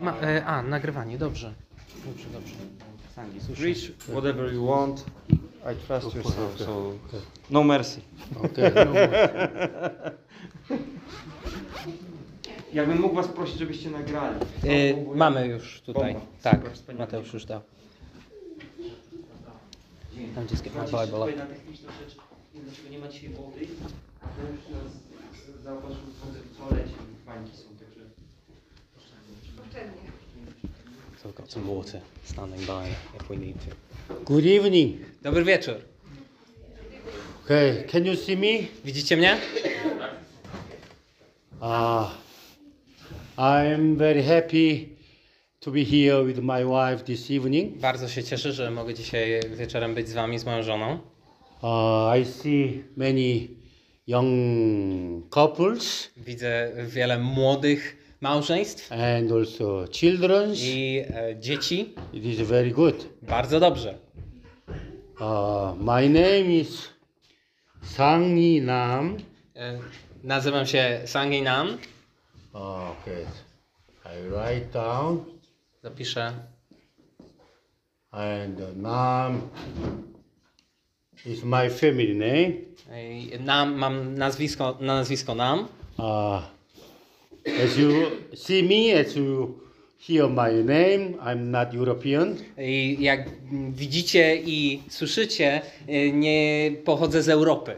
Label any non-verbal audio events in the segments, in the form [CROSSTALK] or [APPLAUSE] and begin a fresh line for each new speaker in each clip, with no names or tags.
Ma, e, a, nagrywanie, dobrze. Dobrze, dobrze.
Sangi, preach whatever you want. I trust you, so, so no mercy.
Okay, no [LAUGHS]
Jakbym mógł was prosić, żebyście nagrali.
e, mamy już tutaj.
Bomba.
Tak,
Super, wspaniale.
Mateusz już dał. Bible up.
tutaj na techniczną rzecz, nie wiem, dlaczego nie ma dzisiaj wody, a to już nas zauważył w toalecie, bańki są.
So I've got some water standing by if we need to.
Good evening.
Dobry wieczór.
Okay, can you see me?
Widzicie mnie?
Uh, I'm very happy to be here with my wife this evening.
Bardzo się cieszę, że mogę dzisiaj wieczorem być z wami, z moją żoną.
Uh, I see many young couples
Widzę wiele młodych małżeństw
and also children.
i e, dzieci.
It is very good.
Bardzo dobrze.
Uh, my name is Sang Nam.
E, nazywam się Sangi Nam.
Okay, I write down
Zapiszę.
and uh, Nam is my family name.
E, Nam, mam nazwisko, na nazwisko Nam.
Uh, as you see me, as you hear my name, I'm not European.
I jak widzicie i słyszycie, e, nie pochodzę z Europy.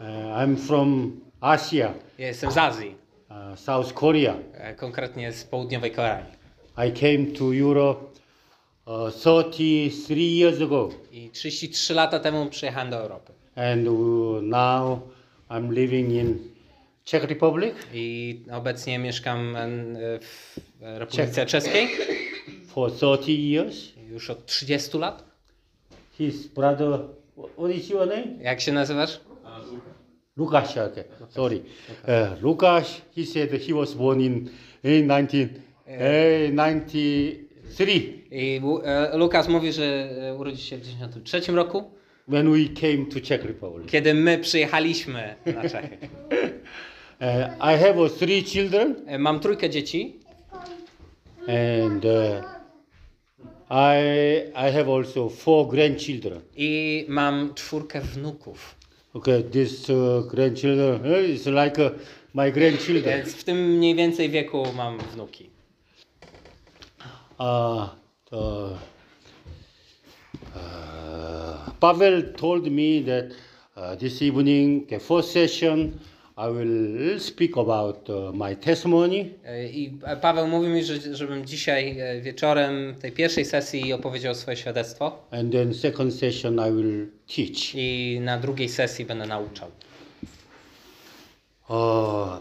Uh, I'm from Asia,
Ja jestem z Azji,
uh, South Korea.
e, konkretnie z południowej Korei.
I came to Europe uh, 33 years ago,
I 33 lata temu przyjechałem do Europy.
and uh, now I'm living in Czech Republic
I obecnie mieszkam e, w Republice Czeskiej
for 30 years.
już od 30 lat.
His brother, wh- what is your name?
Jak się nazywasz?
Lukasz, okay. Sorry. Uh, Lukasz, he said he was born in, in 1993
I Lu- e, Lukas mówi, że e, urodził się w 1993 roku,
when we came to Czech Republic.
kiedy my przyjechaliśmy na Czechy. [LAUGHS]
Uh, I have uh, three children
E, Mam trójkę dzieci
and uh, I, I have also four grandchildren.
i mam czwórkę wnuków.
Okay, this uh, grandchildren uh, is like uh, my grandchildren.
Więc w tym mniej więcej wieku mam wnuki.
Uh, uh, uh, Pavel told me that uh, this evening, the first session, I will speak about uh, my testimony,
E, I e, Paweł mówi mi, że, żebym dzisiaj e, wieczorem tej pierwszej sesji opowiedział swoje świadectwo
and then second session I will teach.
i na drugiej sesji będę nauczał.
Uh,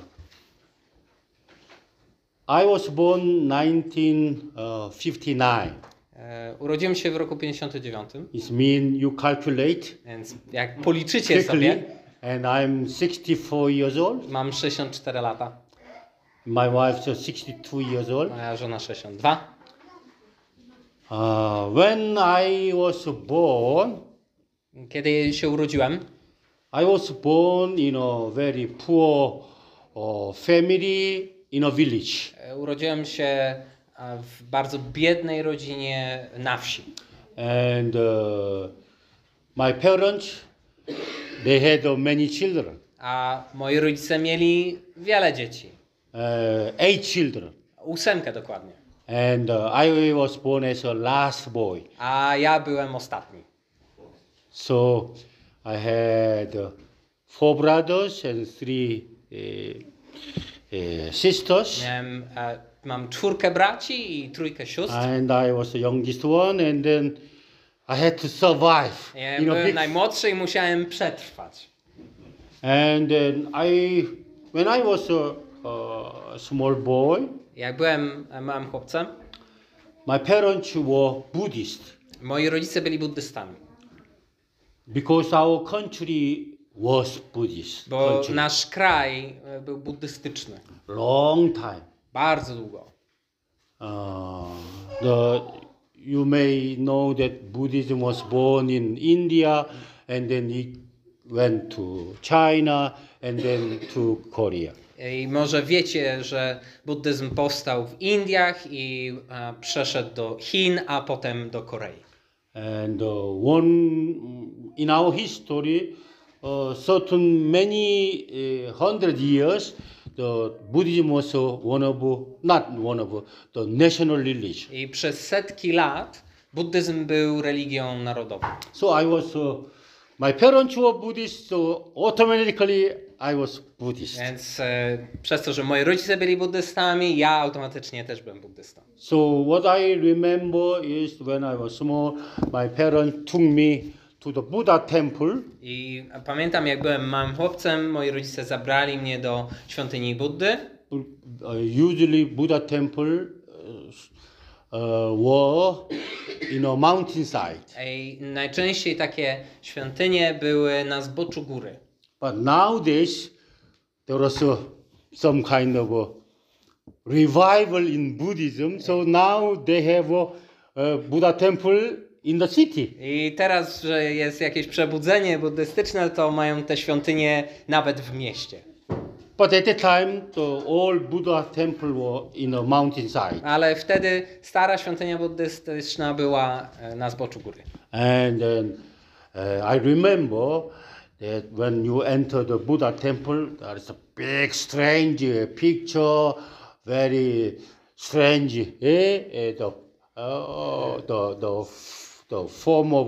I was born 1959.
E, Urodziłem się w roku 59,
It means you calculate
więc jak policzycie
quickly,
sobie,
and I'm 64 years old.
mam 64 lata,
My wife is 62 years old.
moja żona 62.
Uh, when I was born,
Kiedy się urodziłem,
I was born in a very poor uh, family in a village.
e, urodziłem się e, w bardzo biednej rodzinie na wsi.
And uh, my parents, they had many children,
A moi rodzice mieli wiele dzieci.
uh, eight children.
Ósemkę dokładnie.
And uh, I was born as a last boy.
A ja byłem ostatni.
So I had uh, four brothers and three uh, uh, sisters.
Miałem, e, mam czwórkę braci i trójkę sióstr.
And I was the youngest one, and then I had to survive. You know,
byłem najmłodszy i musiałem przetrwać.
and then I, when I was a, a small boy,
Jak byłem e, małym chłopcem,
my parents were Buddhist
moi rodzice byli buddystami.
because our country was Buddhist.
Bo
country.
nasz kraj e, był buddystyczny.
long time.
Bardzo długo.
Uh, the you may know that Buddhism was born in India and then it went to China and then to Korea.
I może wiecie, że buddyzm powstał w Indiach i e, przeszedł do Chin, a potem do Korei.
And uh, one in our history, uh, certain many uh, hundred years, the Buddhism was one of not one of the national religion.
I przez setki lat buddyzm był religią narodową.
So I was, uh, my parents were Buddhist, so automatically I was Buddhist.
Więc e, przez to, że moi rodzice byli buddystami, ja automatycznie też byłem buddystą.
So what I remember is when I was small, my parents took me to the Buddha temple.
I pamiętam, jak byłem małym chłopcem, moi rodzice zabrali mnie do świątyni Buddy.
Uh, usually Buddha temple uh, uh, were in a mountainside.
I najczęściej takie świątynie były na zboczu góry.
But nowadays there was uh, some kind of a revival in Buddhism. So now they have a, uh Buddha temple in the city.
I teraz, że jest jakieś przebudzenie buddystyczne, to mają te świątynie nawet w mieście.
But at that time, the all Buddha temple were in a mountainside.
Ale wtedy stara świątynia buddystyczna była e, na zboczu góry.
And then uh, I remember that when you enter the Buddha temple, there is a big, strange uh, picture, very strange. Eh? eh, the, uh, the, the, the form of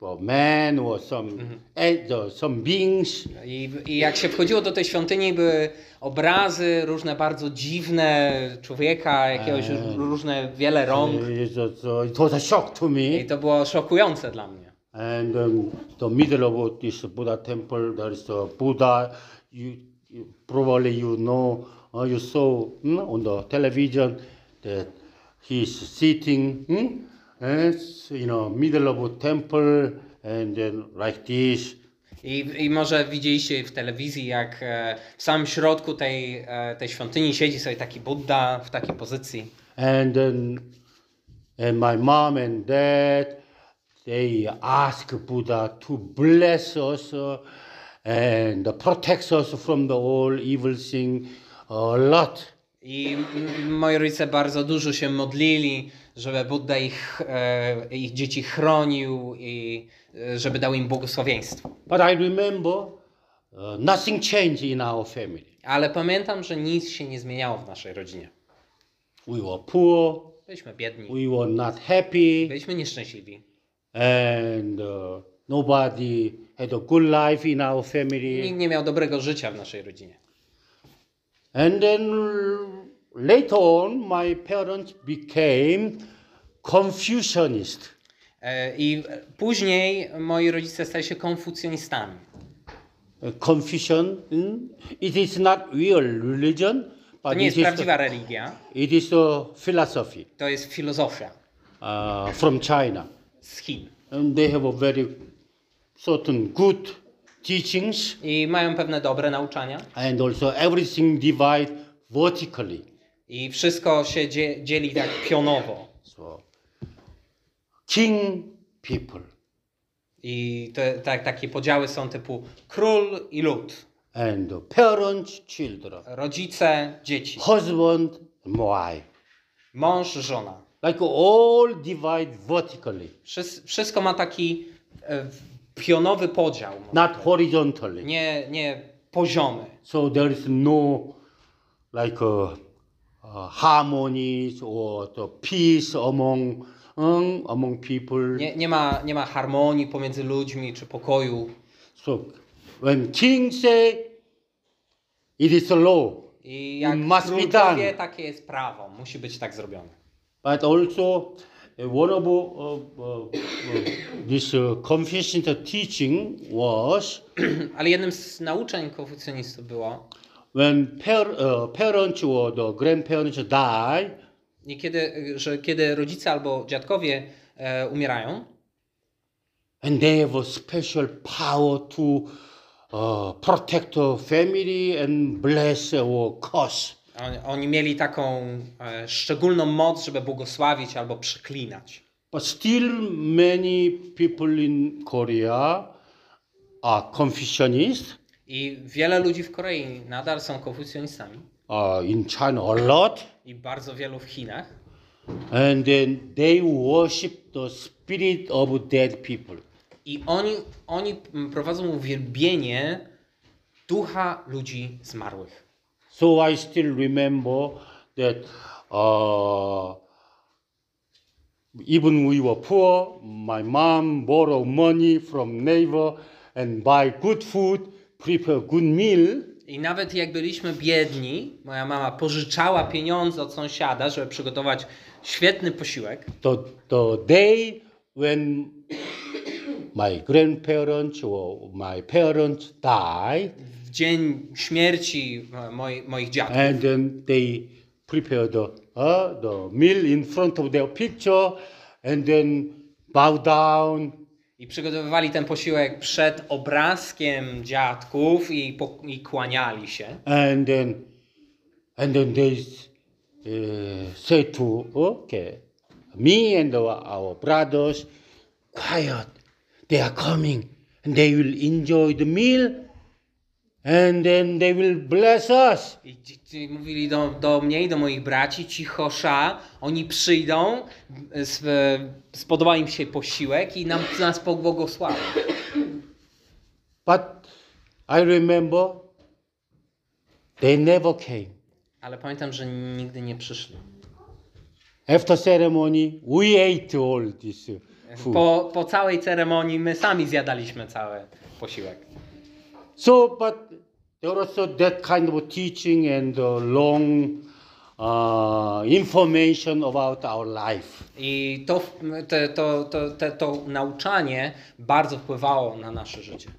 a, man or some, the, some beings.
I, I jak się wchodziło do tej świątyni, były obrazy różne bardzo dziwne człowieka, jakiegoś różne wiele rąk.
It was, it was a shock to me.
I to było szokujące dla mnie.
And um, the middle of this Buddha temple, there is a Buddha. You, you probably you know, uh, you saw hmm, on the television that he's sitting hmm, as, you know, middle of a temple, and then like this.
I, I może widzieliście w telewizji, jak e, w samym środku tej, e, tej świątyni siedzi sobie taki Buddha w takiej pozycji.
And then, and my mom and dad, they ask Buddha to bless us and protect us from the all evil thing a lot.
I moi rodzice bardzo dużo się modlili, żeby Buddha ich, e, ich dzieci chronił i e, żeby dał im błogosławieństwo.
But I remember uh, nothing changed in our family.
Ale pamiętam, że nic się nie zmieniało w naszej rodzinie.
We were poor,
Byliśmy biedni,
we were not happy,
byliśmy nieszczęśliwi.
and uh, nobody had a good life in our family.
Nikt nie miał dobrego życia w naszej rodzinie.
And then later on, my parents became Confucianist.
E, I później moi rodzice stali się konfucjonistami.
Uh, Confucian, mm, it is not real religion,
To
but
nie
it
jest prawdziwa religia,
it is a philosophy
to jest filozofia
uh, from China.
z Chin.
And they have a very certain good teachings,
I mają pewne dobre nauczania.
and also everything divide vertically.
I wszystko się dzie- dzieli tak pionowo.
So, king people
I te, tak, takie podziały są typu król i lud,
and parents, children,
rodzice, dzieci,
husband, and wife.
mąż, żona.
Like all divide vertically,
Wszys- Wszystko ma taki e, pionowy podział,
not horizontally.
nie, nie poziomy.
So there is no like uh, harmonies or the peace among among people.
Nie, nie, ma, nie ma harmonii pomiędzy ludźmi czy pokoju.
So when king say it is a law,
I jak
Must be done.
takie jest prawo. Musi być tak zrobione.
but also one of uh, uh, uh, this uh, Confucian teaching was [CLEARS THROAT]
Ale jednym z nauczeń konfucjonistów było,
when par- uh, parents or the grandparents die,
nie kiedy, że kiedy rodzice albo dziadkowie e, umierają,
and they have a special power to uh, protect the family and bless or curse.
oni, oni mieli taką e, szczególną moc, żeby błogosławić albo przeklinać.
But still, many people in Korea are Confucianists.
I wiele ludzi w Korei nadal są konfucjonistami.
Uh, in China, a lot.
I bardzo wielu w Chinach.
And then they worship the spirit of dead people.
I oni, oni prowadzą uwielbienie ducha ludzi zmarłych.
So I still remember that uh, even we were poor, my mom borrowed money from neighbor and buy good food.
I nawet jak byliśmy biedni, moja mama pożyczała pieniądze od sąsiada, żeby przygotować świetny posiłek.
The, the day when my grandparents or my parents died,
W dzień śmierci e, moi, moich dziadków.
and then they prepare the, uh, the meal in front of their picture and then bow down
I przygotowywali ten posiłek przed obrazkiem dziadków i, po, i kłaniali się.
and then and then they uh, say to okay me and our brothers quiet they are coming and they will enjoy the meal and then they will bless us
I mówili do, do mnie i do moich braci, cichosza, oni przyjdą, spodoba im się posiłek i nam, nas pobłogosławią.
but i remember they never came
Ale pamiętam, że nigdy nie przyszli.
after ceremony we ate all this uh, food
Po, po całej ceremonii my sami zjadaliśmy cały posiłek.
So, but there also that kind of teaching and uh, long uh, information about our life.
I to, te, to, to, te, to nauczanie bardzo wpływało na nasze życie.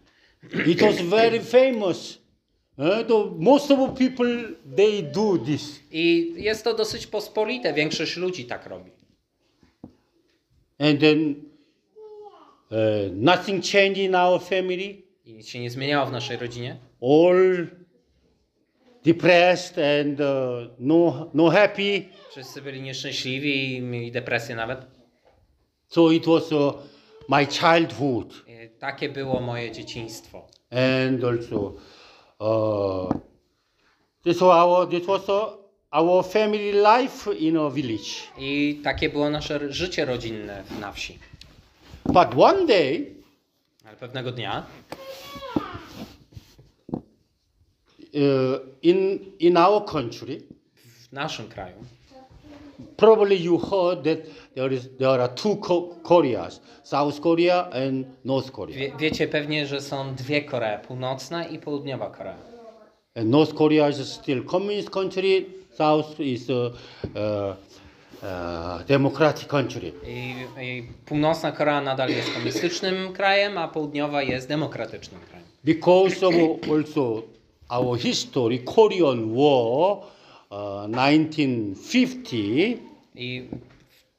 It was very famous. Uh, the, most of people they do this,
I jest to dosyć pospolite, większość ludzi tak robi.
and then uh, nothing changed in our family.
I nic się nie zmieniało w naszej rodzinie.
All depressed and uh, no no happy.
Wszyscy byli nieszczęśliwi i mieli depresję nawet.
So it was uh, my childhood.
I takie było moje dzieciństwo.
and also uh, this was our this was uh, our family life in a village.
I takie było nasze życie rodzinne na wsi.
But one day,
Ale pewnego dnia
uh, in in our country,
w naszym kraju
probably you heard that there is there are two Koreas, South Korea and North Korea.
wie, wiecie pewnie, że są dwie Koree, północna i południowa Korea.
And North Korea is still communist country. South is a uh, uh, democratic country.
I, I północna Korea nadal jest komunistycznym krajem, a południowa jest demokratycznym krajem.
because of also our history, Korean War, uh, 1950,
I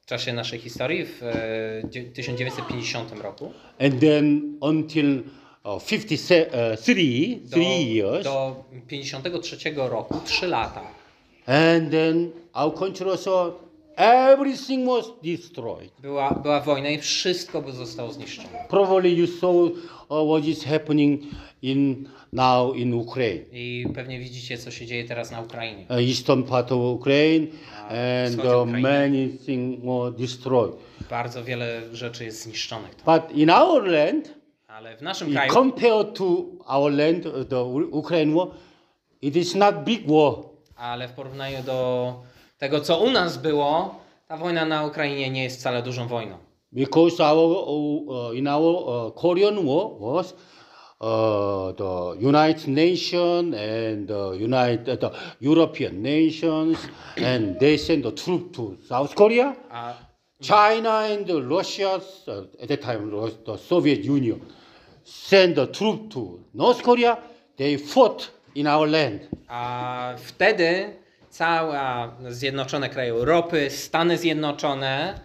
w czasie naszej historii w e, dzie- 1950 roku
and then until uh, 53,
do,
three years,
do 53 roku, 3 lata.
and then our country also, everything was destroyed.
Była, była wojna i wszystko by zostało zniszczone.
Probably you saw what is happening in now in Ukraine,
I pewnie widzicie, co się dzieje teraz na Ukrainie.
uh, eastern part of Ukraine, and uh, many things were destroyed.
Bardzo wiele rzeczy jest zniszczonych.
But in our land,
Ale w naszym kraju,
compared to our land, uh, the Ukraine war, it is not big war.
ale w porównaniu do tego, co u nas było, ta wojna na Ukrainie nie jest wcale dużą wojną.
Because our uh, in our uh, Korean war was uh, the United Nations and the United the European nations, and they sent the troops to South Korea.
A,
China and Russia, uh, at that time was the Soviet Union, sent the troops to North Korea. They fought in our land.
a wtedy cała Zjednoczone Kraje Europy, Stany Zjednoczone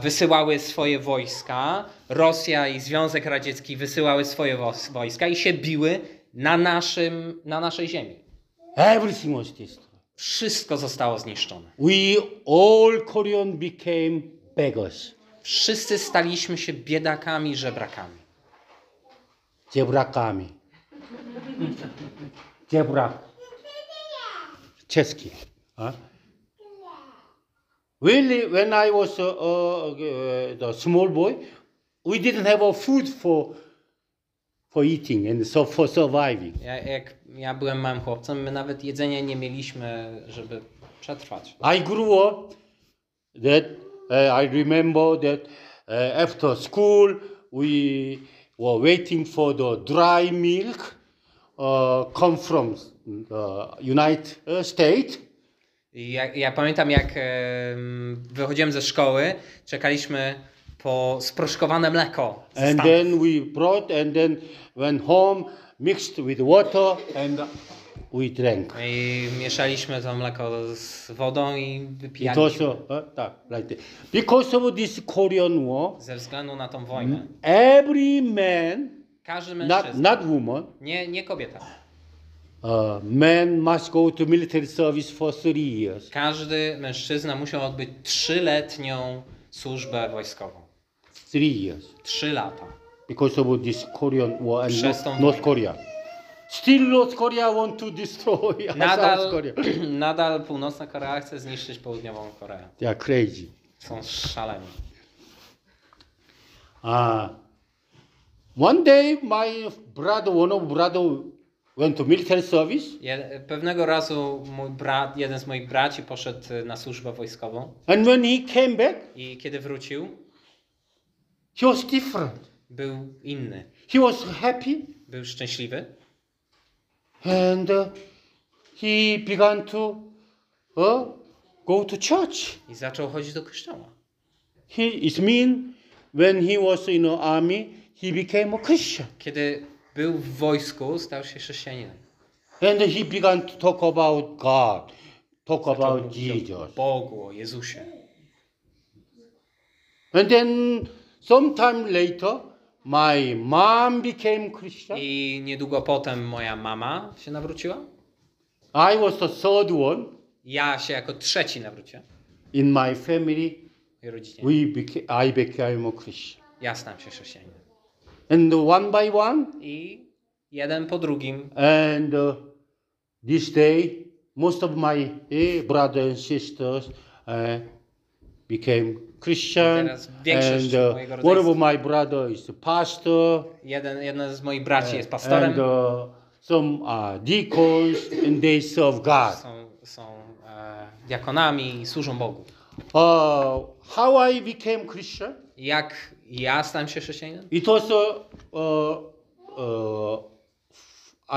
wysyłały swoje wojska, Rosja i Związek Radziecki wysyłały swoje wojska i się biły na, naszym, na naszej ziemi.
Everything was destroyed.
Wszystko zostało zniszczone.
We all Korean became beggars.
Wszyscy staliśmy się biedakami, żebrakami.
Zebrakami. Zebrak. Czeski. Huh? Really, when I was uh, uh, the small boy, we didn't have a food for for eating and so for surviving.
Ja, jak ja byłem małym chłopcem, my nawet jedzenia nie mieliśmy, żeby przetrwać.
I grew up that uh, I remember that uh, after school we were waiting for the dry milk uh, come from the United uh, States.
Ja, ja pamiętam, jak em, wychodziłem ze szkoły, czekaliśmy po sproszkowane mleko.
And then we brought and then went home, mixed with water and we drank.
I mieszaliśmy to mleko z wodą i
It
wypijaliśmy.
also, uh, tak, like that. Because of this Korean War,
Ze względu na tą wojnę.
every man,
Każdy
not,
mężczyzna,
not woman,
nie, nie kobieta,
uh, man must go to military service for three years.
każdy mężczyzna musiał odbyć trzyletnią służbę wojskową.
Three years.
Trzy lata.
Because of this Korean War and North, North. Korea. Still North Korea want to destroy [LAUGHS] South
Nadal,
Korea. [CLEARS THROAT]
nadal północna Korea chce zniszczyć południową Koreę.
They are crazy.
Są szaleni.
Ah. One day my brother, one of brother went to military service
Je, pewnego razu mój brat, jeden z moich braci poszedł y, na służbę wojskową
and when he came back,
i kiedy wrócił,
he was different.
był inny.
He was happy
Był szczęśliwy
and uh, he began to uh, go to church.
i zaczął chodzić do kościoła.
He, it mean when he was in the army, he became a Christian.
Kiedy był w wojsku, stał się chrześcijaninem.
And he began to talk about God, talk about Jesus.
Bogu, o Jezusie.
And then sometime later, my mom became Christian.
I niedługo potem moja mama się nawróciła.
I was the third one
Ja się jako trzeci nawróciłem.
in my family. We beca- I became a Christian.
Ja stałem się chrześcijaninem.
And one by one,
I jeden po drugim
and uh, this day, most of my eh, brothers and sisters uh, became Christian.
Teraz większość
And uh, one of my brother is a pastor.
Jeden, jeden z moich braci jest pastorem.
And uh, some are deacons, and they serve God.
Są, są e, diakonami i służą Bogu.
Uh, how I became Christian?
Jak ja stałem się chrześcijaninem?
It was uh, uh, uh,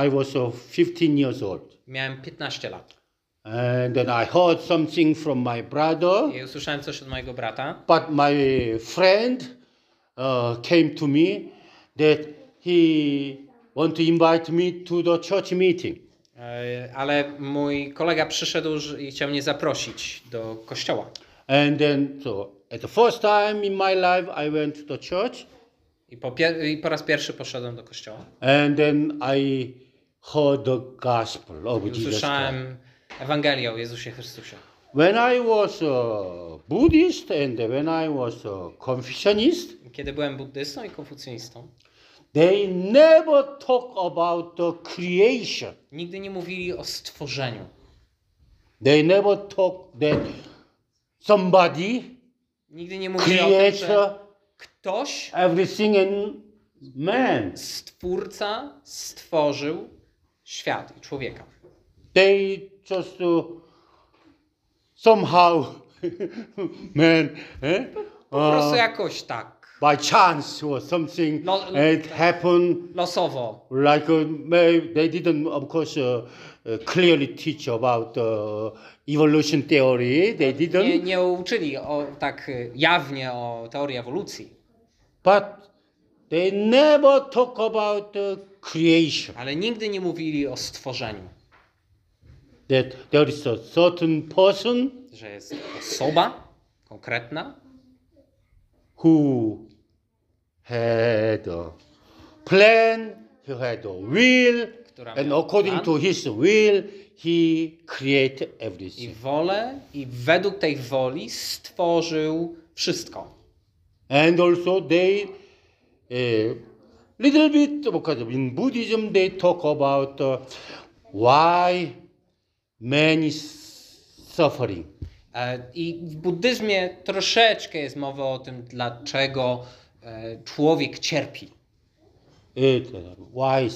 I was uh, 15 years old,
Miałem 15 lat.
and then I heard something from my brother.
I usłyszałem coś od mojego brata.
But my friend uh, came to me that he want to invite me to the church meeting.
E, Ale mój kolega przyszedł i chciał mnie zaprosić do kościoła.
And then, so at the first time in my life, I went to the church,
I po, I po raz pierwszy poszedłem do kościoła.
and then I heard the gospel of
I
Jesus
usłyszałem Ewangelię o Jezusie Chrystusie.
When I was a Buddhist and when I was a Confucianist,
Kiedy byłem buddystą i konfucjonistą,
they never talk about the creation.
nigdy nie mówili o stworzeniu.
They never talk that somebody
Nigdy nie mówili o tym, że
creator
ktoś,
everything in man.
stwórca, stworzył świat i człowieka.
They just uh, somehow [LAUGHS] man eh?
Po prostu
uh,
jakoś tak,
by chance or something
No,
it happened
losowo.
like uh, may- they didn't of course uh, clearly teach about uh, evolution theory. They didn't.
Nie, nie uczyli o, tak y, jawnie o teorii ewolucji,
but they never talk about uh, creation.
Ale nigdy nie mówili o stworzeniu.
that there is a certain person
Że jest osoba konkretna,
who had a plan he had a will and according
plan.
to his will he created
i
everything
wolę, i według tej woli stworzył wszystko.
and also they uh, little bit because in Buddhism they talk about uh, why man is suffering.
E, I w buddyzmie troszeczkę jest mowa o tym, dlaczego człowiek cierpi.
It, why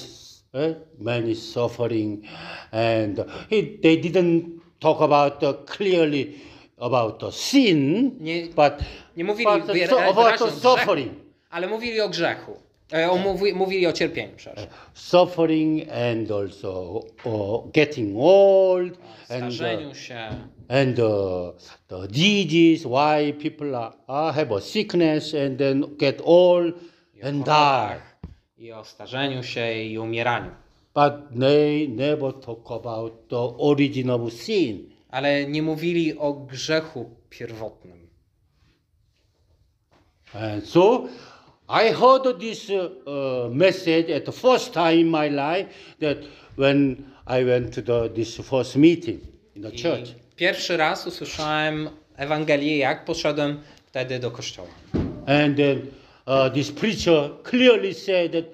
eh, man is suffering, and it, they didn't talk about uh, clearly about the sin,
Nie,
but,
nie mówili
but the, so, about the
o grzechu,
suffering,
ale mówili o grzechu. O, mówi, mówili o cierpieniu, przepraszam.
suffering, and also uh, getting old, and uh,
się.
and uh, the disease, why people are, have a sickness and then get old and die.
I o starzeniu się i umieraniu.
But they never talk about the origin of sin.
Ale nie mówili o grzechu pierwotnym.
And so I heard this uh, message at the first time in my life that when I went to the, this first meeting in the
I
church.
pierwszy raz usłyszałem Ewangelię, jak poszedłem wtedy do kościoła.
And then uh, this preacher clearly said that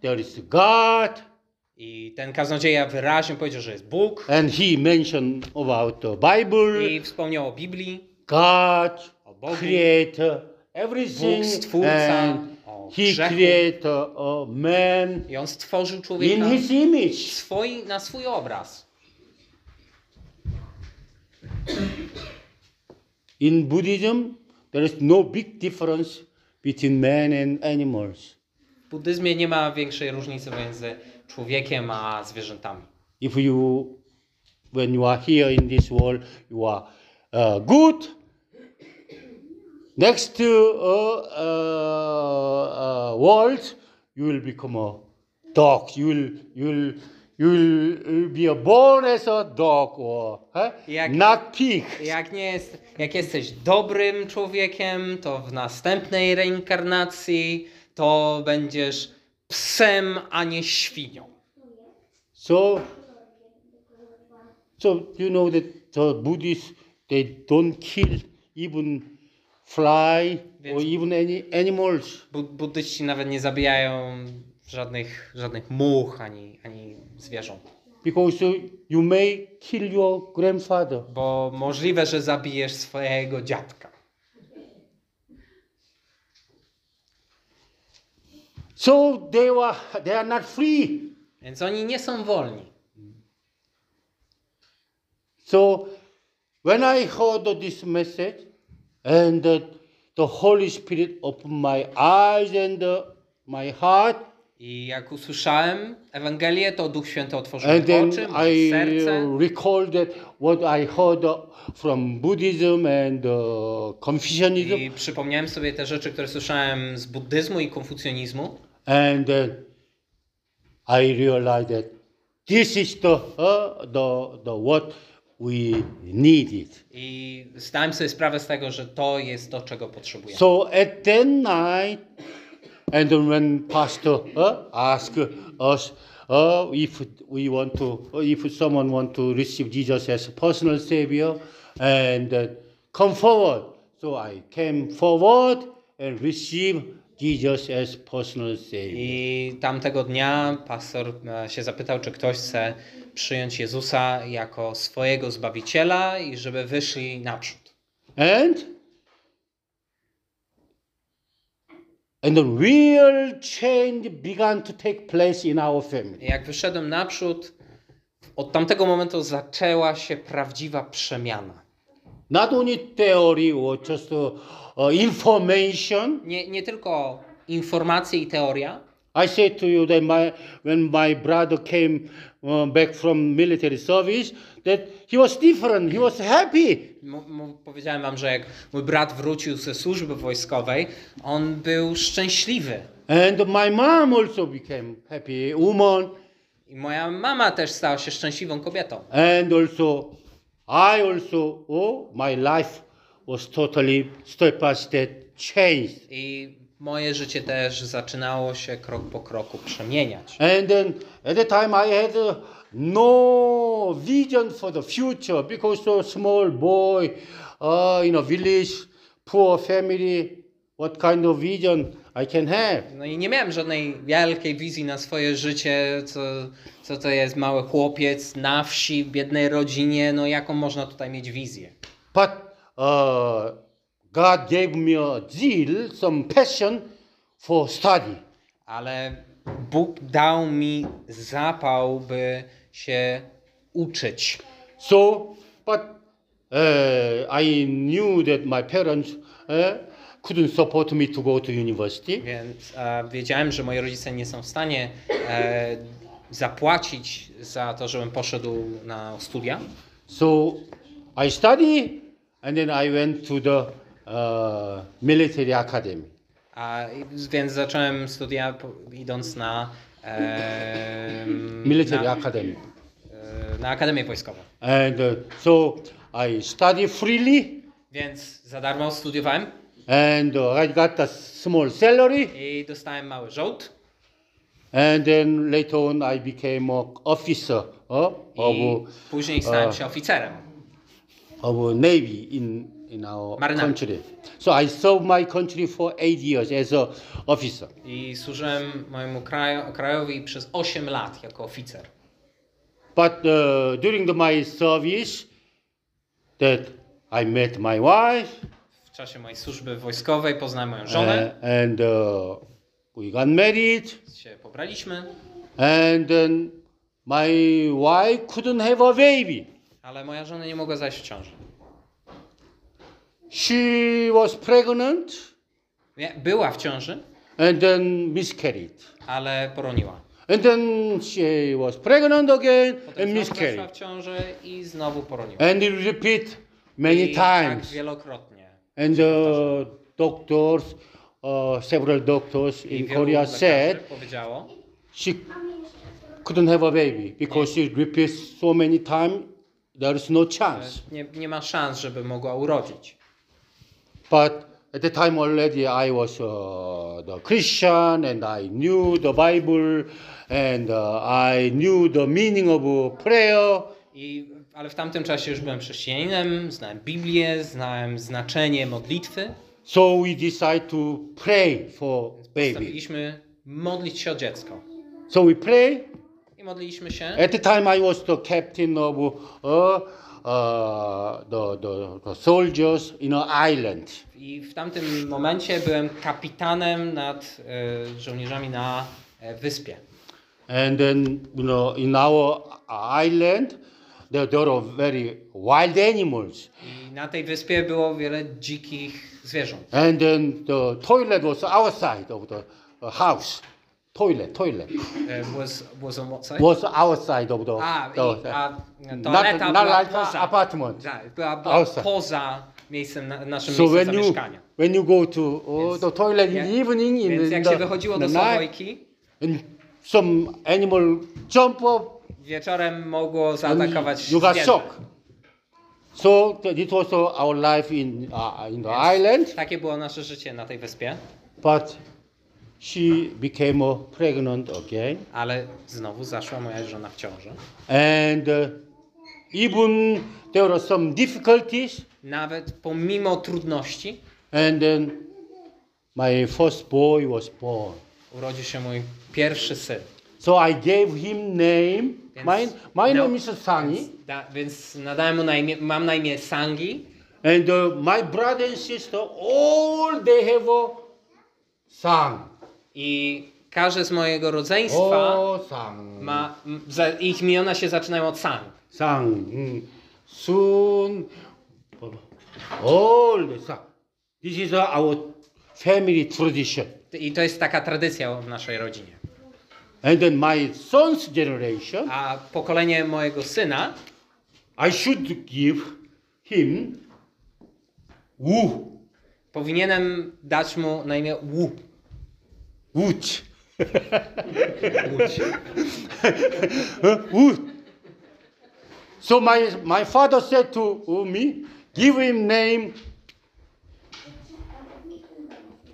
there is God.
I ten kaznodzieja wyraźnie powiedział, że jest Bóg.
And he mentioned about the Bible,
i wspomniał o Biblii,
God,
O Bogu.
creator, everything,
Bóg stwórca,
and he created a man.
I on stworzył
in
człowieka
his image.
swoi, na swój obraz.
In Buddhism, there is no big difference between man and animals.
W buddyzmie nie ma większej różnicy między człowiekiem a zwierzętami.
If you, when you are here in this world, you are uh, good. Next to uh, uh, uh, world, you will become a dog. You will, you will, you will be a born as a dog or huh?
Jak- nie jest, jak jesteś dobrym człowiekiem, to w następnej reinkarnacji to będziesz psem, a nie świnią.
So, so you know that the Buddhists they don't kill even fly or
Więc-
even any animals.
Bu- buddyści nawet nie zabijają żadnych, żadnych much ani, ani zwierząt.
Because you may kill your grandfather.
Bo możliwe, że zabijesz swojego dziadka.
So they were they are not free.
Więc oni nie są wolni.
So when I heard this message and uh, the Holy Spirit opened my eyes and uh, my heart,
I jak usłyszałem Ewangelię, to Duch Święty otworzył
and then
oczy,
I
serce.
uh, recalled what I heard uh, from Buddhism and uh, Confucianism,
I przypomniałem sobie te rzeczy, które słyszałem z buddyzmu i konfucjonizmu.
and then I realized that this is the uh, the the what we needed.
I zdałem sobie sprawę z tego, że to jest to, czego potrzebujemy.
So at that night, and then when Pastor uh, asked us uh, if we want to, if someone want to receive Jesus as personal Savior, and uh, come forward. So I came forward and received Jesus as personal Savior.
I tamtego dnia pastor e, się zapytał, czy ktoś chce przyjąć Jezusa jako swojego Zbawiciela i żeby wyszli naprzód.
And and the real change began to take place in our family.
Jak wyszedłem naprzód, od tamtego momentu zaczęła się prawdziwa przemiana.
Not only theory or just uh, uh, information.
Nie, nie tylko informacje i teoria,
I said to you that my, when my brother came uh, back from military service, that he was different. He was happy.
M- powiedziałem wam, że jak mój brat wrócił ze służby wojskowej, on był szczęśliwy.
And my mom also became happy woman.
I moja mama też stała się szczęśliwą kobietą.
And also, I also, oh, my life was totally step by step changed.
I moje życie też zaczynało się krok po kroku przemieniać.
And then at the time I had uh, no vision for the future because a small boy uh, in a village, poor family, what kind of vision I can have.
No i nie miałem żadnej wielkiej wizji na swoje życie, co, co to jest mały chłopiec na wsi, w biednej rodzinie, no jaką można tutaj mieć wizję.
But uh, God gave me a zeal, some passion for study.
Ale Bóg dał mi zapał, by się uczyć.
So, but uh, I knew that my parents uh, couldn't support me to go to university.
Więc e, wiedziałem, że moi rodzice nie są w stanie e, zapłacić za to, żebym poszedł na studia.
So I study and then I went to the uh, military academy.
A, więc zacząłem studia idąc na, e, [LAUGHS]
Military
na,
academy.
e, na Akademię Wojskową.
And uh, so I study freely
Więc za darmo studiowałem
and uh, I got a small salary
i dostałem mały żołd.
and then later on I became an officer uh,
I
of,
później stałem się oficerem.
of Navy in, in our
Marynarki.
country. So I served my country for eight years as a officer.
I służyłem mojemu kraju, krajowi przez 8 lat jako oficer.
But uh, during the, my service, that I met my wife,
W czasie mojej służby wojskowej poznałem moją żonę,
uh, and uh, we got married,
się pobraliśmy,
and then my wife couldn't have a baby.
ale moja żona nie mogła zajść w ciąży.
She was pregnant
Nie, Była w ciąży,
and then miscarried.
ale poroniła.
And then she was pregnant again
Potem
and miscarried.
w ciąży i znowu poroniła.
And it repeat many
I tak
times.
wielokrotnie.
And the doctors, uh, several doctors
I
in Korea said
powiedziało,
she couldn't have a baby because she repeats so many times. There is no chance.
nie, nie ma szans, żeby mogła urodzić.
But at the time already I was uh, the Christian and I knew the Bible and uh, I knew the meaning of uh, prayer.
I, ale w tamtym czasie już byłem chrześcijaninem, znałem Biblię, znałem znaczenie modlitwy.
So we decided to pray for baby.
Postanowiliśmy modlić się o dziecko.
So we pray.
I modliliśmy się.
At the time I was the captain of uh, uh, the, the, the soldiers in an island.
I w tamtym momencie byłem kapitanem nad e, żołnierzami na e, wyspie.
And then, you know, in our island, there, there are very wild animals.
I na tej wyspie było wiele dzikich zwierząt.
And then the toilet was outside of the house. Toilet, toilet
E, was, was on what side?
was outside of the.
A,
the-
i, a
not,
toaleta
not
była
like
poza.
apartment.
Tak, była, była
Outside.
poza miejscem, na, naszym
So
miejscem
when you
zamieszkania.
when you go to uh,
Więc-
the toilet in the evening in
Więc
the,
jak się wychodziło do
the night,
Słowojki,
and some animal jump up
wieczorem mogło zaatakować
you got
zwierzę.
shock. So th- it was uh, our life in uh, in the island,
Takie było nasze życie na tej wyspie,
but she became pregnant again,
ale znowu zaszła moja żona w ciąży.
and uh, even there were some difficulties,
Nawet pomimo trudności
and then my first boy was born.
urodził się mój pierwszy syn.
So I gave him name.
Więc-
My my
no,
name is Sani,
Więc, da, więc nadałem mu na imię, mam na imię Sangi
and uh, my brother and sister all they have a son.
I każdy z mojego rodzeństwa
Oh, son.
ma, za, ich imiona się zaczynają od Sang.
Sang. Mm. Soon. All the sang. This is our family tradition.
I to jest taka tradycja w naszej rodzinie.
And then my son's generation,
A pokolenie mojego syna
I should give him Wu.
powinienem dać mu na imię Wu. Łódź.
Wooch. [LAUGHS] So my, my father said to me, give him name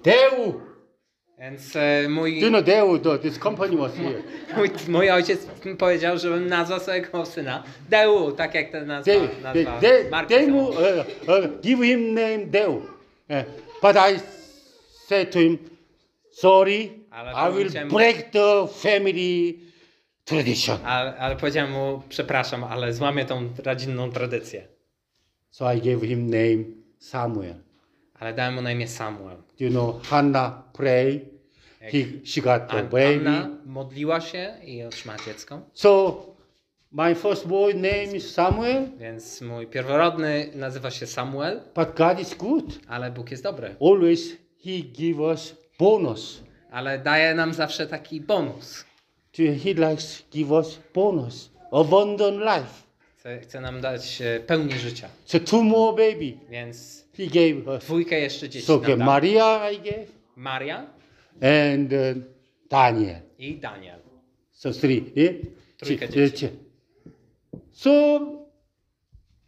Deu.
Więc e, mój,
Do you know Deu? This company was here.
mój, mój ojciec powiedział, żebym nazwał swojego syna Deu, tak jak ta nazwa,
they,
nazwa są.
will, uh, uh, give him name Deu. Uh, but I said to him, sorry,
Ale
I will break the family tradition.
Ale, ale powiedziałem mu, przepraszam, ale złamię tą rodzinną tradycję.
So I gave him name Samuel.
Ale dałem mu na imię Samuel.
You know Hannah pray? He, she got the
An-
baby.
Anna modliła się i otrzymała dziecko.
So my first boy name is Samuel,
Więc mój pierworodny nazywa się Samuel,
but God is good.
ale Bóg jest dobry.
Always He give us bonus.
Ale daje nam zawsze taki bonus.
He likes give us bonus, abundant life.
Chce, chce nam dać e, pełni życia.
So two more baby.
Więc
He gave us.
dwójkę jeszcze dzieci
So okay. Maria I gave
Maria
and uh, Daniel.
i Daniel.
So three. Yeah?
Trójkę
Ch-
dzieci.
ch- So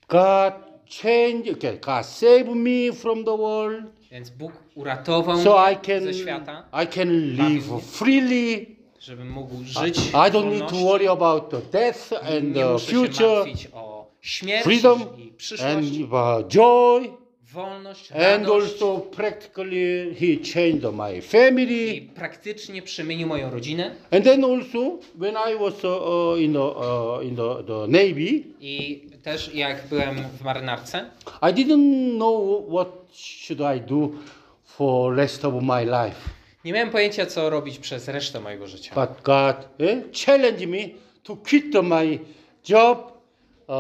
God changed. Okay, God saved me from the world,
Więc Bóg uratował
so I
mnie
can
ze świata,
I can live freely.
żebym mógł żyć
I
w
don't need to worry about the death and the future,
śmierć
freedom
i przyszłość,
and joy.
wolność,
And also practically he changed my family.
I praktycznie przemienił moją rodzinę.
And then also when I was uh, uh, in the uh, in the, the navy,
I też jak byłem w marynarce,
I didn't know what should I do for rest of my life.
nie miałem pojęcia, co robić przez resztę mojego życia.
But God eh, challenged me to quit my job uh,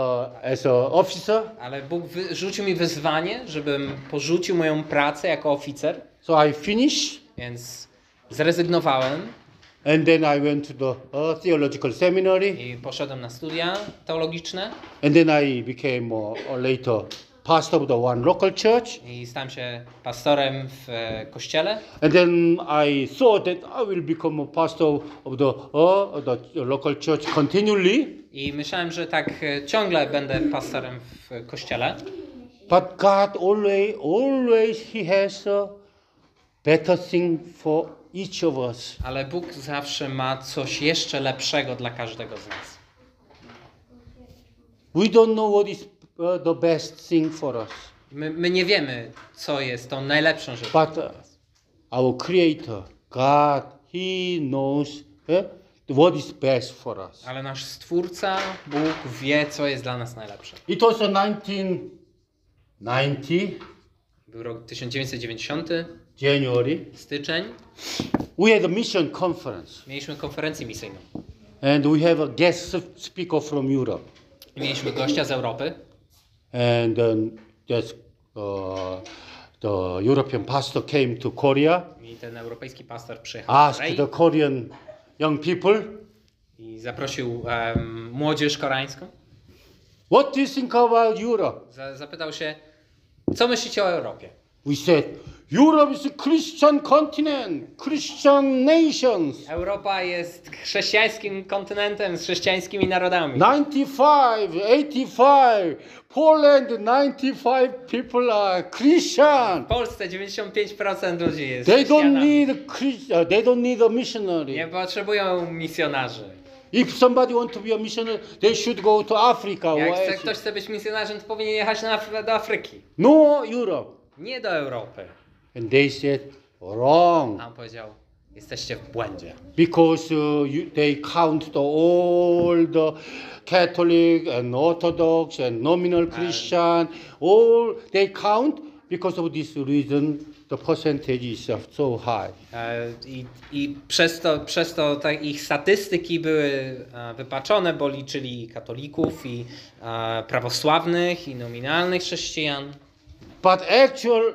as an officer.
Ale Bóg rzucił mi wyzwanie, żebym porzucił moją pracę jako oficer,
So I finished,
więc zrezygnowałem
and then I went to the uh, theological seminary,
i poszedłem na studia teologiczne
and then I became uh, later pastor of the one local church.
i stałem się pastorem w e, kościele.
And then I thought that I will become a pastor of the, uh, the local church continually.
I myślałem, że tak e, ciągle będę pastorem w kościele,
But God always, always He has a better thing for each of us.
ale Bóg zawsze ma coś jeszcze lepszego dla każdego z nas.
We don't know what is uh, the best thing for us,
My, my nie wiemy, co jest tą najlepszą rzeczą.
but uh, our Creator, God, He knows eh, what is best for us.
Ale nasz Stwórca, Bóg wie, co jest dla nas najlepsze.
It was a 1990
Był rok 1990,
January.
styczeń.
We had a mission conference,
Mieliśmy konferencję misyjną.
and we have a guest speaker from Europe.
I mieliśmy gościa z Europy.
And then there's, uh, the European pastor came to Korea,
I ten europejski pastor przyjechał
asked the Korean young people,
i zaprosił em, młodzież koreańską.
What do you think about Europe?
Za, zapytał się, co myślicie o Europie?
We said, Europe is a Christian continent, Christian nations.
Europa jest chrześcijańskim kontynentem z chrześcijańskimi narodami.
95, 85, Poland, 95 people are Christian.
W Polsce 95% ludzi jest
They don't
chrześcijanami.
need Christ, uh, they don't need a missionary.
Nie potrzebują misjonarzy.
If somebody want to be a missionary, they should go to Africa. or
Jak chce,
Asia.
ktoś chce być misjonarzem, to powinien jechać na, Af- do Afryki.
No Europe.
Nie do Europy.
And they said, wrong.
A on powiedział, jesteście w błędzie.
Because uh, you, they count the, all the Catholic and Orthodox and nominal Christian, all they count because of this reason the percentage is so high.
E, I, i przez to, przez to te ich statystyki były e, wypaczone, bo liczyli katolików, i e, prawosławnych, i nominalnych chrześcijan,
But actual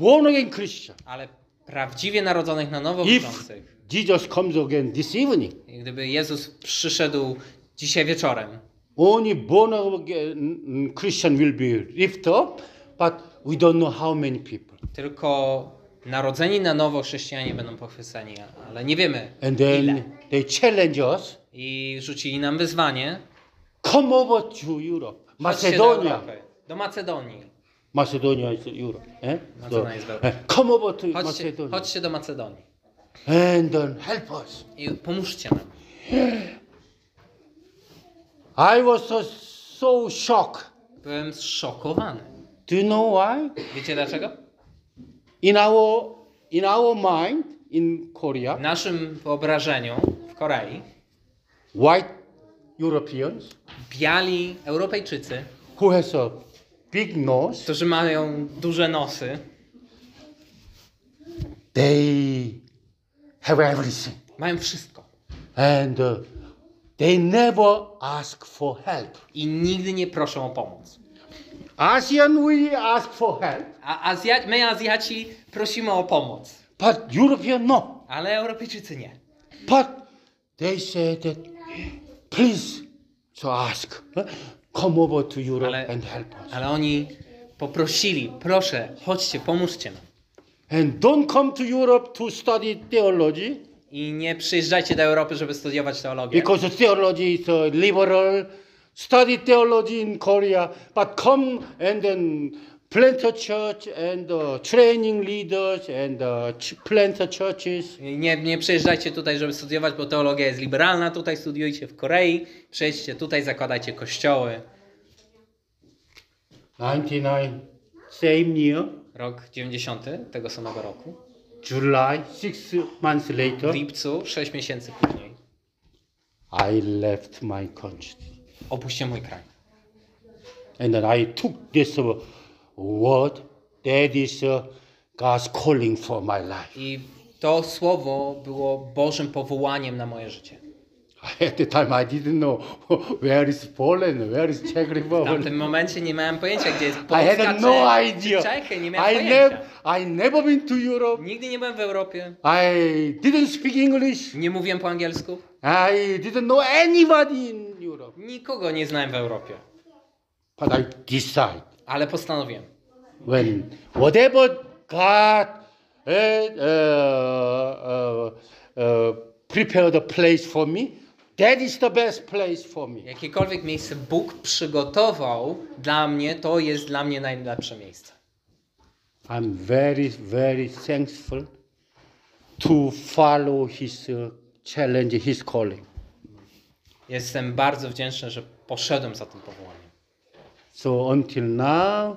born again Christian,
ale prawdziwie narodzonych na nowo
if
wierzących.
Jesus comes again this evening,
gdyby Jezus przyszedł dzisiaj wieczorem,
only born again Christian will be lifted up, but we don't know how many people.
tylko narodzeni na nowo chrześcijanie będą pochwyceni, ale nie wiemy
And then
ile.
they challenge us,
I rzucili nam wyzwanie,
come over to Europe,
do
Macedonia.
Europy, do Macedonii.
Macedonia is Europe. Eh?
Macedonia is Europe.
eh, come over to
Chodźcie,
Macedonia
chodźcie do Macedonii
and then help us.
i pomóżcie nam.
I was so, so shocked.
Byłem zszokowany.
Do you know why?
Wiecie dlaczego?
In our in our mind in
W
Korea,
naszym wyobrażeniu w Korei
white Europeans
biali Europejczycy,
who has a big nose,
którzy mają duże nosy,
they have everything.
mają wszystko
And uh, they never ask for help.
i nigdy nie proszą o pomoc.
ASEAN, we ask for help,
A Azja- my Azjaci prosimy o pomoc,
but European, no.
ale Europejczycy nie.
But they say that, please, so ask? Come over to Europe
Ale-
and help us.
Ale oni poprosili, proszę, chodźcie, pomóżcie nam.
And don't come to Europe to study theology,
I nie przyjeżdżajcie do Europy, żeby studiować teologię.
because theology is liberal. Study theology in Korea, but come and then plant a church and uh, training leaders and uh, ch- churches.
Nie, nie przyjeżdżajcie tutaj, żeby studiować, bo teologia jest liberalna. Tutaj studiujcie w Korei. Przyjedźcie tutaj, zakładajcie kościoły.
99, same year,
Rok 90 tego samego roku.
July, six months
W
later,
lipcu, 6 miesięcy później,
I left my country.
opuściłem mój kraj.
And then I took this uh, word, that is uh, God's calling for my life.
I to słowo było Bożym powołaniem na moje życie. [LAUGHS]
At the time, I didn't know [LAUGHS] where is Poland, where is Czech
W
Republic.
tamtym momencie nie miałem pojęcia, gdzie jest
I
Polska
had
czy,
no idea.
Czechy. Nie miałem
I,
pojęcia.
nev- I never been to Europe.
Nigdy nie byłem w Europie.
I didn't speak English.
Nie mówiłem po angielsku.
I didn't know anybody in Europe.
Nikogo nie znałem w Europie.
But I decide
Ale postanowiłem.
when whatever God uh, uh, uh, uh, prepared a place for me, that is the best place for me.
Jakiekolwiek miejsce Bóg przygotował dla mnie, to jest dla mnie najlepsze miejsce.
I'm very, very thankful to follow His uh, challenge, His calling.
Jestem bardzo wdzięczny, że poszedłem za tym powołaniem.
So until now,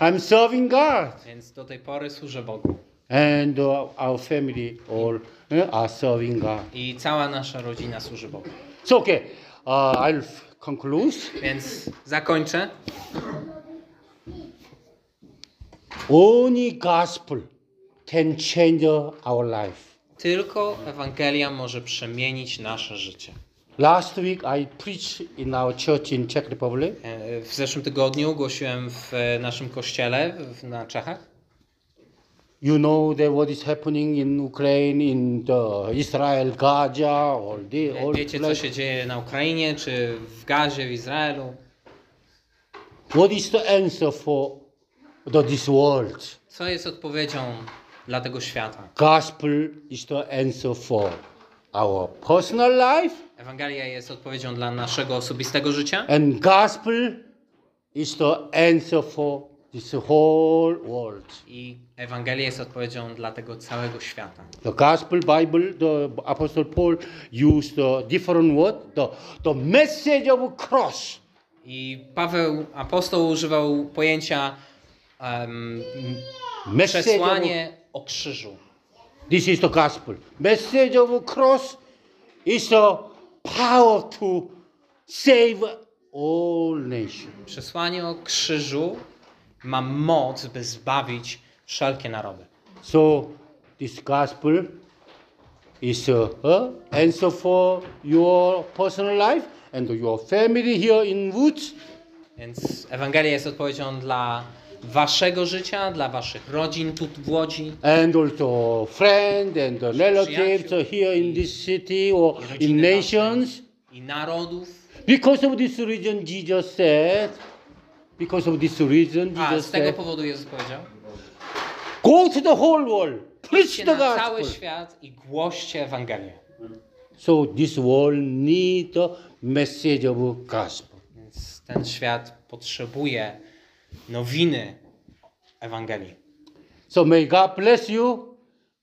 I'm serving God,
Więc do tej pory służę Bogu.
and uh, our family all uh, are serving God.
I cała nasza rodzina służy Bogu.
So okay, uh, I'll conclude.
Więc zakończę.
Only gospel can change our life.
Tylko Ewangelia może przemienić nasze życie.
Last week I preached in our church in Czech Republic,
E, W zeszłym tygodniu głosiłem w e, naszym kościele w- na Czechach.
You know that what is happening in Ukraine, in the Israel, Gaza, all the all
Wiecie, co się dzieje na Ukrainie, czy w Gazie, w Izraelu?
What is the answer for the, this world?
Co jest odpowiedzią dla tego świata?
Gospel is the answer for our personal life,
Ewangelia jest odpowiedzią dla naszego osobistego życia,
and gospel is the answer for this whole world.
i Ewangelia jest odpowiedzią dla tego całego świata.
The Gospel Bible, the Apostle Paul used a different word, the, the message of cross.
I Paweł, apostoł, używał pojęcia um, przesłanie o krzyżu.
This is the gospel. Message of cross is the power to save all nations.
Przesłanie o krzyżu ma moc, by zbawić wszelkie narody.
So this gospel is a, a answer for your personal life and your family here in Woods.
Więc Ewangelia jest odpowiedzią dla waszego życia, dla waszych rodzin tu w Łodzi,
and also friends and relatives here in this city or
i
in nations.
i narodów.
Because of this reason, Jesus said, because of this reason,
A
Jesus
z tego powodu Jezus powiedział,
go to the whole world, preach the
na cały
gospel.
świat i głoście Ewangelię.
So this world need the message of gospel.
Więc ten świat potrzebuje nowiny Ewangelii.
So may God bless you.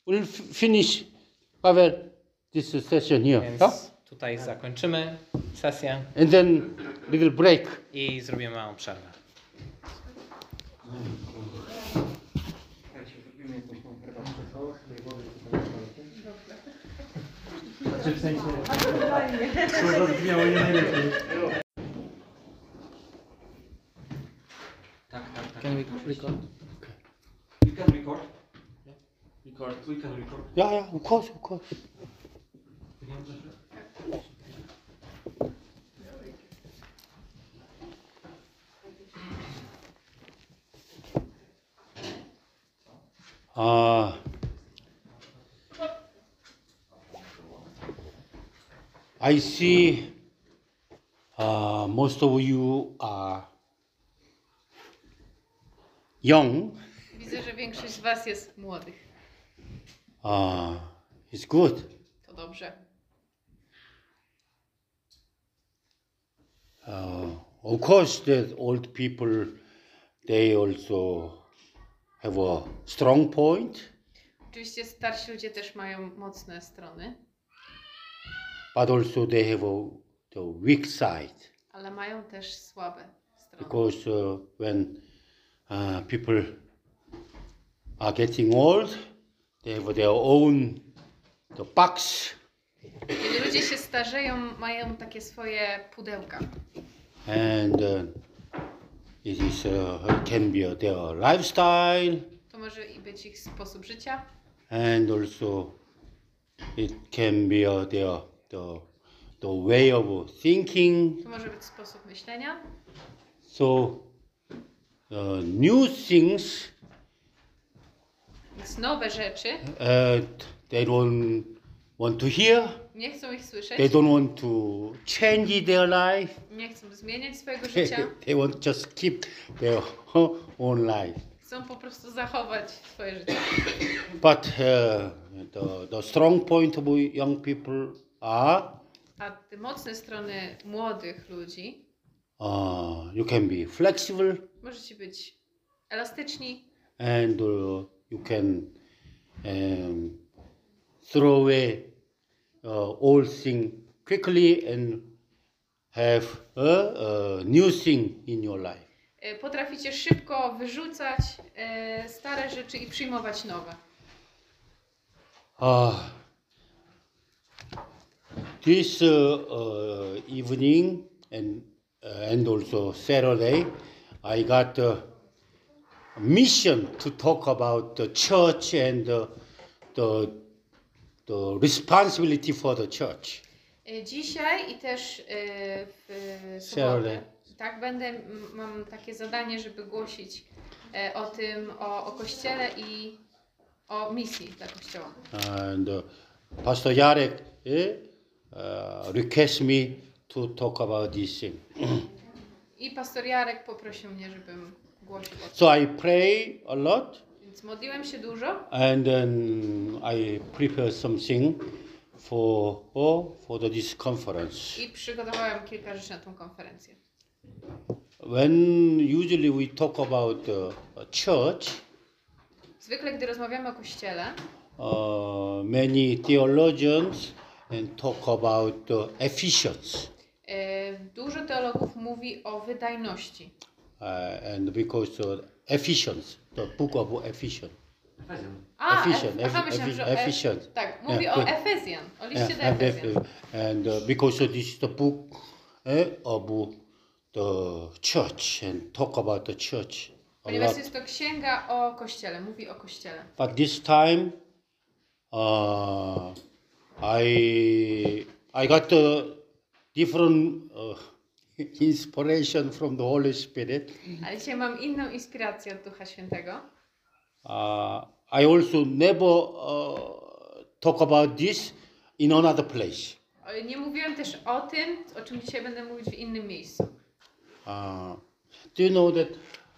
We'll finish Pavel this session here.
Więc
huh?
tutaj zakończymy sesję
And then little break.
i zrobimy małą przerwę.
Tutaj Znaczy w sensie... To zabrzmiało nie najlepiej.
Can we record?
We can record. Record. We can record.
Yeah, yeah, of course, of course. Uh, I see uh, most of you are young.
Widzę, że większość z Was jest młodych.
Uh, it's good.
To dobrze.
Uh, of course, the old people they also have a strong point,
Oczywiście starsi ludzie też mają mocne strony,
but also they have a, the weak side
ale mają też słabe strony.
because uh, when uh, people are getting old, they have their own the box,
Kiedy ludzie się starzeją, mają takie swoje pudełka.
and uh, it is uh, can be their lifestyle.
To może i być ich sposób życia,
and also it can be uh, their the the way of thinking.
to może być sposób myślenia.
So uh, new things
Więc nowe rzeczy
uh, they don't want to hear.
nie chcą ich słyszeć,
They don't want to change their life.
nie chcą zmieniać swojego [LAUGHS] życia,
they want just keep their own life.
chcą po prostu zachować swoje życie.
But uh, the the strong point of young people are
A te mocne strony młodych ludzi
uh, you can be flexible.
Możecie być elastyczni,
and uh, you can um, throw away uh, old thing quickly and have a, a new thing in your life.
E, Potraficie szybko wyrzucać e, stare rzeczy i przyjmować nowe.
Uh, this uh, uh, evening and uh, and also Saturday, I got a mission to talk about the church and the the, the responsibility for the church.
E, Dzisiaj i też e, w sobotę. Tak, będę, mam takie zadanie, żeby głosić e, o tym, o, o Kościele i o misji dla Kościoła.
And uh, Pastor Jarek eh, uh, request me to talk about this thing. [CLEARS THROAT]
I pastor Jarek poprosił mnie, żebym głosił o tym.
So I pray a lot
Więc modliłem się dużo
and then I prepare something for oh, for the, this conference.
i przygotowałem kilka rzeczy na tą konferencję.
When usually we talk about the church,
Zwykle, gdy rozmawiamy o Kościele,
uh, many theologians and talk about the Ephesians,
dużo teologów mówi o wydajności.
uh, and because uh, Ephesians, the book of Ephesians.
A,
Ephesians,
Ef- aha, Ef-
Ephesians.
Tak, mówi
Yeah,
o
but-
Efezjan, o liście do
and,
Efezjan.
and uh, because this is the book eh, of the church and talk about the church
Ponieważ
lot.
jest to księga o Kościele, mówi o Kościele.
But this time, uh, I I got a different uh, [LAUGHS] inspiration from the Holy Spirit.
Ale dzisiaj mam inną inspirację od Ducha Świętego.
Uh, I also never uh, talk about this in another place.
Nie mówiłem też o tym, o czym dzisiaj będę mówić w innym miejscu.
Uh, do you know that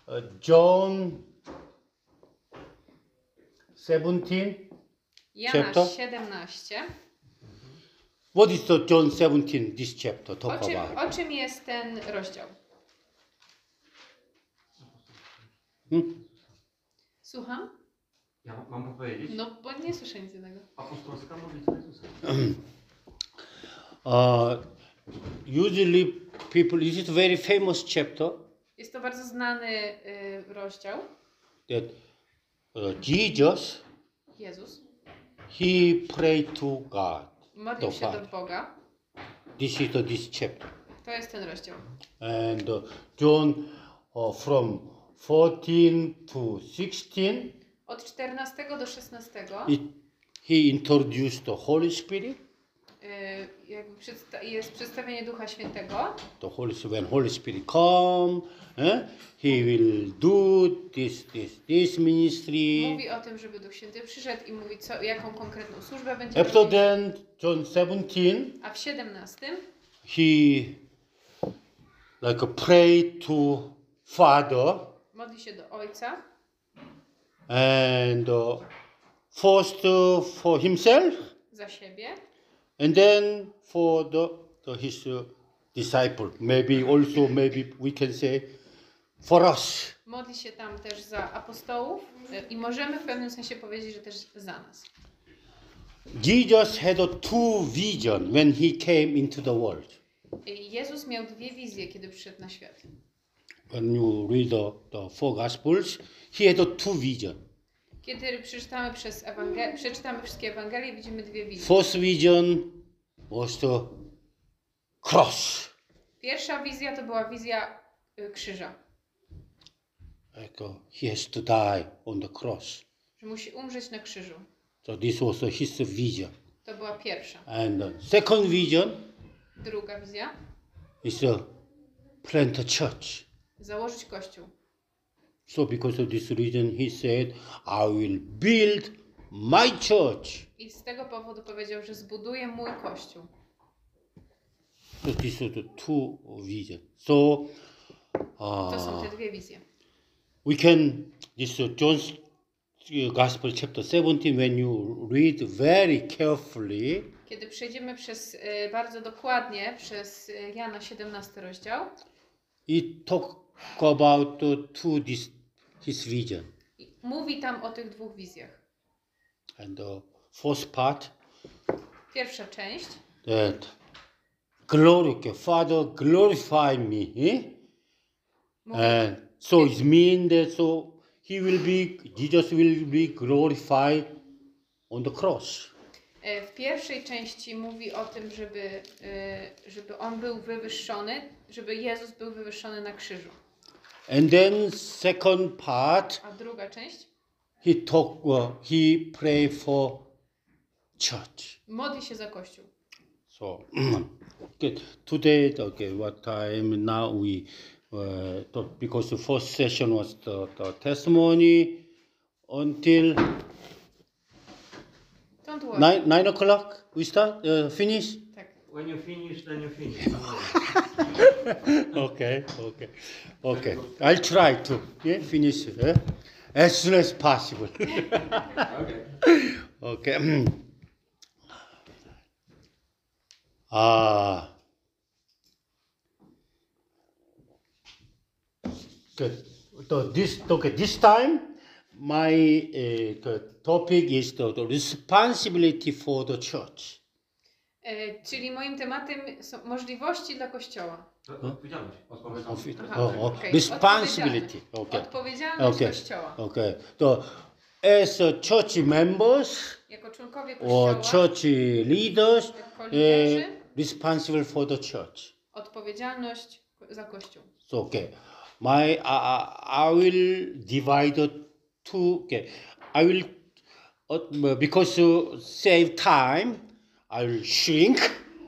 uh, John 17?
Jana
Chapter?
17.
What is the John 17, this chapter
O
talk
czym,
about?
o czym jest ten rozdział?
Hmm?
Słucham?
Ja mam powiedzieć?
No, bo nie słyszę nic innego.
Apostolska modlitwa Jezusa. [CLEARS THROAT]
Uh, usually people, this is a very famous chapter
Jest to bardzo znany y, rozdział.
that uh, Jesus
Jezus
he prayed to God.
Modlił się do. Boga.
This is the, this chapter.
To jest ten rozdział.
And uh, John uh, from 14 to 16,
Od 14 do 16
it, he introduced the Holy Spirit.
Y, jakby przedsta- jest przedstawienie Ducha Świętego.
The Holy Spirit, when Holy Spirit come, eh, he will do this, this, this ministry.
Mówi o tym, żeby Duch Święty przyszedł i mówi, co, jaką konkretną służbę będzie
After then, John 17,
A w 17
he like prayed to Father
modli się do Ojca.
and uh, first uh, for himself
za siebie,
and then for the, the his uh, disciple. Maybe also maybe we can say for us.
modli się tam też za apostołów y, i możemy w pewnym sensie powiedzieć, że też za nas.
Jesus had a two vision when he came into the world.
Y, Jezus miał dwie wizje, kiedy przyszedł na świat.
When you read the, the four gospels, he had a two vision.
Kiedy przeczytamy, przez Ewangel- przeczytamy wszystkie Ewangelie, widzimy dwie wizje.
First vision was the cross.
Pierwsza wizja to była wizja y, krzyża,
Like uh, he has to die on the cross.
że musi umrzeć na krzyżu.
So this was uh, his vision.
To była pierwsza.
And second vision
Druga wizja
is to plant a church.
założyć kościół.
So because of this reason, he said, I will build my church.
I z tego powodu powiedział, że zbuduje mój kościół.
So these are the two visions. So
To są
uh,
te dwie wizje.
we can, this uh, John's uh, Gospel chapter 17, when you read very carefully,
Kiedy przejdziemy przez y, bardzo dokładnie przez y, Jana 17 rozdział,
it talk about two this his vision.
mówi tam o tych dwóch wizjach.
And the first part
Pierwsza część
that glory, Father, glorify me. eh?
mówi,
And so it means that so he will be Jesus will be glorified on the cross.
e, w pierwszej części mówi o tym, żeby, e, żeby on był wywyższony, żeby Jezus był wywyższony na krzyżu.
And then second part,
A druga część
he talk, uh, he pray for church.
modli się za Kościół.
So [CLEARS THROAT] okay, today, okay, what time now we uh, talk, because the first session was the, the testimony until
Don't worry.
nine nine o'clock we start uh, finish.
When you finish, then you finish. [LAUGHS]
Okay, okay, okay. I'll try to yeah, finish eh, as soon as possible. [LAUGHS]
okay.
okay. [CLEARS THROAT] Ah. Good. So this okay. This time, my uh, topic is the, the responsibility for the church.
E, czyli moim tematem są możliwości dla Kościoła.
To Odpowiedzialność. Odpowiedzialność.
Aha,
Oh, oh,
okej.
responsibility. Okay.
Odpowiedzialność
Okay.
Kościoła.
Okay. So, as a church members
Jako członkowie
or
Kościoła
church leaders,
jako
uh,
liderzy
responsible for the church.
odpowiedzialność za Kościół.
So, okay. My, I, I will divide two. Okay. I will, uh, because to save time, I will shrink.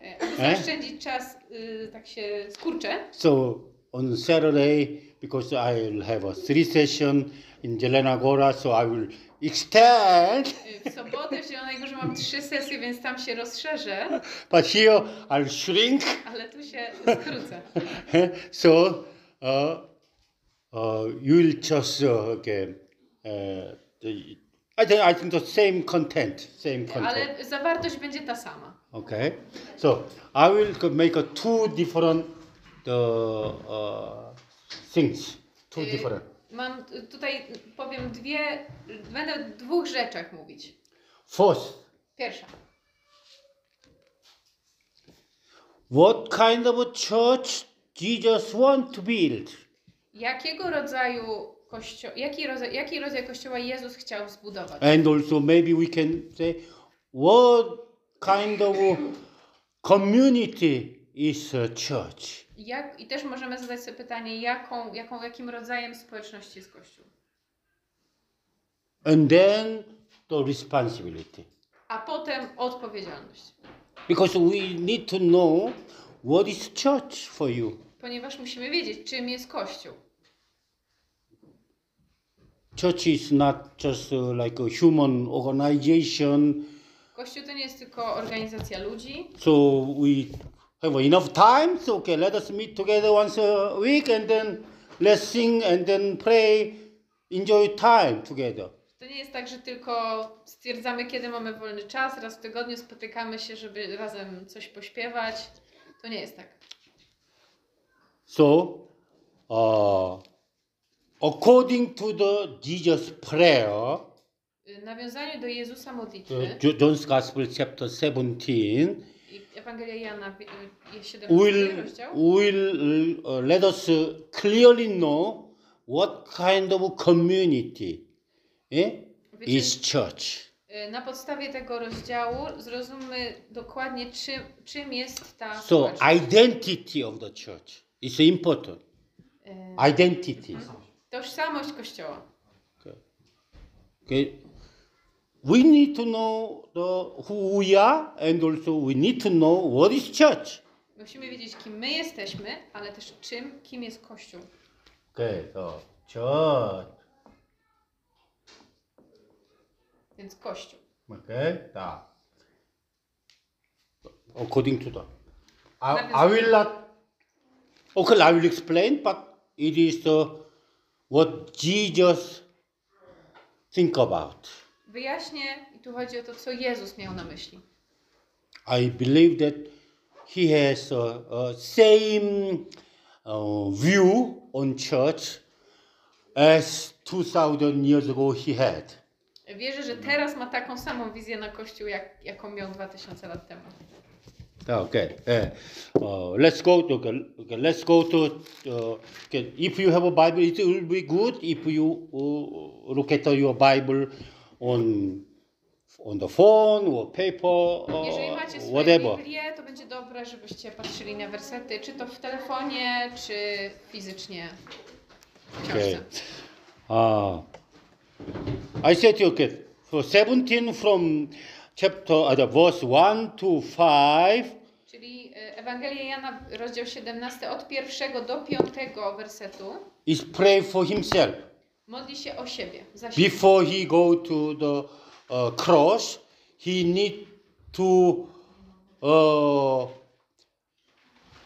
E,
E?
zaoszczędzić czas, y, tak się skurczę,
So on Saturday, because I will have a three session in Jelenagora, so I will extend.
y, w sobotę w Zielonej Górze mam trzy sesje, więc tam się rozszerzę, [LAUGHS]
But here I'll shrink.
ale tu się skrócę. [LAUGHS]
so uh, uh, you will just uh, okay. Uh, I think I think the same content, same content.
Ale zawartość będzie ta sama.
Okay. So I will make a two different the uh, things. Two
Y,
different.
Mam t- tutaj, powiem dwie, będę o dwóch rzeczach mówić.
First,
Pierwsza.
what kind of a church Jesus want to build?
Jakiego rodzaju kościo- jaki, rodzaj, jaki rodzaj kościoła Jezus chciał zbudować?
And also maybe we can say what kind of community is a church?
Jak, I też możemy zadać sobie pytanie, jaką, jaką, jakim rodzajem społeczności jest Kościół?
And then the responsibility.
A potem odpowiedzialność.
Because we need to know what is church for you.
Ponieważ musimy wiedzieć, czym jest Kościół.
Church is not just uh, like a human organization.
Kościół to nie jest tylko organizacja ludzi,
So we have enough time. So okay, let us meet together once a week and then let's sing and then pray, enjoy time together.
To nie jest tak, że tylko stwierdzamy, kiedy mamy wolny czas, raz w tygodniu spotykamy się, żeby razem coś pośpiewać. To nie jest tak.
So, uh, according to the Jesus prayer,
W nawiązaniu do Jezusa modlitwy
Jo- John's Gospel chapter 17,
i Ewangelia Jana wi- y, 17
will
rozdział,
will uh, let us uh, clearly know what kind of community eh,
Wiecie-
is church.
y, na podstawie tego rozdziału zrozummy dokładnie, czym, czym jest ta
So
społeczność.
identity of the church is important.
Y,
Identity.
Tożsamość Kościoła.
Okay. We need to know the who we are, and also we need to know what is church.
Musimy wiedzieć, kim my jesteśmy, ale też czym, kim jest Kościół.
Okay, so church.
Więc Kościół.
Okay, that. According to the. I, I will not. Okay, I will explain, but it is the what Jesus think about.
Wyjaśnię, i tu chodzi o to, co Jezus miał na myśli.
I believe that he has a, a same uh, view on church as 2000 years ago he had.
Wierzę, że teraz ma taką samą wizję na Kościół, jak, jaką miał 2000 lat temu.
Okay. Uh, uh, let's go to okay, let's go to uh, okay, if you have a Bible, it will be good if you uh, look at your Bible on on the phone or paper
Jeżeli
or
macie swoje
whatever.
Biblię, to będzie dobre, żebyście patrzyli na wersety, czy to w telefonie, czy fizycznie w
Okay. Uh, I said okay, for 17 from chapter, uh, the verse 1 to 5,
Czyli Ewangelia Jana, rozdział 17, od pierwszego do piątego wersetu,
is pray for himself.
modli się o siebie, siebie.
Before he go to the uh, cross, he need to uh,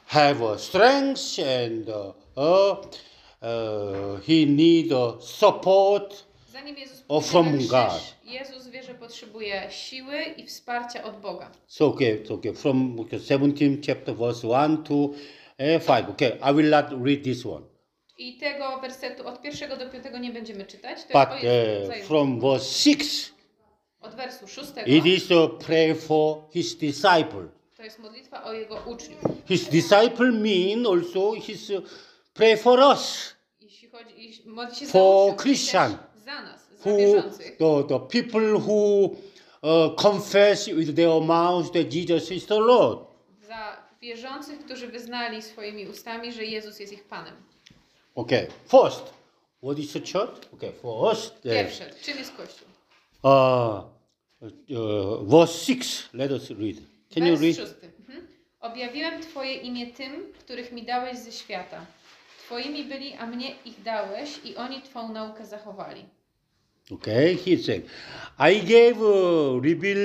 have uh, strength and uh, uh, he need support.
Zanim Jezus
from
krzyż,
God.
Jezus wie, że potrzebuje siły i wsparcia od Boga.
So okay, so okay, from okay, 17 chapter verse 1 to uh, 5. Okay, I will not read this one.
I tego wersetu od pierwszego do piątego nie będziemy czytać. To
But
jest,
uh, from verse 6,
Od wersu szóstego
it is a prayer for his disciple.
to jest modlitwa o Jego uczniów.
His disciple mean also his uh, pray for us,
Jeśli chodzi, modli się
For Christian.
też za nas, za
who the, the people who uh, confess with their mouths that Jesus is the Lord.
Za wierzących, którzy wyznali swoimi ustami, że Jezus jest ich Panem.
Okay, first, what is the church? Okay, for us, uh,
Pierwsze, czym jest Kościół?
uh, uh, verse 6, let us read. Can you
Wers
read?
szósty. Mhm. Objawiłem Twoje imię tym, których mi dałeś ze świata. Twoimi byli, a mnie ich dałeś i oni Twą naukę zachowali.
Okay, he said, I gave, uh, reveal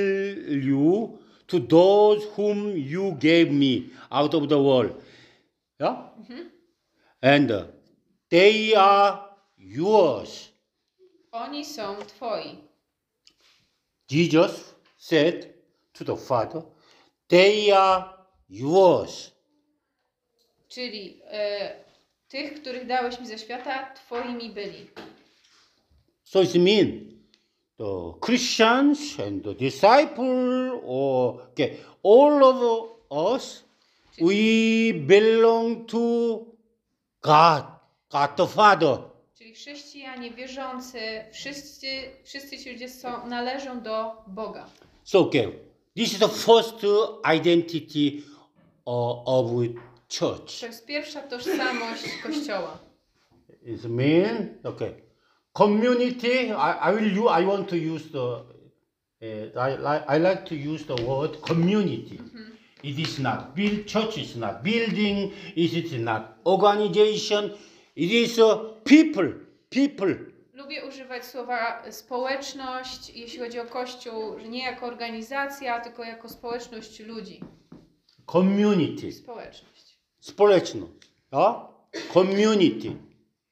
you to those whom you gave me out of the world. Yeah? And uh, they are yours.
Oni są Twoi.
Jesus said to the Father, they are yours.
Czyli e, tych, których dałeś mi ze świata, Twoimi byli.
So it means the Christians and the disciple, or okay, all of us, we belong to God, God the Father.
Czyli chrześcijanie, wierzący, wszyscy, wszyscy ci ludzie są, należą do Boga.
So okay, this is the first identity of, of church.
To jest pierwsza tożsamość Kościoła.
It's mean okay. Community. I, I will. u- I want to use the. Uh, I like. I like to use the word community. It is not build. Church is not building. It is not organization. It is uh, people. People.
Lubię używać słowa społeczność, jeśli chodzi o Kościół, że nie jako organizacja, tylko jako społeczność ludzi.
Community.
Społeczność.
Społeczność. A? Community.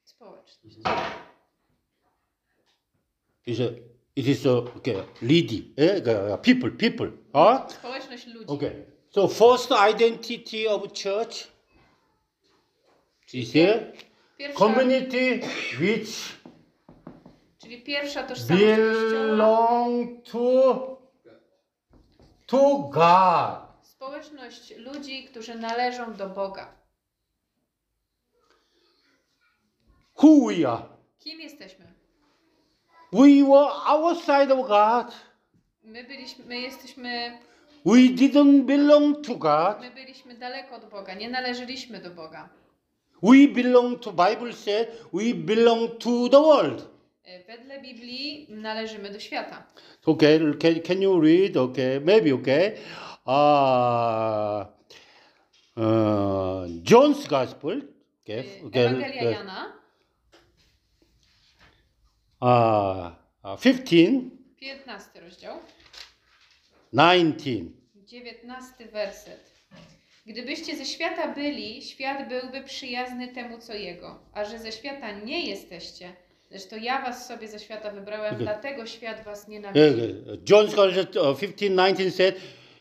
Społeczność.
Is a. It is a okay. Lady. Eh? uh, People. People. A?
Społeczność ludzi.
Okay. So first identity of church is here.
Pierwsza,
Community which
czyli pierwsza tożsamość
belong to to God.
Społeczność ludzi, którzy należą do Boga.
Who we are.
Kim jesteśmy?
We were outside of God.
My byliśmy, my jesteśmy,
We didn't belong to God.
my byliśmy daleko od Boga, nie należeliśmy do Boga.
We belong to Bible said we belong to the world.
E, Wedle Biblii należymy do świata.
Okay, can, can you read? Okay, maybe okay. Uh, uh, John's Gospel. Okay,
E,
okay,
Ewangelia
uh,
Jana,
uh, uh, 15,
15 rozdział,
19.
19 werset. Gdybyście ze świata byli, świat byłby przyjazny temu, co jego. A że ze świata nie jesteście, lecz to ja was sobie ze świata wybrałem,
Okay.
dlatego świat was
Uh,
nienawidzi.
John's Gospel uh, 15, 19 said,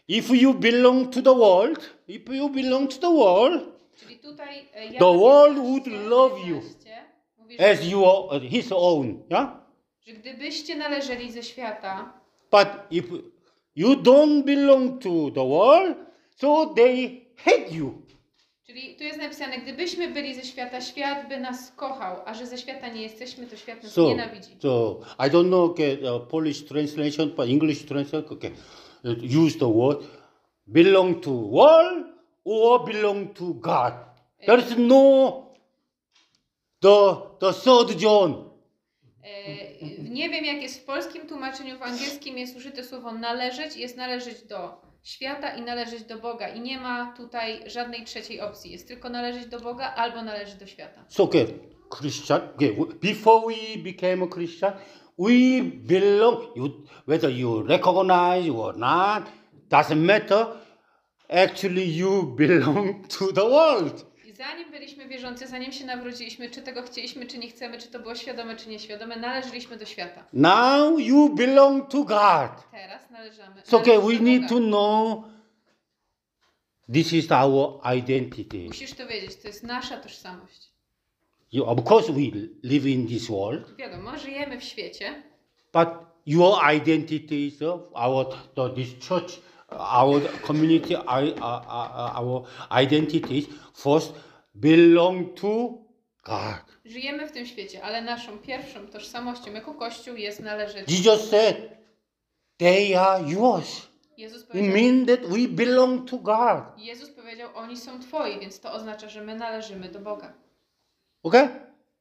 If you belong to the world, if you belong to the world,
Czyli tutaj e, Jan
The world
15,
would love you
19 mówi, że,
as your uh, his own, yeah.
że gdybyście należeli ze świata,
But if you don't belong to the world, so they hate you.
czyli tu jest napisane, gdybyśmy byli ze świata, świat by nas kochał, a że ze świata nie jesteśmy, to świat nas
So,
nienawidzi.
so I don't know okay, uh, Polish translation, but English translation, okay, uh, use the word belong to world or belong to God. There is no the the third John.
E, Nie wiem, jak jest w polskim tłumaczeniu, w angielskim jest użyte słowo należeć, jest należeć do świata i należeć do Boga. I nie ma tutaj żadnej trzeciej opcji. Jest tylko należeć do Boga albo należeć do świata.
So okay, Christian. Okay, before we became a Christian, we belong. You, whether you recognize or not, doesn't matter. Actually, you belong to the world.
Zanim byliśmy wierzący, zanim się nawróciliśmy, czy tego chcieliśmy, czy nie chcemy, czy to było świadome, czy nieświadome, należeliśmy do świata.
Now you belong to God.
Teraz należamy.
So okay, we need to know. This is our identity.
Musisz to wiedzieć, to jest nasza tożsamość.
You, of course, we live in this world,
Wiadomo, żyjemy w świecie,
but your identity is our the, this church, our community, our, our, our identities first belong to God.
żyjemy w tym świecie, ale naszą pierwszą tożsamością jako Kościół jest należeć.
Jesus said, "They are yours."
Jezus
It
powiedział,
means that we belong to God.
Jezus powiedział, oni są Twoi, więc to oznacza, że my należymy do Boga.
Okay?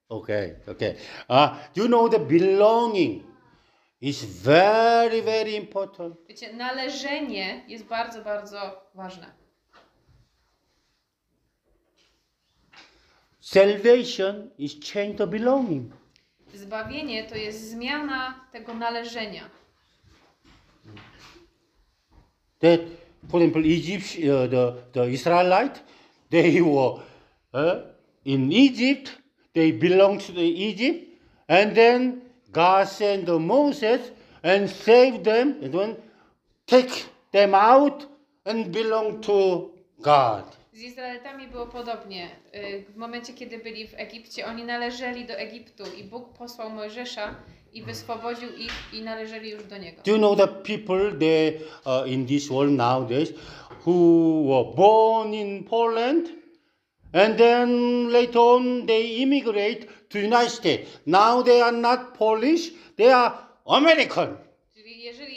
Okay, okay. Uh, you know the belonging is very, very important.
Wiecie, należenie jest bardzo, bardzo ważne.
Salvation is change the belonging.
Zbawienie to jest zmiana tego należenia.
That, for example, Egypt, uh, the, the Israelite, they were uh, in Egypt, they belonged to the Egypt, and then God sent the Moses and saved them, and then take them out and belong to God.
Z Izraelitami było podobnie. Y, W momencie, kiedy byli w Egipcie, oni należeli do Egiptu i Bóg posłał Mojżesza i wyswobodził ich i należeli już do Niego.
Do you know the people they, uh, in this world nowadays who were born in Poland and then later on they immigrate to United States. Now they are not Polish, they are American.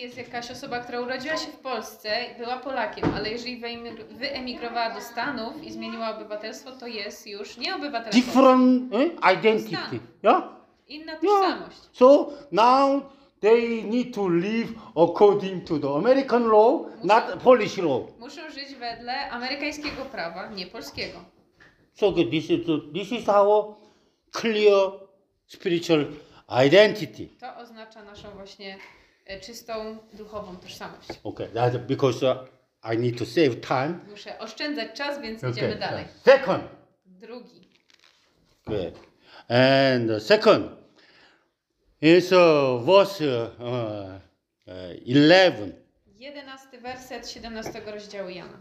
Jest jakaś osoba, która urodziła się w Polsce, była Polakiem, ale jeżeli wyemigr- wyemigrowała do Stanów i zmieniła obywatelstwo, to jest już nie obywatelem.
Different eh, identity. Yeah?
Inna
Yeah.
tożsamość.
So now they need to live according to the American law, not Polish law.
Muszą żyć wedle amerykańskiego prawa, nie polskiego.
So this is this is our clear spiritual identity.
To oznacza naszą właśnie czystą duchową tożsamość.
Okay, that's because uh, I need to save time.
Muszę oszczędzać czas, więc
Okay.
idziemy dalej.
Second,
Drugi.
good. And the second is uh, verse uh, uh, 11.
Jedenasty werset 17 rozdziału Jana.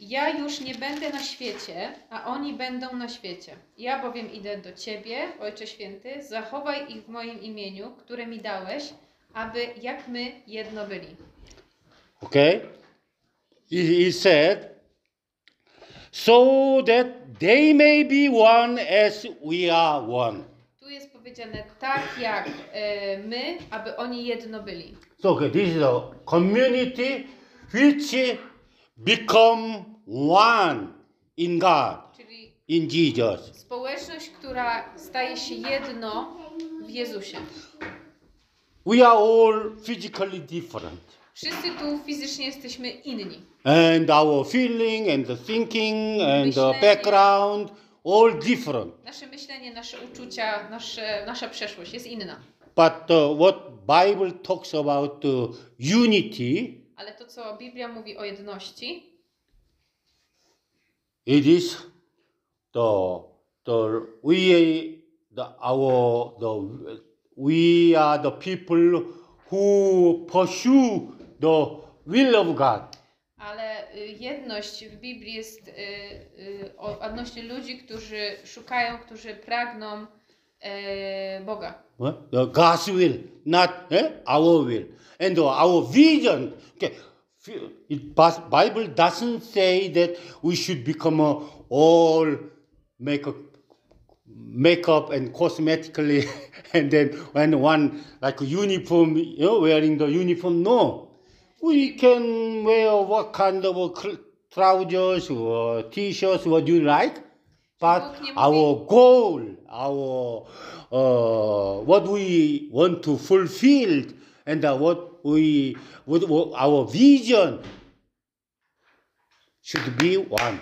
Ja już nie będę na świecie, a oni będą na świecie. Ja bowiem idę do Ciebie, Ojcze Święty, zachowaj ich w moim imieniu, które mi dałeś, aby jak my jedno byli.
Okay? He, he said, so that they may be one as we are one.
Tu jest powiedziane tak jak e, my, aby oni jedno byli.
So okay, this is a community which become one in God,
Czyli
in Jesus.
społeczność, która staje się jedno w Jezusie.
We are all physically different.
Wszyscy tu fizycznie jesteśmy inni.
And our feeling and the thinking and the
Myślenie.
background, all different.
Nasze myślenie, nasze uczucia, nasze, nasza przeszłość jest inna.
But uh, what Bible talks about uh, unity,
Ale to, co Biblia mówi o jedności,
it is the the we the our the we are the people who pursue the will of God.
ale y, jedność w Biblii jest y, y, odnośnie ludzi, którzy szukają, którzy pragną y, Boga.
The God's will, not eh, our will. And our vision. Okay. It, Bible doesn't say that we should become a, all make a, makeup and cosmetically [LAUGHS] and then when one like a uniform, you know, wearing the uniform. No. We can wear what kind of a trousers or t-shirts, what you like. But
Bóg nie mówi-
our goal, our uh, what we want to fulfill, and uh, what we what, what our vision should be one.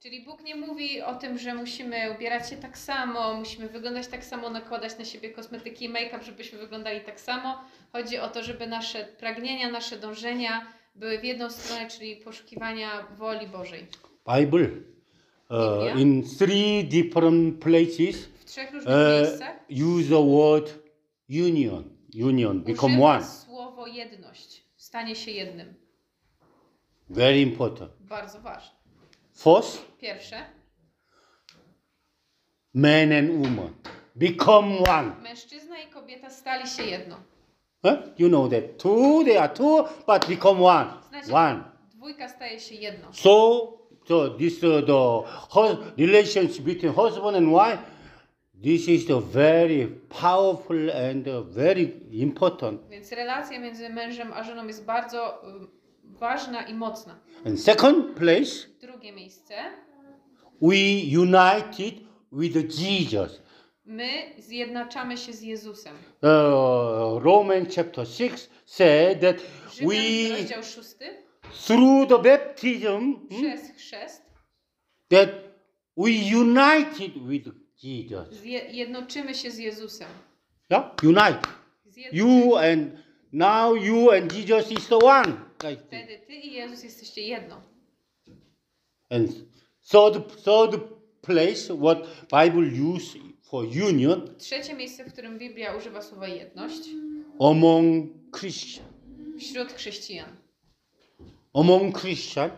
Czyli Bóg nie mówi o tym, że musimy ubierać się tak samo, musimy wyglądać tak samo, nakładać na siebie kosmetyki i make-up, żebyśmy wyglądali tak samo. Chodzi o to, żeby nasze pragnienia, nasze dążenia były w jedną stronę, czyli poszukiwania woli Bożej.
Bible uh, in three different places
W trzech różnych
uh,
miejscach
use the word union. Union become
używa
one.
słowo jedność, stanie się jednym.
Very important.
Bardzo ważne.
First,
Pierwsze,
man and woman become one.
mężczyzna i kobieta stali się jedno.
Huh? You know that two they are two, but become one.
Znacie,
One.
dwójka staje się jedno.
So, so this uh, the relationship between husband and wife. This is the very powerful and uh, very important.
Więc relacja między mężem a żoną jest bardzo y, ważna i mocna.
And second place,
Drugie miejsce.
We united with Jesus.
My zjednaczamy się z Jezusem.
Uh, Romans chapter six said that
Rzymian,
we
rozdział 6.
through the baptism hmm,
Przez chrzest
that we united with Jesus.
zje- jednoczymy się z Jezusem.
Yeah, unite.
Zjednoczymy.
You and now you and Jesus is the one.
Wtedy ty i Jezus jesteście jedno.
And third, third place, what Bible use for union
Trzecie miejsce, w którym Biblia używa słowa jedność
among Christian,
wśród chrześcijan.
among Christian.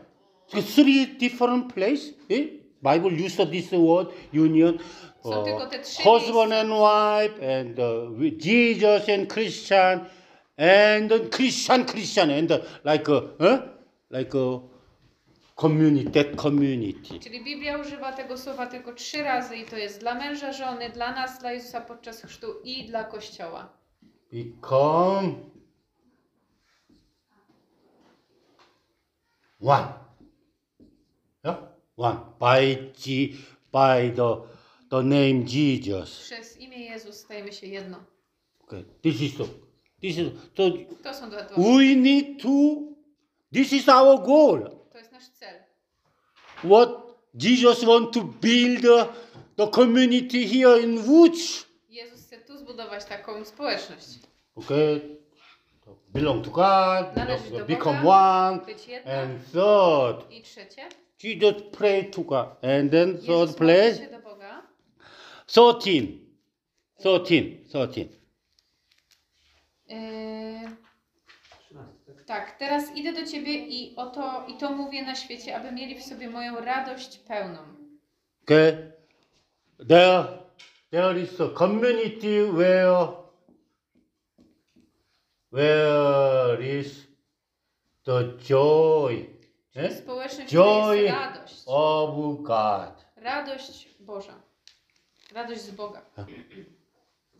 So three different place. Eh? Bible use this word union.
Są tylko te trzy
husband and wife, and uh, with Jesus and Christian, and then Christian Christian, and uh, like uh, huh? like uh, community, community.
Czyli Biblia używa tego słowa tylko trzy razy i to jest dla męża, żony, dla nas, dla Jezusa podczas chrztu i dla Kościoła.
Become one. Yeah? One. By, G, by the, the name Jesus.
Przez imię Jezus stajemy się jedno.
Okay. This is the, this is, so
To są dwa dwa.
we need to, this is our goal.
Jest nasz cel.
What Jesus want to build uh, the community here in Woods.
Jezus chce tu zbudować taką społeczność.
Okay. Belong to God,
Należy
become
Boga.
one. And third,
I trzecie.
Jesus pray to God. And then third place,
się do Boga.
13. 13. 13.
Yy,
13, tak?
teraz idę do Ciebie i oto i to mówię na świecie, aby mieli w sobie moją radość pełną.
Okay. There, there is a community where, where is the joy eh,
Społeczność,
Joy
jest radość.
of God.
Radość Boża. Radość z Boga.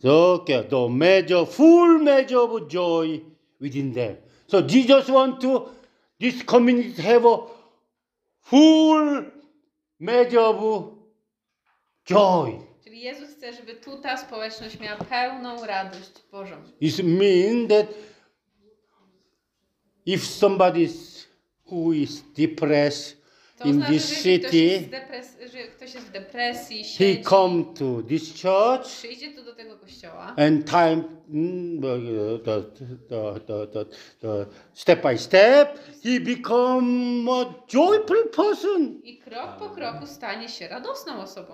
Okay, the measure, full measure of joy within them. So Jesus want to this community have a full measure of joy.
Czyli Jezus chce, żeby tu ta społeczność miała pełną radość Bożą.
It means that if somebody who is depressed
To
in
oznacza,
this
że jeżeli ktoś jest,
city,
w depres- że ktoś jest w depresji,
he
siedzi,
come to this church
przyjdzie tu do tego kościoła
and time mm, the, the, the, the, the step by step he become a joyful person.
i krok po kroku stanie się radosną osobą.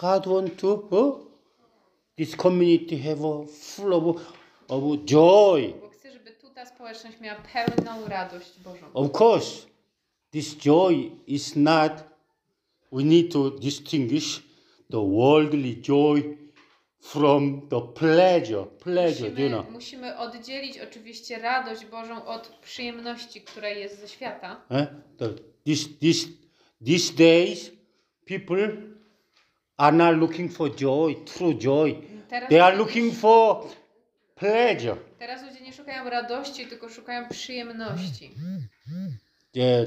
God want to oh, this community have a full of, of joy.
Bo ta społeczność miała pełną radość Bożą.
Of course, this joy is not, we need to distinguish the worldly joy from the pleasure. Pleasure, you
Musimy,
know.
musimy oddzielić oczywiście radość Bożą od przyjemności, która jest ze świata.
Eh? The, this, this, these days, people are not looking for joy, true joy.
Teraz,
They are looking for
teraz ludzie nie szukają radości, tylko szukają przyjemności.
They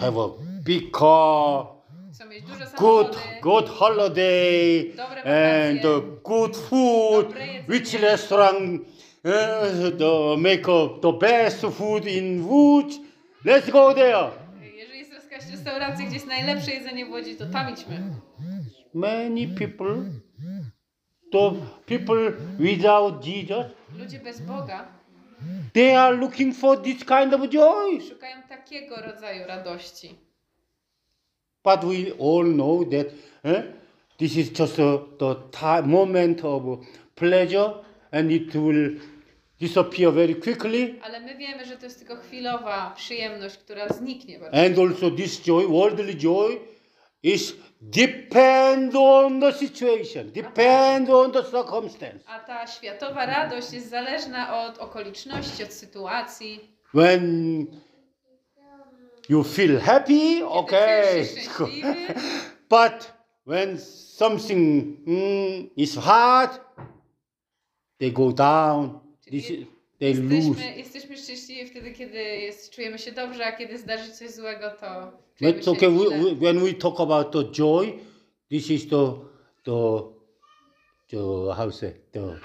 have a big car,
Chcą mieć duże
good,
samochody,
good holiday,
Dobre
and
wakacje.
the good food,
Dobre jedzenie.
which restaurant uh, the make a, the best food in Łódź. Let's go there.
Jeżeli jest jakaś restauracja, gdzie jest najlepsze jedzenie w Łodzi, to tam idźmy.
Many people, the people without Jesus,
Ludzie bez Boga
they are looking for this kind of joy.
szukają takiego rodzaju radości.
But we all know that eh, this is just a, the time, moment of pleasure, and it will disappear very quickly.
Ale my wiemy, że to jest tylko chwilowa przyjemność, która zniknie bardzo.
And also this joy, worldly joy, is depend on the situation, depend on the circumstance.
A ta światowa radość jest zależna od okoliczności, od sytuacji.
When you feel happy, okay, [LAUGHS] but when something mm, is hard, they go down. This,
jesteśmy, jesteśmy szczęśliwi wtedy, kiedy jest, czujemy się dobrze, a kiedy zdarzy coś złego, to czujemy
But
się
okay, we,
źle.
we, when we talk about the joy, this is the the the how to say the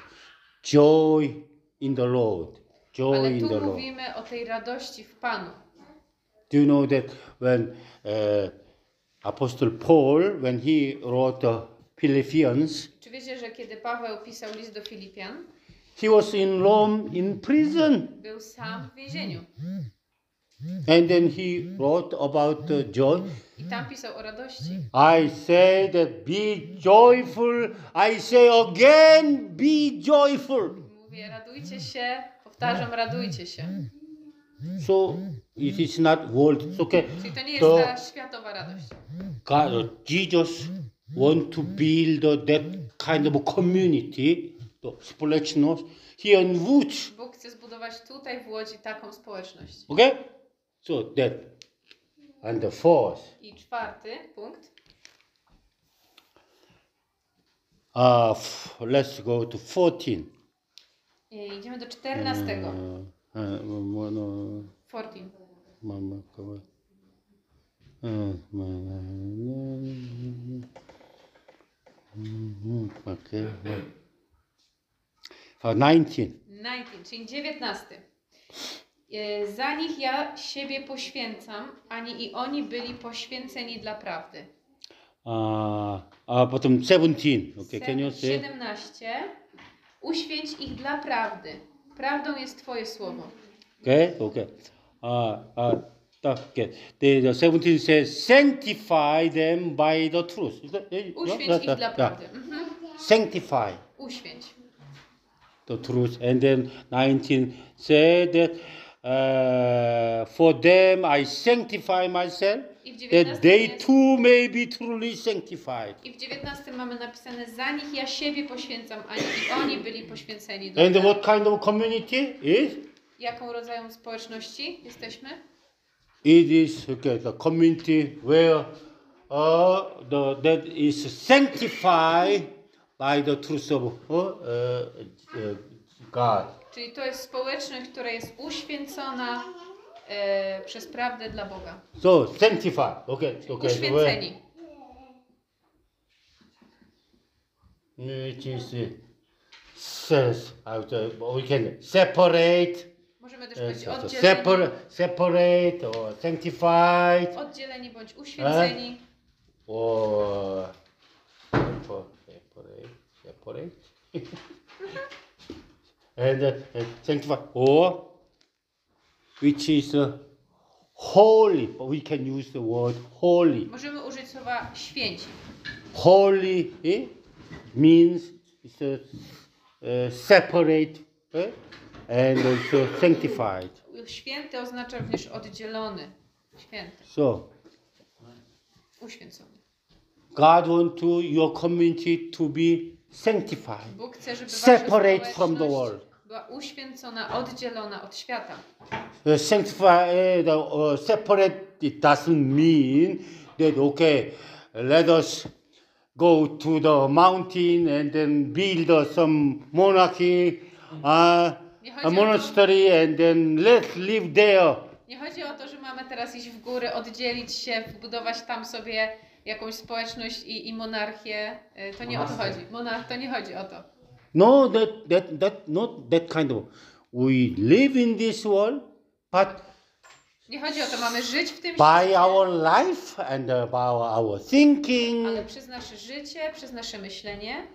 joy in the Lord. Joy
Ale
in
tu
the Lord.
mówimy o tej radości w Panu.
Do you know that when uh, Apostle Paul, when he wrote the Philippians,
Czy wiecie, że kiedy Paweł pisał list do Filipian,
he was in Rome in prison,
był sam w więzieniu
and then he wrote about uh, the joy.
i tam pisał o radości.
I say that be joyful. I say again, be joyful.
Mówię, radujcie się, powtarzam, radujcie się.
So it is not world. It's okay.
Czyli to nie jest
To-
ta światowa radość.
God, Jesus want to build that kind of community 또 społeczność here in Łódź.
Bóg chce zbudować tutaj w Łodzi taką społeczność.
Okay? So that and the fourth.
I czwarty punkt.
Uh, let's go to 14.
I idziemy do czternastego.
Uh, uh, 뭐, no,
14.
mama. Uh, mhm, okay. Uh, 19.
19, czyli 19. E, Za nich ja siebie poświęcam, ani i oni byli poświęceni dla prawdy.
Uh, uh, potem 17. Okay, can you
Se-
say?
17. Uświęć ich dla prawdy. Prawdą jest Twoje słowo.
Okay, okay. Uh, uh, okay. The, the 17 says, sanctify them by the truth.
Uświęć
yeah,
ich
yeah,
dla
yeah.
prawdy. Mhm.
Sanctify
Uświęć.
The truth. And then 19 said that uh, for them I sanctify myself, that
19
they too may be truly sanctified.
i w 19 mamy napisane za nich ja siebie poświęcam, ani i oni byli poświęceni dla
And what kind of community is?
Jaką rodzajem społeczności jesteśmy?
It is okay, the community where uh, the, that is sanctified by the truth of uh, uh, uh, God.
Czyli to jest społeczność, która jest uświęcona e, przez prawdę dla Boga.
So sanctify. Okay, okay. so where-
Uświęceni.
Which is uh, says out we can separate,
Możemy też
uh,
powiedzieć oddzieleni,
separate, separate or sanctified
oddzieleni bądź uświęceni.
or sepa- separate, separate, and, uh, and sanctify or which is uh, holy. But we can use the word holy.
Możemy użyć słowa święci.
Holy eh, means it's a, uh, separate eh, and also sanctified.
Święty oznacza również oddzielony. Święty,
So
uświęcony.
God wants to your community to be sanctified,
Bóg chce, żeby
Separate from the world.
była uświęcona, oddzielona od świata.
Uh, sanctify uh, uh, separate. It doesn't mean that okay, let us go to the mountain and then build uh, some monarchy, uh, a
o to,
monastery, and then let's live there.
nie chodzi o to, że mamy teraz iść w góry, oddzielić się, wbudować tam sobie jakąś społeczność i, i monarchię. Y, To nie o to chodzi. Monarch, to nie chodzi o to.
No, that that that not that kind of. We live in this world, but
Nie chodzi o to, mamy żyć w tym
by
świecie,
our life and by our thinking,
ale przez nasze życie, przez nasze myślenie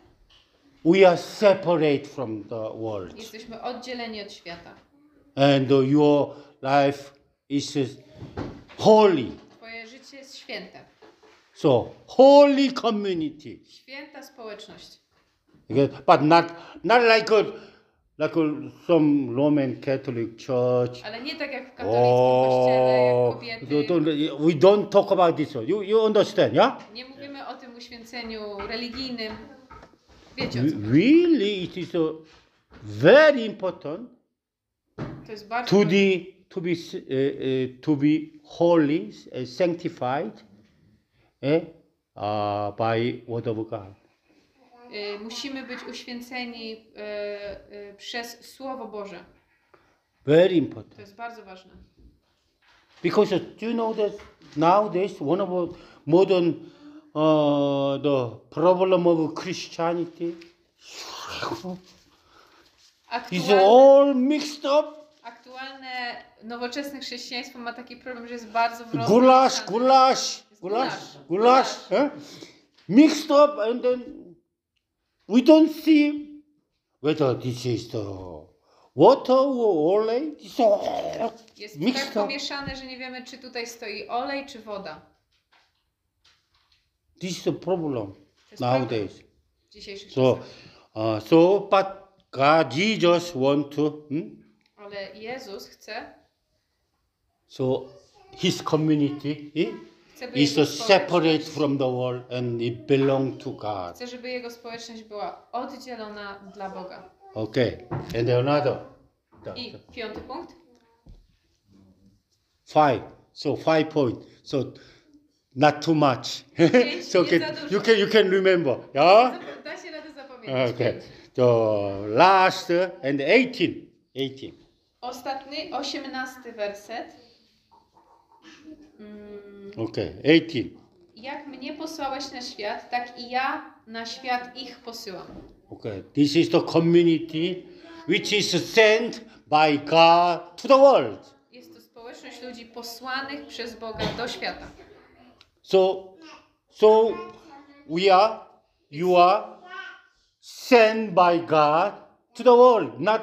we are separate from the world,
jesteśmy oddzieleni od świata.
and your life is holy.
Twoje życie jest święte.
So holy community,
Święta społeczność.
But not not like a like a, some Roman Catholic church.
Ale nie tak jak w katolickim kościele, jak
Oh,
kobiety.
don't- don't- we don't talk about this. You you understand, yeah?
Nie mówimy o tym uświęceniu religijnym. Wiecie o co?
Really, it is uh, very important
To jest bardzo
to the to be uh, uh, to be holy, uh, sanctified, God.
Y, Musimy być uświęceni y, przez Słowo Boże.
Very important
To jest bardzo ważne.
because uh, do you know that nowadays one of the modern uh, the problem of Christianity is all mixed up.
aktualne nowoczesne chrześcijaństwo ma taki problem, że jest bardzo rozmieszane.
goulash,
Jest
goulash,
goulash.
goulash, eh? mixed up, and then we don't see whether this is the water or olej. It's all
Jest
mixed
tak
up.
pomieszane, że nie wiemy, czy tutaj stoi olej, czy woda.
This is the problem
To jest
nowadays.
problem w dzisiejszych
So,
czasach.
uh, so, but God, Jesus want to. hmm?
Ale Jezus chce,
So, His community, eh? Is
jego
separate from the world and it belong to God.
chcę, żeby jego społeczność była oddzielona dla Boga.
Okay. And another.
I piąty punkt.
Five. So five point. So not too much. [LAUGHS] So
nie
can,
za dużo.
you can you can remember. Yeah.
Da się radę zapamiętać.
Okay. The last and 18. 18.
Ostatni, osiemnasty werset. Mm,
Okay. 18.
Jak mnie posłałeś na świat, tak i ja na świat ich posyłam.
Okay. This is the community which is sent by God to the world.
Jest to społeczność ludzi posłanych przez Boga do świata.
So, so we are, you are sent by God to the world, not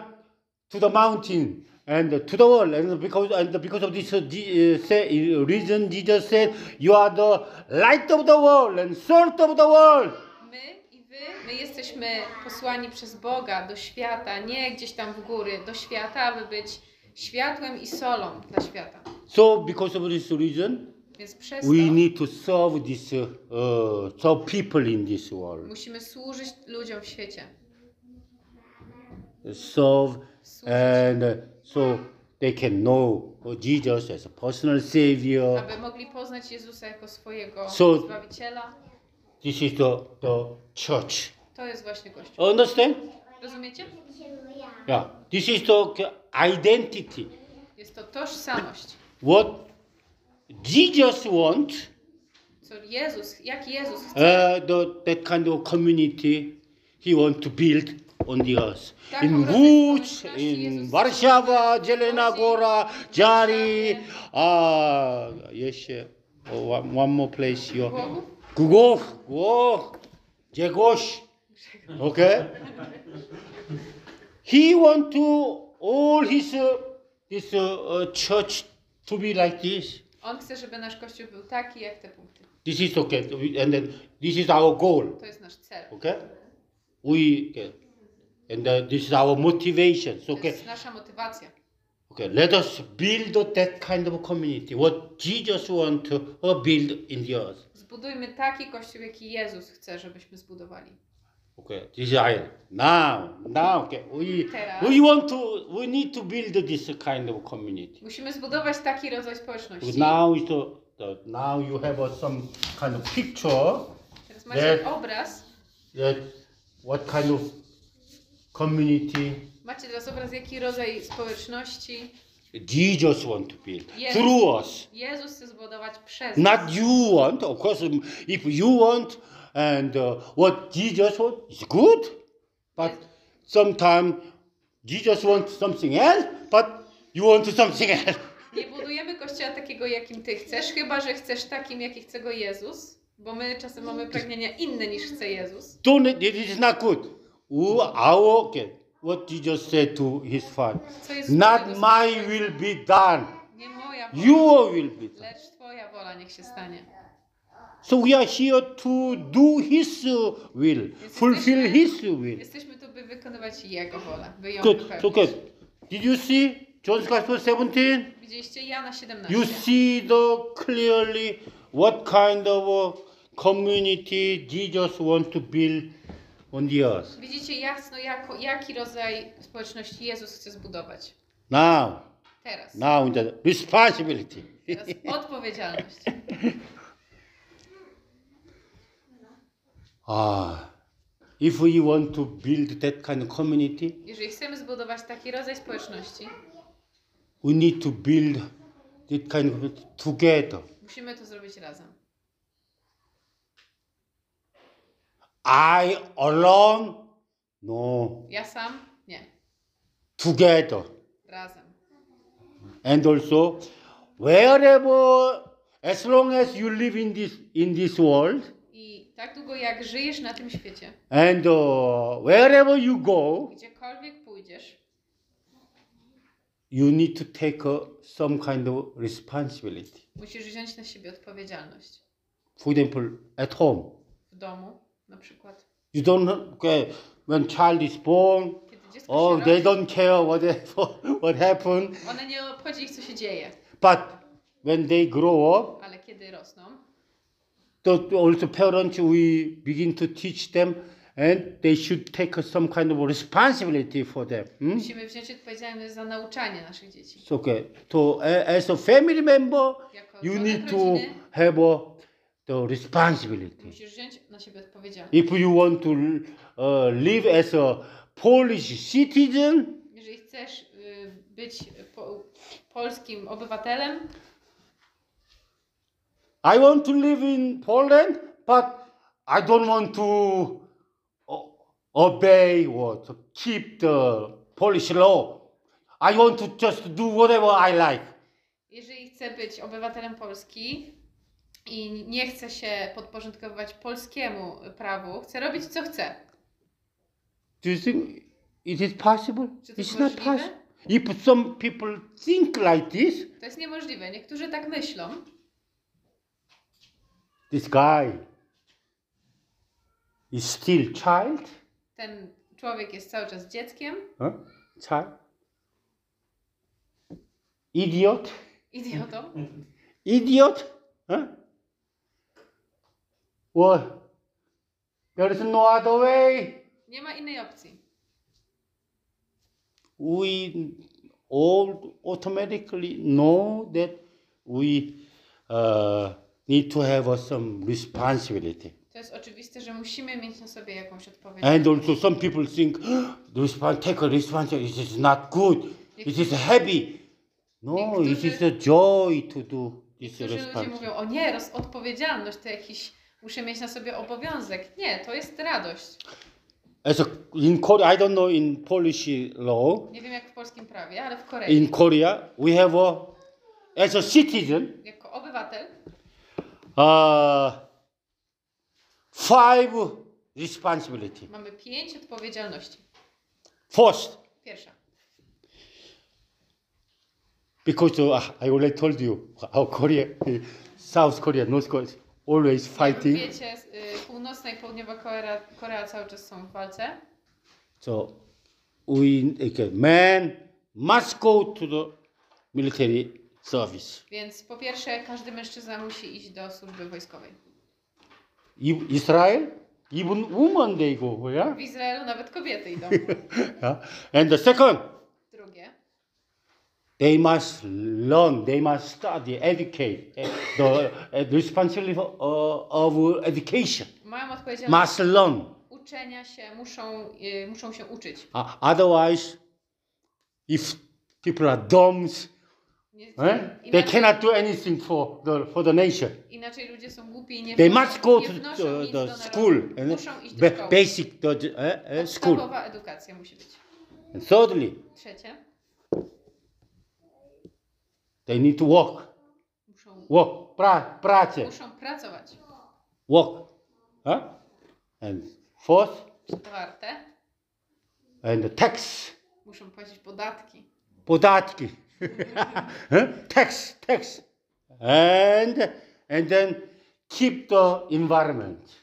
to the mountain and to the world. And because and because of this uh, uh, say, reason, Jesus said, "You are the light of the world and salt of the world."
My i wy, my jesteśmy posłani przez Boga do świata, nie gdzieś tam w góry, do świata, aby być światłem i solą dla świata.
So, because of this reason,
Więc przez
we
to
need to serve this, uh, serve people in this world,
musimy służyć ludziom w świecie.
serve
Służyć,
and so they can know uh, Jesus as a personal savior.
aby mogli poznać Jezusa jako swojego
So-
Zbawiciela.
This is the, the church.
To jest właśnie Kościół.
Understand?
Rozumiecie?
Yeah. This is the identity.
Jest to tożsamość.
What Jesus wants,
Co Jezus, jak Jezus chce,
uh, the, that kind of community He wants to build on the earth. In Łódź, in Warszawa, Zielona Góra, Jari, uh, jeszcze oh, one, one more place here.
Głogów?
Głogów, Grzegorz. Okay? He want to all his uh, this uh, uh, church to be like this.
On chce, żeby nasz Kościół był taki jak te punkty.
This is okay, and then this is our goal.
To jest nasz cel.
Okay? We okay. And uh, this is our motivation. So,
To
okay,
jest nasza motywacja.
okay. Let us build that kind of community. What Jesus want to uh, build in the earth.
Zbudujmy taki Kościół, jaki Jezus chce, żebyśmy zbudowali.
Okay, this is I. Now, now, okay. We
Teraz.
we want to we need to build this kind of community.
Musimy zbudować taki rodzaj społeczności.
Now is the, the now you have uh, some kind of picture
Teraz macie obraz.
that what kind of community
Macie teraz obraz, jaki rodzaj społeczności
Jesus want to build
Yes.
through us.
Jezus chce zbudować przez
Not
nas.
you want, of course. um, If you want and uh, what Jesus want is good, but sometimes Jesus wants something else, but you want something else.
Nie budujemy kościoła takiego, jakim ty chcesz, chyba że chcesz takim, jaki chce go Jezus, bo my czasem mamy pragnienia inne niż chce Jezus.
Don't it is not good. Our okay, what Jesus said to his father. Not my will be done. Your will be done.
lecz twoja wola niech się stanie.
So we are here to do his will, fulfill his will.
Jesteśmy tu, by wykonywać Jego wolę, by ją
Good. So good. Did you see John's Gospel 17?
Widzieliście Jana 17.
You see the clearly what kind of uh, community Jesus wants to build the earth.
Widzicie jasno, jako, jaki rodzaj społeczności Jezus chce zbudować.
Now,
Teraz.
now in the responsibility.
Teraz odpowiedzialność. [LAUGHS]
Ah, if we want to build that kind of community,
Jeżeli chcemy zbudować taki rodzaj społeczności,
we need to build that kind of together.
musimy to zrobić razem.
I alone? No,
Ja sam? Nie.
together.
Razem.
And also, wherever, as long as you live in this in this world,
I tak długo jak żyjesz na tym świecie,
and uh, wherever you go,
gdziekolwiek pójdziesz,
you need to take uh, some kind of responsibility.
musisz wziąć na siebie odpowiedzialność.
For example, at home,
W domu na przykład.
you don't okay, when child is born. Oh, they
rodzi,
don't care what [LAUGHS] what happened.
one nie obchodzi ich co się dzieje,
But when they grow up,
ale kiedy rosną,
the, also parents, we begin to teach them and they should take some kind of responsibility for them. hmm?
Musimy wziąć odpowiedzialność za nauczanie naszych dzieci.
So, okay. A- as a family member,
Jako
you need to
rodziny
have a, the responsibility.
musisz wziąć na siebie odpowiedzialność.
If you want to uh, live as a Polish citizen,
Jeżeli chcesz y, być po, polskim obywatelem,
I want to live in Poland, but I don't want to o- obey or to keep the Polish law. I want to just do whatever I like.
jeżeli chcę być obywatelem Polski i nie chcę się podporządkowywać polskiemu prawu, chcę robić co chcę.
Do you think it is possible?
Czy to
It's not
możliwe?
possible. If some people think like this,
To jest niemożliwe. Niektórzy tak myślą.
this guy is still child,
Ten człowiek jest cały czas dzieckiem,
huh? child, idiot,
idiotą.
idiot, huh? Well, there is no other way.
Nie ma innej opcji.
We all automatically know that we uh, need to have uh, some responsibility.
To jest oczywiste, że musimy mieć na sobie jakąś odpowiedzialność.
And also, some people think respons- take a responsibility. It is not good. It is heavy. No, it is a joy to do this
Niektórzy ludzie
responsibility.
mówią, o nie, roz- odpowiedzialność to jakiś, muszę mieć na sobie obowiązek. Nie, to jest radość.
As a, in Korea, I don't know in Polish law.
Nie wiem jak w polskim prawie, ale w Korei,
In Korea, we have a, as a citizen,
jako obywatel,
uh, five responsibility.
mamy pięć odpowiedzialności.
First,
Pierwsza.
because uh, I already told you, how Korea, South Korea, North Korea, always
Jak
fighting.
wiecie, y, północna i południowa Korea, Korea cały czas są w walce.
So we okay, man must go to the military service.
Więc po pierwsze, każdy mężczyzna musi iść do służby wojskowej.
I- Israel, even women they go, yeah.
W Izraelu nawet kobiety idą. [LAUGHS]
yeah? And the second, they must learn, they must study, educate. eh, The uh, responsibility of, of education
mają odpowiedzialność
must learn.
uczenia się, muszą, y, muszą się uczyć.
Uh, otherwise, if people are dumb,
Nie,
eh, they
inaczej,
cannot do anything for the for the nation.
inaczej ludzie są głupi i nie
They must go to the, the school,
Muszą iść do szkoły.
basic the, uh, uh, school.
Edukacja musi być.
And thirdly,
Trzecie,
they need to walk.
muszą,
work, pra, pracę,
muszą pracować.
work. Huh? And fourth,
Czwarte,
and the tax,
muszą płacić podatki.
podatki, [LAUGHS] Huh? tax, tax, and and then keep the environment.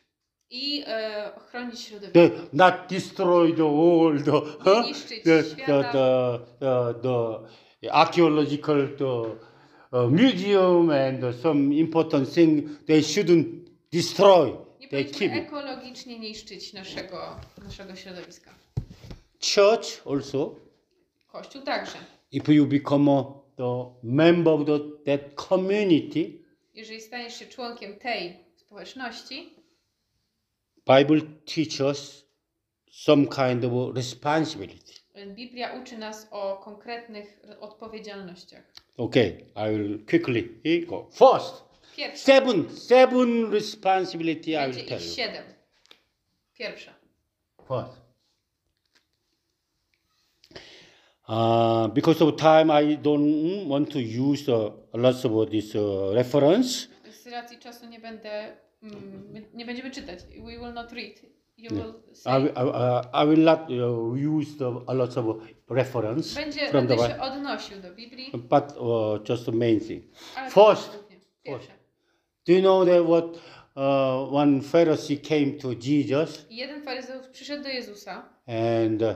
I e, ochronić środowisko.
The, not destroy the world, huh?
niszczyć
the, the,
świata.
the, the, the archaeological the, uh, museum and uh, some important thing they shouldn't destroy.
Nie
They
powinniśmy
keep it.
ekologicznie niszczyć naszego, naszego środowiska.
Church also,
Kościół także.
if you become a, the member of the, that community,
Jeżeli staniesz się członkiem tej społeczności,
Bible teaches some kind of responsibility.
Biblia uczy nas o konkretnych odpowiedzialnościach.
Okay, I will quickly go. First,
Pierwsza.
seven, seven responsibility I
Będzie
will tell you.
siedem. Pierwsza.
First. Uh, because of time, I don't want to use uh, lots of this uh, reference.
Z racji czasu nie będę, mm, nie będziemy czytać. We will not read. You will
I, will- I, I will not uh, use the, a lot of reference
Będzie,
from the
będę się
Bible,
odnosił do Biblii,
but uh, just the main thing.
ale
First.
głównie. Pierwsze.
Do you know that what uh, one Pharisee came to Jesus
Jeden faryzeusz przyszedł do Jezusa
and uh,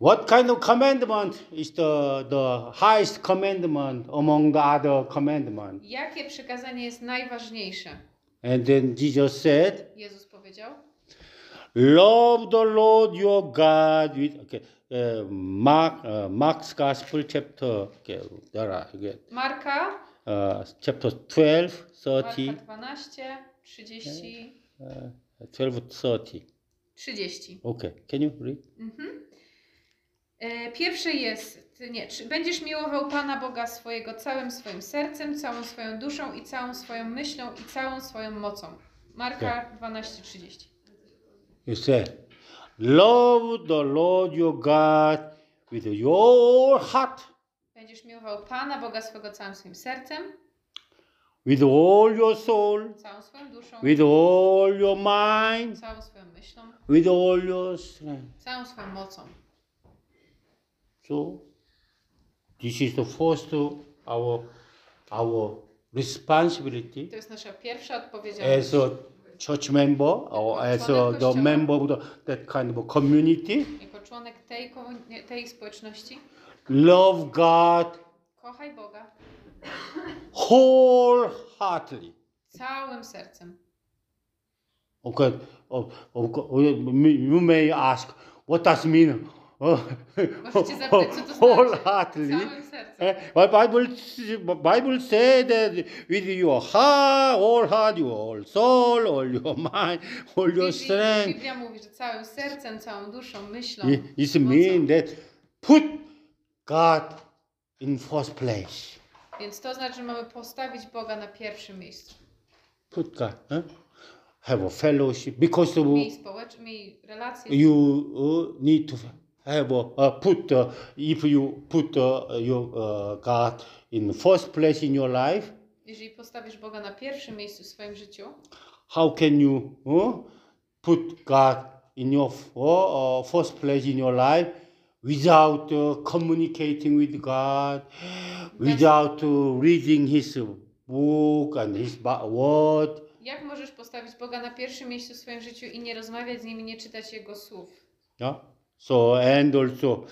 what kind of commandment is the, the highest commandment among the other commandments?
Jakie przykazanie jest najważniejsze
And then Jesus said,
Jezus powiedział,
Love the Lord your God with okay, uh, Mark uh, Mark's Gospel chapter okay, there are okay,
Marka,
uh, chapter 12, 30,
Marka 12, 30,
uh, 12, 30.
30.
Okay, can you read?
Mhm. E, Pierwszy jest, nie, czy będziesz miłował Pana Boga swojego całym swoim sercem, całą swoją duszą i całą swoją myślą i całą swoją mocą. Marka 12:30.
You say, Love the Lord your God with your heart,
Będziesz miłował Pana Boga swego całym swoim sercem,
with all your soul,
całą swoją duszą,
with all your mind,
całą swoją myślą,
with all your strength.
całą swoją mocą.
So this is the first our our responsibility
To jest nasza pierwsza odpowiedzialność.
as a church member or as a, the member of the, that kind of community.
Jako członek tej, komu- tej społeczności,
Love God
kochaj Boga
wholeheartedly.
całym sercem.
Okay, oh, oh, you may ask, what does mean? Oh,
Możecie zapytać, co to znaczy?
wholeheartedly. Bible, Bible said that with your heart, all heart, your whole soul, all your mind, all your strength.
Biblia mówi, że całym sercem, całą duszą, myślą.
It, means that put God in first place.
Więc to znaczy, że mamy postawić Boga na pierwszym miejscu.
Put God, huh? have a fellowship because
Miej społecz, miej relacje.
you uh, need to have uh, put uh, if you put uh, your uh, God in first place in your life.
Jeżeli postawisz Boga na pierwszym miejscu w swoim życiu,
how can you put God in your uh, uh, first place in your life without communicating with God, without reading His book and His word?
jak możesz postawić Boga na pierwszym miejscu w swoim życiu i nie rozmawiać z Nim i nie czytać Jego słów?
Yeah. So and also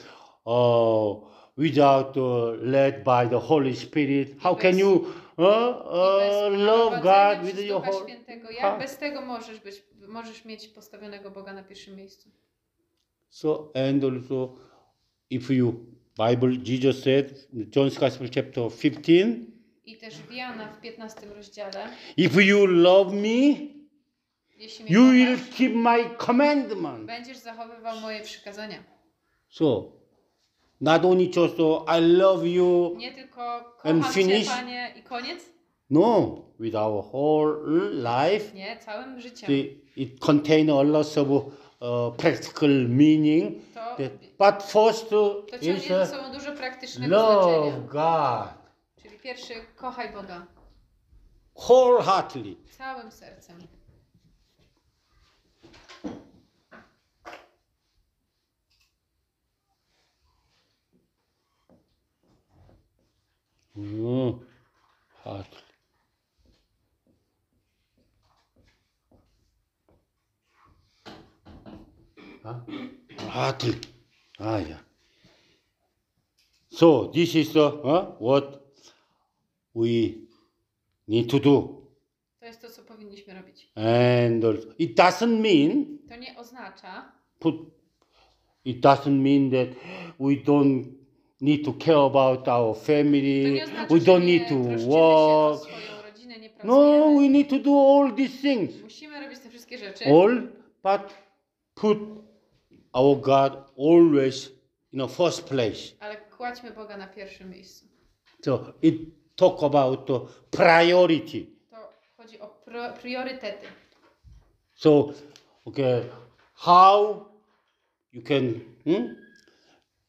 uh, without uh, led by the Holy Spirit, how can you uh, uh, love God with your whole
Świętego. Jak
heart?
bez tego możesz być, możesz mieć postawionego Boga na pierwszym miejscu?
So and also if you Bible Jesus said John's Gospel chapter 15
I też w Jana w 15 rozdziale,
if you love me you will keep my commandment.
będziesz zachowywał moje przykazania.
So not only just uh, I love you
Nie tylko
And
kocham Cię,
finish?
Panie, i koniec?
no with our whole life
Nie, całym życiem.
the, it contains a lot of uh, practical meaning
To,
that, but first uh,
to
is
ze
uh,
sobą dużo praktycznego
love
znaczenia.
God
Czyli pierwszy, kochaj Boga
wholeheartedly
całym sercem.
Heartily. Huh? Heartily. Ah, yeah. So this is the huh, what we need to do,
To jest to, co powinniśmy robić.
and also, it doesn't mean
To nie oznacza,
put. It doesn't mean that we don't need to care about our
to
family.
nie oznacza,
We
że
don't
nie
need to
troszczymy się
work.
o swoją rodzinę, nie
No,
pracujemy.
we need to do all these things.
Musimy robić te wszystkie rzeczy,
All, but put our God always in the first place.
ale kładźmy Boga na pierwszym miejscu.
So it talk about the priority.
To chodzi o pro, priorytety.
So, okay, how you can hmm,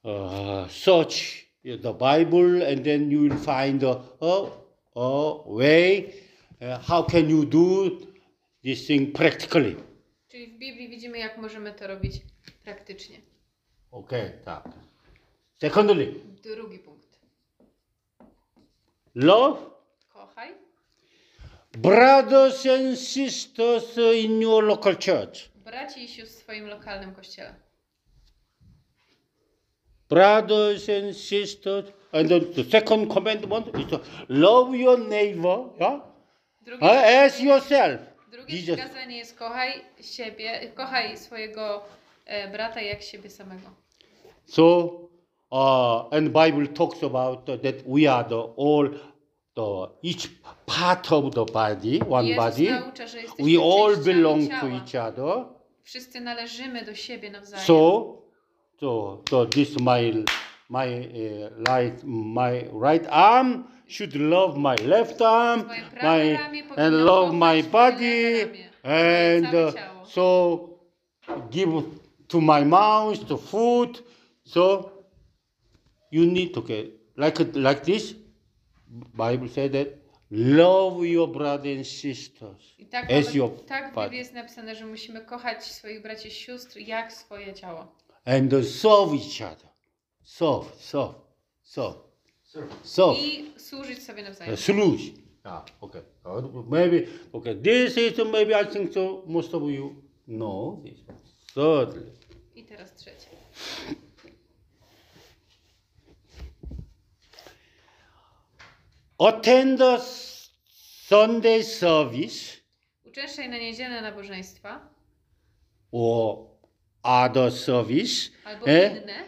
uh, search the Bible and then you will find a, a, a way. Uh, how can you do this thing practically?
Czyli w Biblii widzimy, jak możemy to robić praktycznie.
Okay, tak. Secondly,
Drugi punkt.
love
Kochaj
brothers and sisters in your local church.
braci i sióstr w swoim lokalnym kościele.
Brothers and sisters. And then the second commandment is to love your neighbor. Yeah?
Drugie,
as yourself.
drugie
Jesus.
przykazanie jest kochaj siebie, kochaj swojego e, brata jak siebie samego.
So, uh, and Bible talks about that we are the all the each part of the body, one
Jezus
body.
naucza,
We all belong to each other.
Wszyscy należymy do siebie nawzajem.
So, so, so this my my uh, right my right arm should love my left arm, my and love my body,
lewe ramię, moje
and uh, so give to my mouth the food. So you need to get like like this. Bible said that love your brother and sisters
I tak,
as your
tak w. Biblii jest napisane, że musimy kochać swoich braci i sióstr jak swoje ciało.
And serve each other. Serve, serve, serve, serve.
I służyć sobie nawzajem.
Uh, sluice. Ah, okay. Maybe okay. This is maybe I think so. Most of you know this. Thirdly,
I teraz trzecie.
attend the Sunday service
Uczęszczaj na niedzielne nabożeństwa
or other service
albo
eh,
inne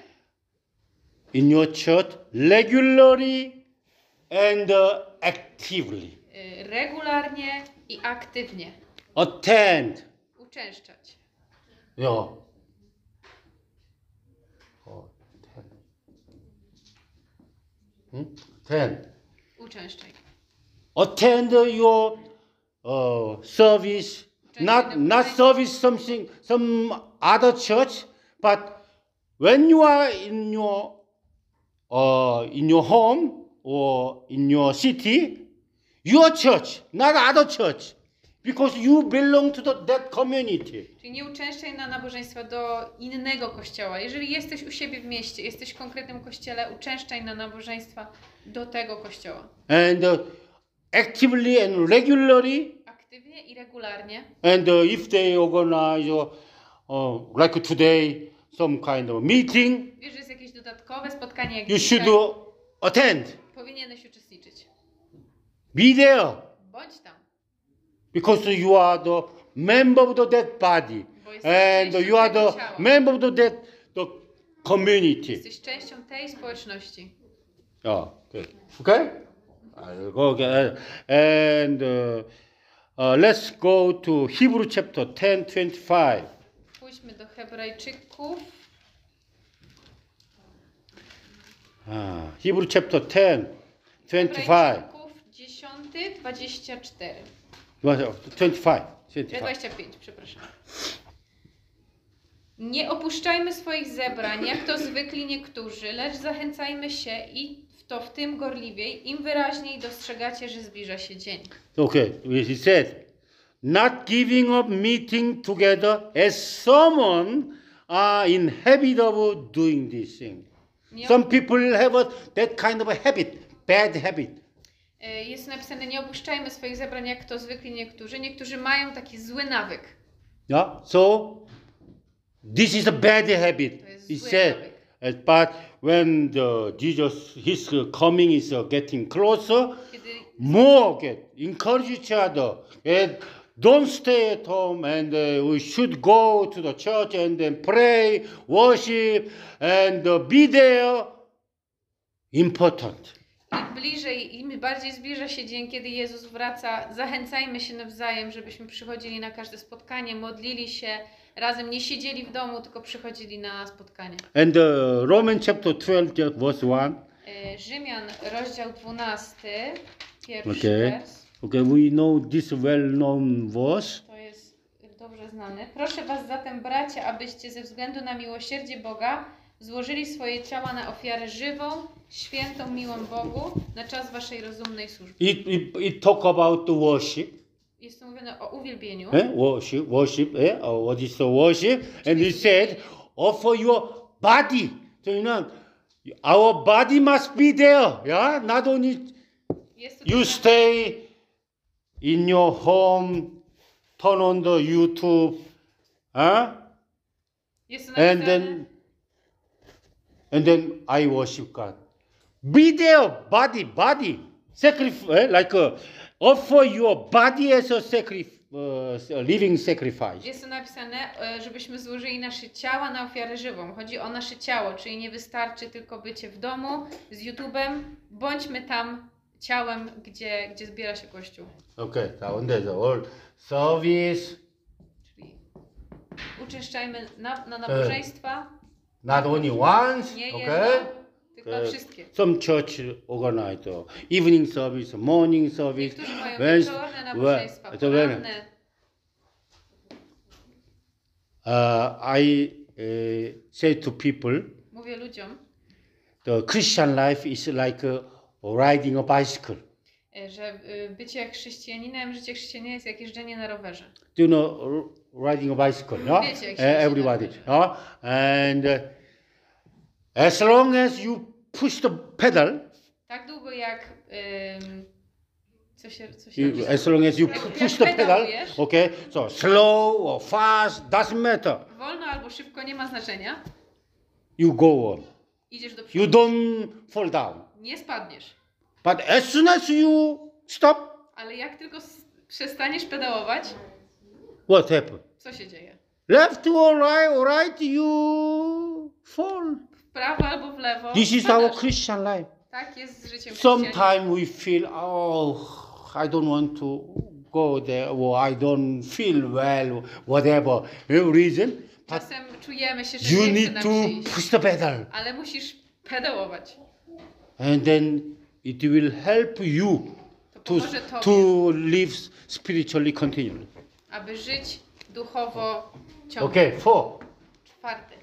in your church regularly and uh, actively.
y, regularnie i aktywnie.
Attend.
Uczęszczać.
Yeah. Oh, ten. Hmm? Ten.
Uczęszczaj.
Attend your uh, service, not not service something some other church, but when you are in your uh, in your home or in your city, your church, not other church, because you belong to the, that community.
Czyli nie uczęszczaj na nabożeństwa do innego kościoła. Jeżeli jesteś u siebie w mieście, jesteś w konkretnym kościele, uczęszczaj na nabożeństwa do tego kościoła.
and uh, actively and regularly
Aktywnie i regularnie.
and uh, if they organize uh, uh, like today some kind of meeting
Wiesz, że jest jakieś dodatkowe spotkanie, jak
you
dzisiaj,
should attend
powinieneś uczestniczyć.
be there
Bądź tam.
because you are the member of the that body
Bo jesteś
and
częścią
you are
tego
the
ciała.
member of the that the community
Jesteś częścią tej społeczności.
oh, good. okay I'll go again. and uh, uh, let's go to hebrew chapter 10 25
Pójdźmy do Hebrajczyków.
Ah, Hebrew chapter 10, 25.
Hebrajczyków 10, 24.
25.
Nie,
25.
25, przepraszam. Nie opuszczajmy swoich zebrań, jak to zwykli niektórzy, lecz zachęcajmy się i w to w tym gorliwiej, im wyraźniej dostrzegacie, że zbliża się dzień.
Okay, he said, not giving up meeting together as some are in habit of doing this thing.
Nie,
Some people have a, that kind of a habit, bad habit.
jest napisane, nie opuszczajmy swoich zebrań, jak to zwykli niektórzy. Niektórzy mają taki zły nawyk.
Yeah, so this is a bad habit. He said,
nawyk.
uh, but when the Jesus, his coming is uh, getting closer,
Kiedy
more get encourage each other and don't stay at home and uh, we should go to the church and then pray worship and uh, be there important
Im bliżej, im bardziej zbliża się dzień, kiedy Jezus wraca, zachęcajmy się nawzajem, żebyśmy przychodzili na każde spotkanie, modlili się razem, nie siedzieli w domu, tylko przychodzili na spotkanie.
and uh, romans chapter 12 verse 1
E, Rzymian, rozdział 12, pierwszy
Okay.
wers.
Okay we know this well known verse
To jest dobrze znany. Proszę Was zatem, bracia, abyście ze względu na miłosierdzie Boga złożyli swoje ciała na ofiarę żywą, świętą, miłą Bogu, na czas Waszej rozumnej służby.
it, it, it talk about the worship
Jest tu mówione o uwielbieniu.
eh? worship worship eh? or what is the worship and he said offer your body so you know our body must be there yeah not only you
też
stay in your home turn on the youtube huh?
Jest
and then and then i worship god be there body body sacrifice eh? like a offer your body as a sacrifice, uh, living sacrifice.
Jest to napisane, e, żebyśmy złożyli nasze ciała na ofiarę żywą. Chodzi o nasze ciało, czyli nie wystarczy tylko bycie w domu z YouTube'em. Bądźmy tam ciałem, gdzie, gdzie zbiera się Kościół.
Okej, okay, sound old. Service.
Czyli uczęszczajmy na, na e, nabożeństwa.
Not tak, only once,
Nie
okay?
Jedno, tylko
e,
wszystkie.
Some church organize evening service, morning service.
Niektórzy mają
when,
wieczorne
when. Uh, e, I uh, say to people,
Mówię ludziom,
the Christian life is like a uh, riding a bicycle.
e, że e, bycie chrześcijaninem, życie chrześcijanina jest jak jeżdżenie na rowerze.
Do you know riding a bicycle? No?
Wiecie, jak się na
everybody. No? And uh, as long as you push the pedal,
Tak długo jak... ym, co się, co się
you, as long as you push the pedal, okay? So slow or fast doesn't matter.
Wolno albo szybko nie ma znaczenia.
You go on.
Idziesz do
You
przodu.
don't fall down.
Nie spadniesz.
But as soon as you stop,
Ale jak tylko s- przestaniesz pedałować,
what happens?
co się dzieje?
Left or right, or right, you fall.
W prawo albo w lewo.
This is our. Christian life.
Tak jest z życiem chrześcijanina.
Sometimes we feel, oh, I don't want to go there, or I don't feel well, whatever reason. But
Czasem czujemy się, że
you
nie chce
need
nam
to
iść.
push the pedal,
Ale musisz pedałować.
And then it will help you
To
to,
pomoże Tobie,
to live spiritually continually.
aby żyć duchowo ciągle.
Okay, four.
Czwarty.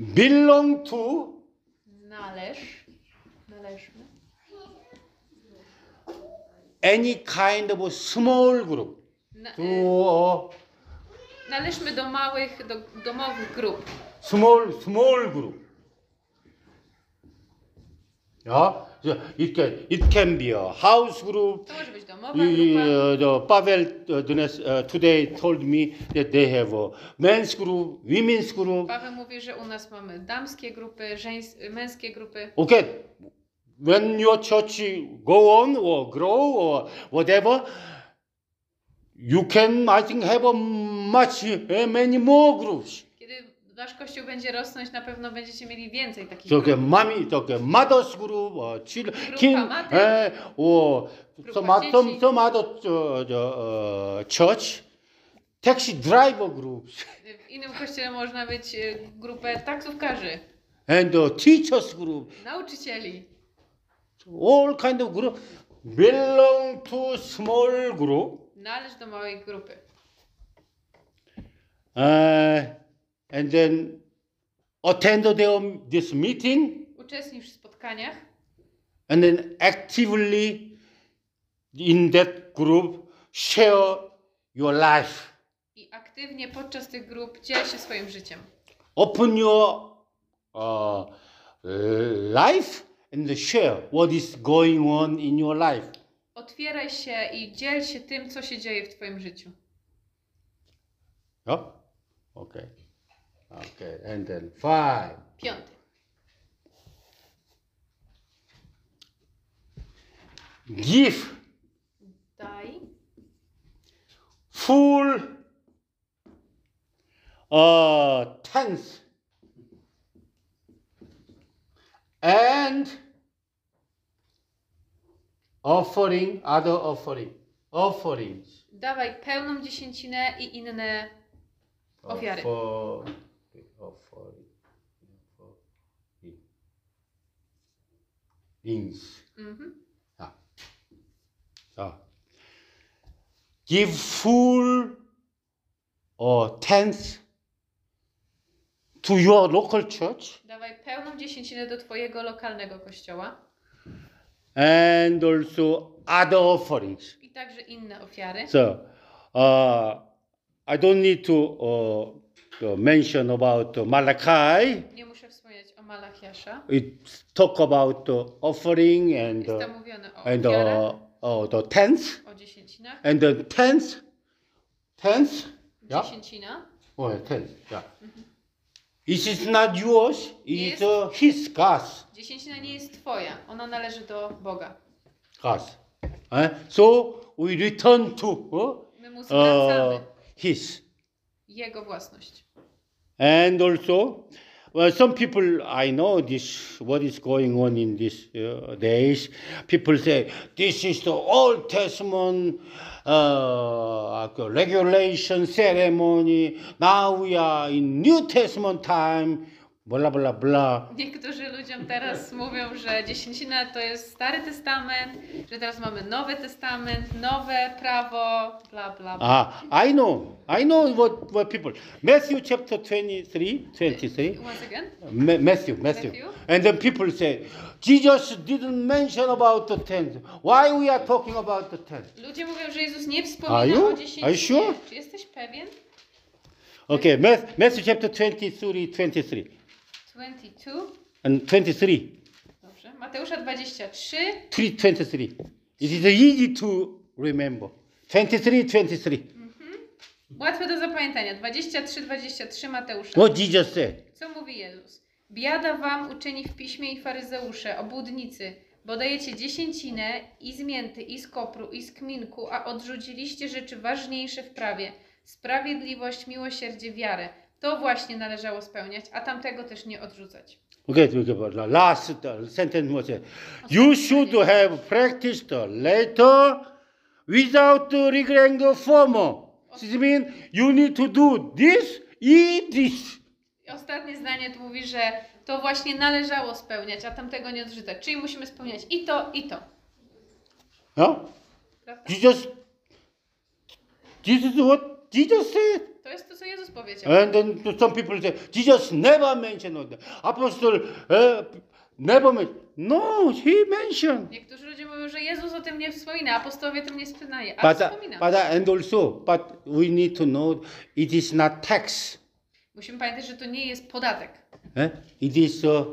Belong to
Należ. Należmy.
any kind of a small group.
Na,
To a
należmy do małych, do domowych grup.
small small group. Yeah, it can it can be a house group.
To może być domowa grupa.
the Pavel today told me that they have a men's group, women's group.
Paweł mówi, że u nas mamy damskie grupy, żeńs, męskie grupy.
Okay, when your church go on or grow or whatever, you can I think have a much uh, many more groups.
Wasz kościół będzie rosnąć, na pewno będziecie mieli więcej takich
the
grup.
mommy, so the mothers group or children,
Grupa
kin,
mater.
eh, or
Grupa
some, oth- some
dzieci.
some other uh, the, uh, church, taxi driver groups
W innym kościele można być y, grupę taksówkarzy,
and the teachers group,
nauczycieli.
all kind of group belong to small group.
Należ do małej grupy.
Uh, and then attend their, this meeting
Uczestnicz w spotkaniach
and then actively in that group share your life.
i aktywnie podczas tych grup dziel się swoim życiem.
Open your uh, life and share what is going on in your life.
Otwieraj się i dziel się tym, co się dzieje w twoim życiu.
Yeah? Okay. Okay. And then five.
Piąty.
Give
Daj
full uh, tenth and offering other offering offerings
Dawaj pełną dziesięcinę i inne Ofiary.
Offer- offerings
mhm.
자, give full or tenth to your local church
Dawaj pełną dziesięcinę do twojego lokalnego kościoła
and also other offerings.
i także inne ofiary.
So, uh, I don't need to uh, mention about Malachi.
Nie Malachiasza.
It talk about the offering and
Jest tam mówione o
and
ofiarach,
uh, uh, the tenth
o dziesięcinach.
and the tenth, tenth, yeah.
Dziesięcina
Oh, ten. Yeah. It is not yours. It is uh, his God's.
Dziesięcina nie jest twoja, ona należy do Boga.
God's. Uh, so we return to
My mu
uh, his.
jego własność.
And also, well, some people I know this what is going on in these uh, days. People say this is the Old Testament uh, regulation ceremony. Now we are in New Testament time. Blah blah blah.
Niektórzy ludziom teraz mówią, że dziesięcina to jest Stary Testament, że teraz mamy Nowy Testament, nowe prawo, bla bla bla.
Ah, I know, I know what, what people. Matthew chapter 23, 23.
Once again?
Ma- Matthew, Matthew.
Matthew.
And then people say, Jesus didn't mention about the tent. Why we are talking about the tent?
Ludzie mówią, że Jezus nie
Are
wspomina
you?
o
Are
dziesięcinie.
you sure?
Czy jesteś pewien?
Okay, Matthew chapter 23, 23.
22.
And 23.
Dobrze. Mateusza 23.
3, 23. It is easy to remember. 23, 23.
Łatwe do zapamiętania. 23, 23 Mateusza.
What Jesus said.
Co mówi Jezus? Biada wam uczeni w piśmie i faryzeusze, obłudnicy, bo dajecie dziesięcinę i z mięty, i z kopru, i z kminku, a odrzuciliście rzeczy ważniejsze w prawie. Sprawiedliwość, miłosierdzie, wiarę. To właśnie należało spełniać, a tamtego też nie odrzucać.
Okay, the last the sentence was you should have practiced later without regretting the former. It means you need to do this, eat this.
I ostatnie zdanie tu mówi, że to właśnie należało spełniać, a tamtego nie odrzucać. Czyli musimy spełniać i to, i to.
Yeah?
Prawda?
This is what Jesus said.
To jest to, co Jezus powiedział.
And then some people say, Jesus never mentioned that. Apostle uh, never mentioned. No, he mentioned.
Niektórzy ludzie mówią, że Jezus o tym nie wspomina, apostołowie o tym nie wspominają, ale
But,
wspomina.
but and also, but we need to know it is not tax.
Musimy pamiętać, że to nie jest podatek.
Eh? It is uh,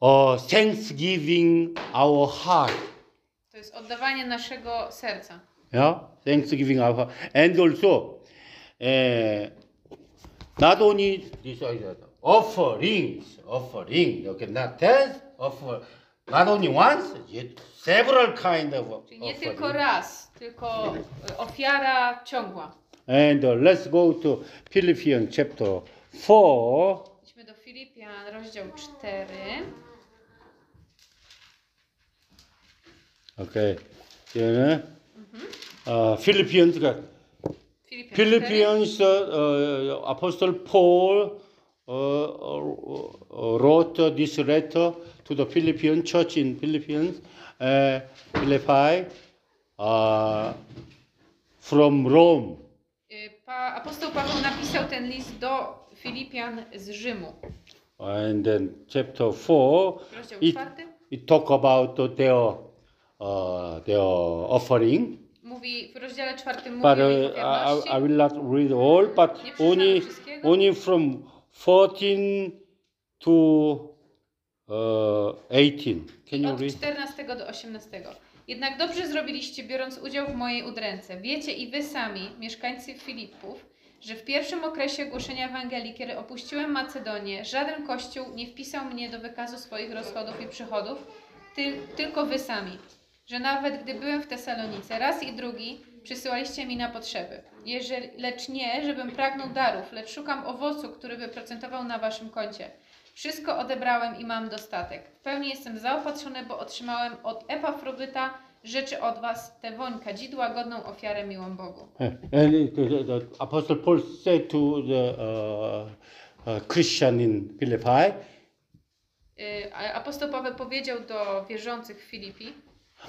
uh, thanksgiving our heart.
To jest oddawanie naszego serca.
Yeah, thanksgiving our heart. And also, uh, not only this uh, offerings, offering, okay, not thanks, offer, not only once, yet several kind of
Czyli nie
offering.
tylko raz, tylko ofiara ciągła.
And uh, let's go to Philippians chapter 4.
Idźmy do Filipian, rozdział 4.
Okay. Yeah. Uh, Philippians, uh,
Filipian 4.
Philippians, uh, Apostle Paul wrote this letter to the Philippian church in Philippians, uh, Philippi, from Rome.
Y, Pa, apostoł Paweł napisał ten list do Filipian z Rzymu.
And then chapter 4, it,
4
it talk about their, uh, their offering.
Mówi, w rozdziale 4 mówi
But
o ich
uh, I. I will not read all, but
Nie
only,
wszystkiego.
only from 14 to uh, 18. Can you
Od
read?
14 do 18. Jednak dobrze zrobiliście, biorąc udział w mojej udręce. Wiecie i wy sami, mieszkańcy Filipów, że w pierwszym okresie głoszenia Ewangelii, kiedy opuściłem Macedonię, żaden kościół nie wpisał mnie do wykazu swoich rozchodów i przychodów, ty, tylko wy sami. Że nawet gdy byłem w Tesalonice, raz i drugi przysyłaliście mi na potrzeby. Jeżeli, lecz nie, żebym pragnął darów, lecz szukam owocu, który by procentował na waszym koncie. Wszystko odebrałem i mam dostatek. W pełni jestem zaopatrzony, bo otrzymałem od Epafrodyta rzeczy od was, tę woń kadzidła, godną ofiarę miłą Bogu.
And it- the, the Apostle Paul said to the uh, uh, Christian in Philippi,
Y, Apostoł Paweł powiedział do wierzących w Filipi,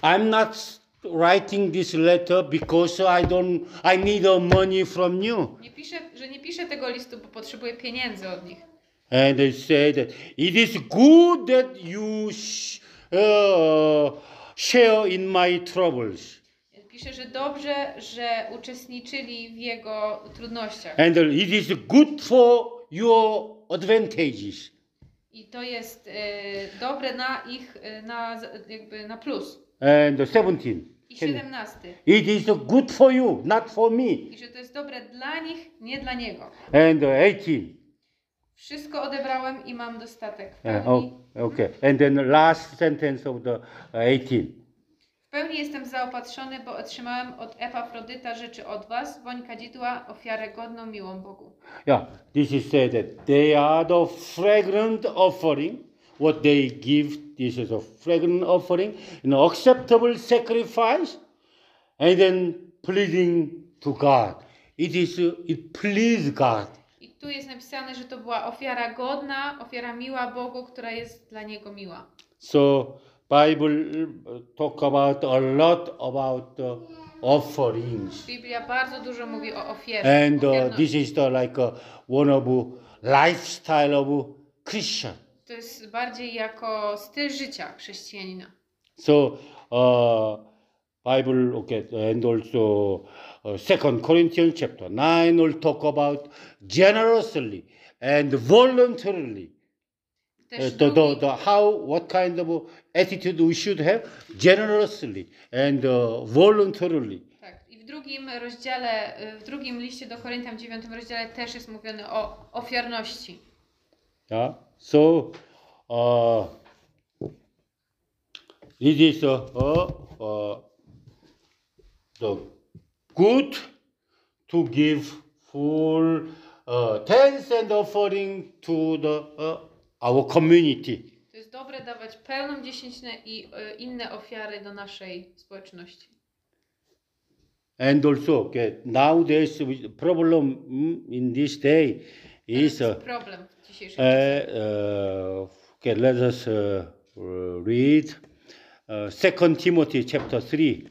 I'm not writing this letter because I don't, I need money from you.
nie pisze, że nie pisze tego listu, bo potrzebuje pieniędzy od nich.
And they that it is good that you sh- uh, share in my troubles.
Pisze, że dobrze, że uczestniczyli w jego trudnościach.
And it is good for your advantages.
I to jest y, dobre na ich, y, na, jakby na plus.
And the 17.
I
Can-
17.
It is good for you, not for me.
I że to jest dobre dla nich, nie dla niego.
And the 18.
Wszystko odebrałem i mam dostatek. W
Uh, okay. And then the last sentence of the uh, 18.
pełni jestem zaopatrzony, bo otrzymałem od Epafrodyta rzeczy od was, woń kadzidła, ofiarę godną, miłą Bogu.
Yeah, this is said that they are the fragrant offering. What they give, this is a fragrant offering, an acceptable sacrifice, and then pleasing to God. It is uh, it please God.
I tu jest napisane, że to była ofiara godna, ofiara miła Bogu, która jest dla Niego miła.
So Bible uh, talk about a lot about the offerings,
Biblia bardzo dużo mówi o ofierze.
and uh, this is the like uh, one of uh, lifestyle of uh, Christian.
To jest bardziej jako styl życia chrześcijanina.
So uh, Bible okay, and also uh, Second Corinthians chapter nine will talk about generously and voluntarily. Uh, the, the,
drugi,
the how what kind of attitude we should have generously and uh, voluntarily.
tak. I w drugim rozdziale, y, w drugim liście do Koryntian, w dziewiątym rozdziale też jest mówione o ofiarności.
Yeah. So uh, it is uh, uh, the good to give full uh, thanks and offering to the uh, our community.
To jest dobre dawać pełną dziesięcinę i y, inne ofiary do naszej społeczności.
And also, okay, now there's a problem mm, in this day is uh,
problem dzisiejszych
Uh, okay, let us uh, read Second Timothy chapter three.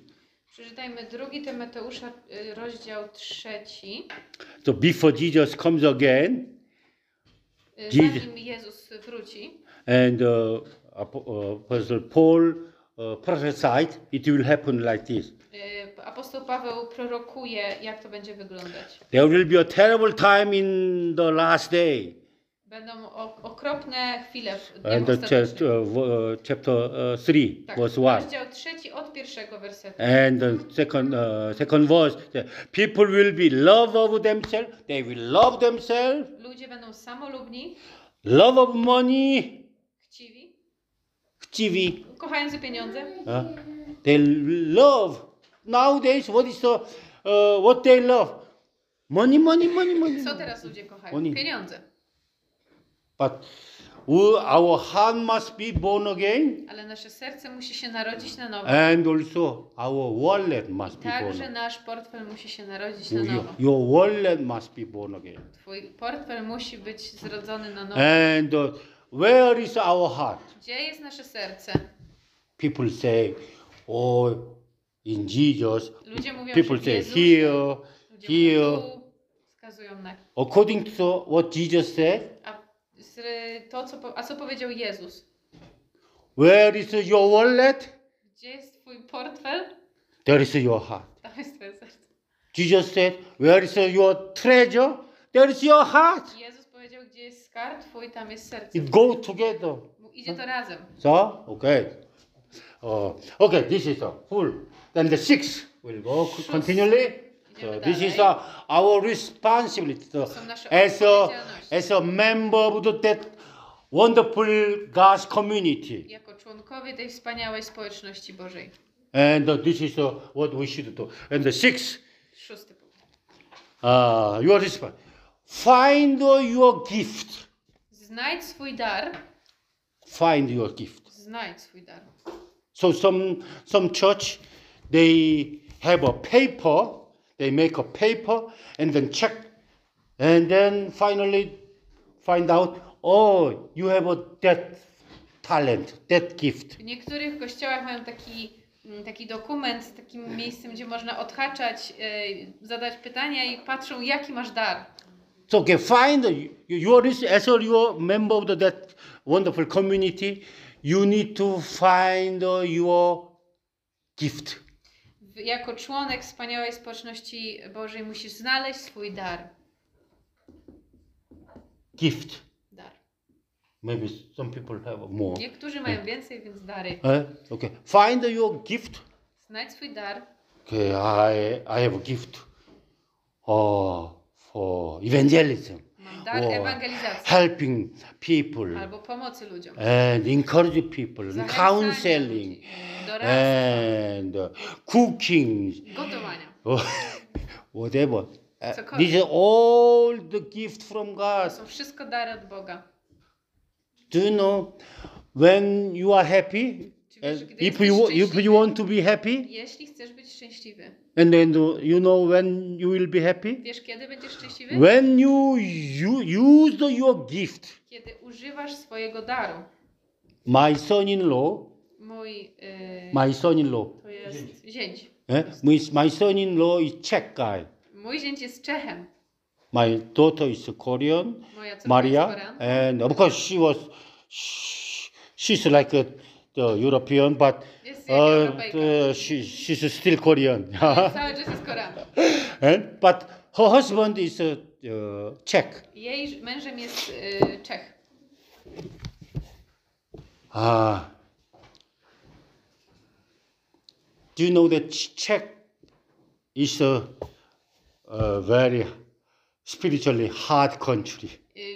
Przeczytajmy drugi Tymoteusza, rozdział trzeci.
So before Jesus comes again,
Zanim Jezus wróci,
and uh, Apo- Apostle Paul uh, prophesied, it will happen like this.
apostoł Paweł prorokuje, jak to będzie wyglądać.
There will be a terrible time in the last day.
Będą okropne chwile w dniach
And the chapter,
ostatecznych.
uh, chapter uh, three,
Tak,
verse one.
rozdział trzeci od pierwszego wersetu.
And the second, uh, second verse, the people will be love of themselves. They will love themselves,
Ludzie będą samolubni,
love of money,
chciwi,
chciwi.
kochający pieniądze.
Uh, they love. Nowadays, what is the, uh, what they love? Money, money, money, money.
Co teraz ludzie kochają?
Oni.
Pieniądze.
But our heart must be born again,
Ale nasze serce musi się narodzić na nowo.
and also our wallet must be born.
Także nasz portfel musi się narodzić na nowo.
your wallet must be born again.
Twój portfel musi być zrodzony na nowo.
And uh, where is our heart?
Gdzie jest nasze serce?
People say, oh, in Jesus.
Ludzie mówią,
People
że w
say here,
Ludzie
here.
wskazują na...
According to what Jesus said,
Z, to, co, a co powiedział Jezus?
where is your wallet?
Gdzie jest twój portfel?
There is your heart.
Tam jest twoje serce.
Jesus said, where is your treasure? There is your heart.
Jezus powiedział, gdzie jest skarb twój, tam jest serce.
It go together.
Idzie to razem.
So, okay. Uh, okay, this is a full. Then the six will go continually. So
Idziemy
this is uh, our responsibility.
Są nasze
as a,
odpowiedzialności.
as a member of that wonderful God's community.
Jako członkowie tej wspaniałej społeczności Bożej.
And uh, this is uh, what we should do. And the sixth,
Szósty punkt.
uh, your response. Find your gift.
Znajdź swój dar.
Find your gift.
Znajdź swój dar.
So some some church they have a paper, they make a paper and then check and then finally find out oh you have a that talent, that gift.
W niektórych kościołach mają taki, mm, taki dokument z takim miejscem, gdzie można odhaczać, e, zadać pytania i patrzą, jaki masz dar.
So okay, find you- you are this as a you member of that wonderful community, you need to find your gift.
Jako członek wspaniałej społeczności Bożej musisz znaleźć swój dar.
Gift.
Dar.
Maybe some people have more.
Niektórzy mają więcej, więc dary.
Uh, okay, find your gift.
Znajdź swój dar.
Okay, I I have a gift uh, for evangelism.
Dar ewangelizacji
helping people
albo pomocy ludziom.
and encourage people and
Zachęcania
counseling
ludzi,
and uh, cooking
gotowania. [LAUGHS]
whatever. Uh,
Cokolwiek.
these are all the gift from
To
God.
są wszystko dary od Boga.
Do you know when you are happy? And if you if you want to be happy,
jeśli chcesz być szczęśliwy,
and then you know when you will be happy
wiesz kiedy będziesz szczęśliwy?
when you, you use the, your gift.
Kiedy używasz swojego daru.
My son-in-law,
Mój, yy,
my son-in-law,
to jest zięć.
eh? my, my son-in-law is Czech guy.
Mój zięć jest Czechem.
My daughter is Korean,
Moja córka
Maria,
jest Korean.
and of course she was, sh- she's like a, the European, but uh, uh, she, she's still Korean. [LAUGHS]
Cały czas [LAUGHS] jest Korean.
and, but her husband is a uh, Czech.
Jej mężem jest Czech.
Ah. Do you know that Czech is a, a very spiritually hard country?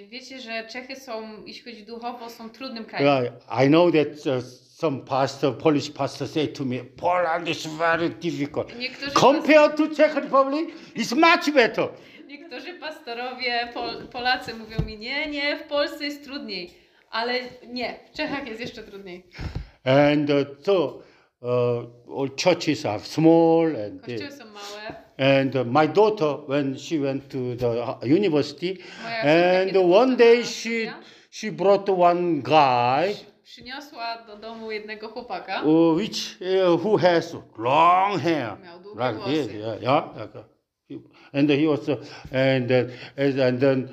Wiecie, że Czechy są, jeśli chodzi duchowo, są trudnym krajem.
I know that uh, some pastor, Polish pastor said to me, Poland is very difficult.
Niektórzy,
Compared to Czech Republic, it's much better.
niektórzy pastorowie Pol, Polacy mówią mi, nie, nie, w Polsce jest trudniej. Ale nie, w Czechach jest jeszcze trudniej.
And uh, so uh, all churches are small and they-
Kościoły są małe.
And uh, my daughter, when she went to the uh, university,
Moja
and one day she she brought one guy
przyniosła do domu jednego chłopaka.
uh, which uh, who has long hair,
Miał długie
like this,
włosy.
yeah, yeah, like, uh, and he was, and and, then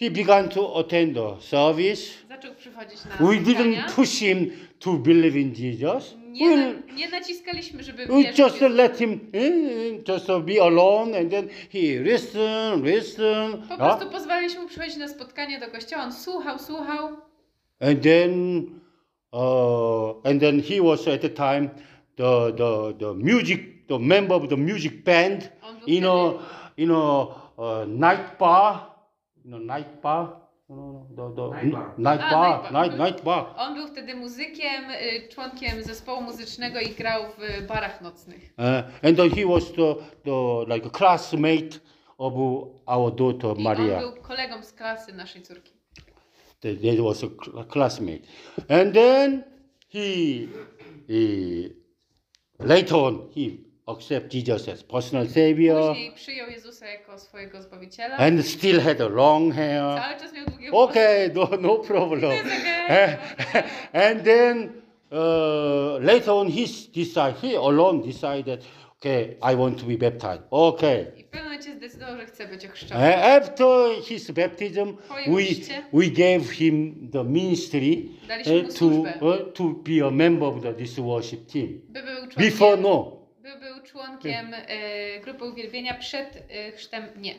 he began to attend the service.
Zaczął przychodzić na
We didn't push him to believe in Jesus.
Nie,
We,
na, nie naciskaliśmy, żeby
we
wierzyć
just let him just be alone, and then he listen, listen.
Po
yeah.
prostu pozwaliliśmy mu przychodzić na spotkanie do kościoła. On słuchał, słuchał.
And then, uh, and then he was at the time the, the, the music, the member of the music band in
wtedy,
a, in a uh, night bar, in a night bar, no, no, the, the
Night bar.
night
A,
bar,
night bar.
night, night bar.
on był wtedy muzykiem, y, członkiem zespołu muzycznego i grał w barach nocnych.
Uh, and then he was the, the like a classmate of our daughter
I
Maria.
on był kolegą z klasy naszej córki.
That that was a cl- classmate. And then he, he later on he accepted Jesus as personal savior
Później przyjął Jezusa jako swojego Zbawiciela.
and still had a long hair.
Cały czas miał długie włosy.
Okay, no, no problem. [LAUGHS] And then uh, later on he decided, he alone decided, okay, I want to be baptized. Okay.
Zdecydował, że chce być ochrzczony.
after his baptism,
Po jego
we,
chrzcie
we gave him the ministry
Daliśmy mu
uh, to,
służbę.
uh, to be a member of the, this worship team.
by był
Before
członkiem,
no.
by był członkiem e, grupy uwielbienia przed e, chrztem nie.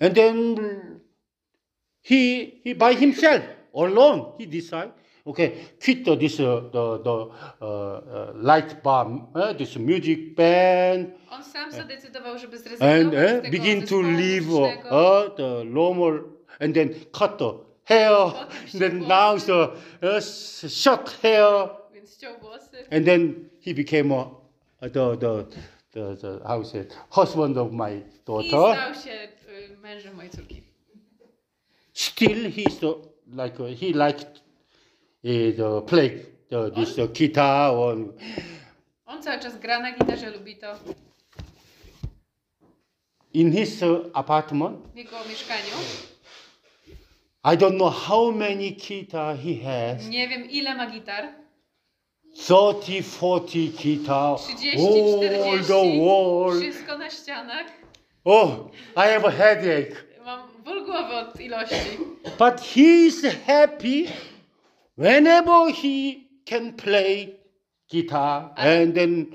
And then he, he by himself, alone, he decided, okay, quit this, uh, the, the uh, uh, light bar, uh, this music band,
On sam zadecydował, żeby
and
z
uh,
tego
begin to live uh, the normal, and then cut the hair, then now the uh, short hair,
Więc ściął włosy.
and then he became a, the, the, the, the how is it, husband of my
I
daughter.
stał się y, mężem mojej córki.
Still, he's the, like uh, he liked uh, the play the, this uh, guitar or
On cały czas gra na gitarze, lubi to.
in his uh, apartment.
W jego mieszkaniu.
I don't know how many guitar he has.
Nie wiem ile ma gitar.
30, 40 guitar
30,
all
40.
the wall.
Wszystko na ścianach.
Oh, I have a headache.
Mam ból głowy od ilości.
But he is happy whenever he can play guitar and then.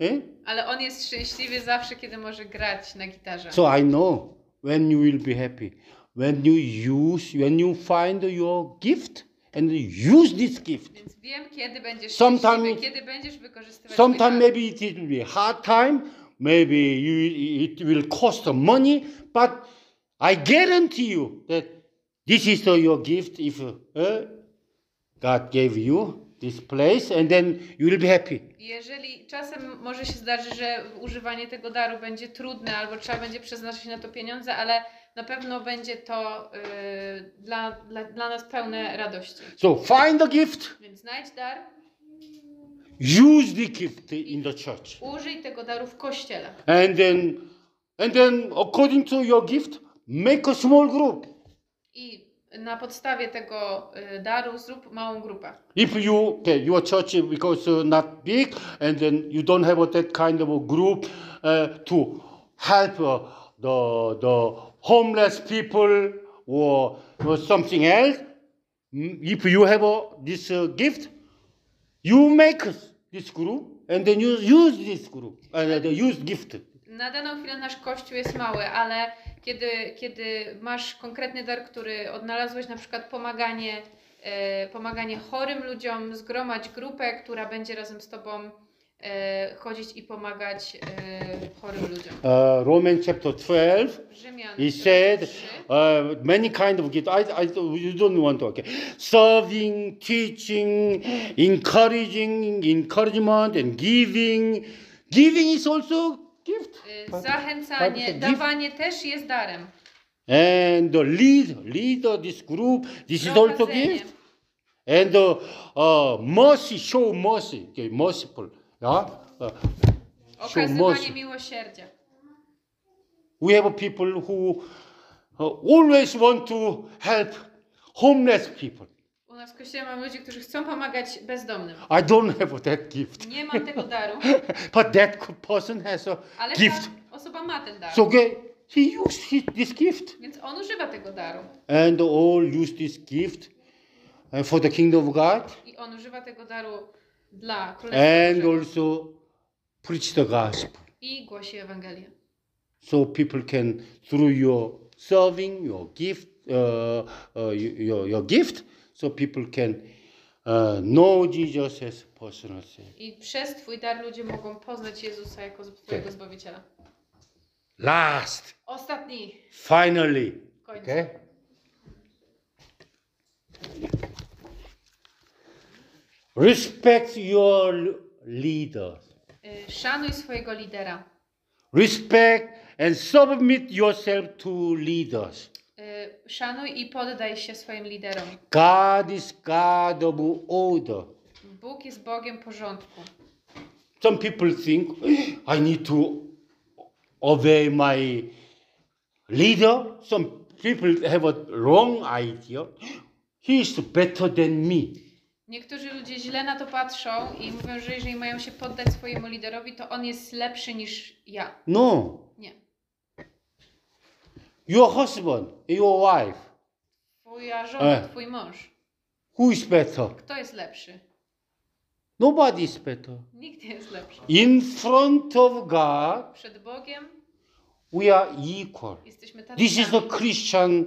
Eh?
Ale on jest szczęśliwy zawsze, kiedy może grać na gitarze.
So I know when you will be happy. When you use, when you find your gift and use this gift.
Więc wiem, kiedy będziesz
Sometime-
kiedy będziesz wykorzystywać
Sometimes maybe it will be a hard time, maybe you, it will cost money, but I guarantee you that this is your gift if uh, God gave you this place, and then you will be happy.
Jeżeli czasem może się zdarzyć, że używanie tego daru będzie trudne albo trzeba będzie przeznaczyć na to pieniądze, ale na pewno będzie to y, dla, dla, dla nas pełne radości.
So find the gift,
Więc znajdź dar,
use the gift in the church,
użyj tego daru w kościele.
and then, and then according to your gift, make a small group.
I na podstawie tego y, daru zrób małą grupę.
If you okay, your church because uh, not big, and then you don't have that kind of a group uh, to help uh, the the homeless people or, or something else. mm, If you have a, this uh, gift, you make this group, and then you use this group and uh, use gift.
Na daną chwilę nasz kościół jest mały, ale kiedy, kiedy masz konkretny dar, który odnalazłeś, na przykład pomaganie, e, pomaganie chorym ludziom, zgromadź grupę, która będzie razem z tobą e, chodzić i pomagać e, chorym ludziom.
Uh, Romans chapter 12.
Rzymian
He said uh, many kind of gift. I, I you don't want to. Okay, serving, teaching, encouraging, encouragement, and giving. Giving is also gift.
Y, Zachęcanie, dawanie też jest darem.
And the lead, leader this group. This is also
Prowadzenie.
gift. And uh, mercy, show mercy. Okay, merciful. Yeah. Uh, show
Okazywanie
mercy.
miłosierdzia.
We have people who uh, always want to help homeless people.
Nas w kościele mamy ludzi, którzy chcą pomagać bezdomnym.
I don't have that gift.
Nie mam tego daru, [LAUGHS]
But that person has a
ale
gift.
ta osoba ma ten dar.
So he used his, this gift.
Więc on używa tego daru.
And all use this gift uh, for the kingdom of God.
I on używa tego daru dla Królestwa
And also preach the gospel.
I głosi Ewangelię.
So people can, through your serving, your gift, uh, uh, your, your gift, so people can uh, know Jesus as personal Savior.
I przez Twój dar ludzie mogą poznać Jezusa jako swojego Zbawiciela.
Last,
Ostatni
finally,
w końcu.
okay? Respect your leaders.
Y, Szanuj swojego lidera.
Respect and submit yourself to leaders.
Y, Szanuj i poddaj się swoim liderom.
God is God of order.
Bóg jest Bogiem porządku.
Some people think I need to obey my leader. Some people have a wrong idea. He is better than me.
Niektórzy ludzie źle na to patrzą i mówią, że jeżeli mają się poddać swojemu liderowi, to on jest lepszy niż ja.
No. Your husband, your wife,
Twoja żona,
E.
twój mąż.
who is better?
Kto jest lepszy?
Nobody is better.
Nikt nie jest lepszy.
In front of God,
Przed Bogiem
we are equal.
jesteśmy tacy
This is the
sami.
Christian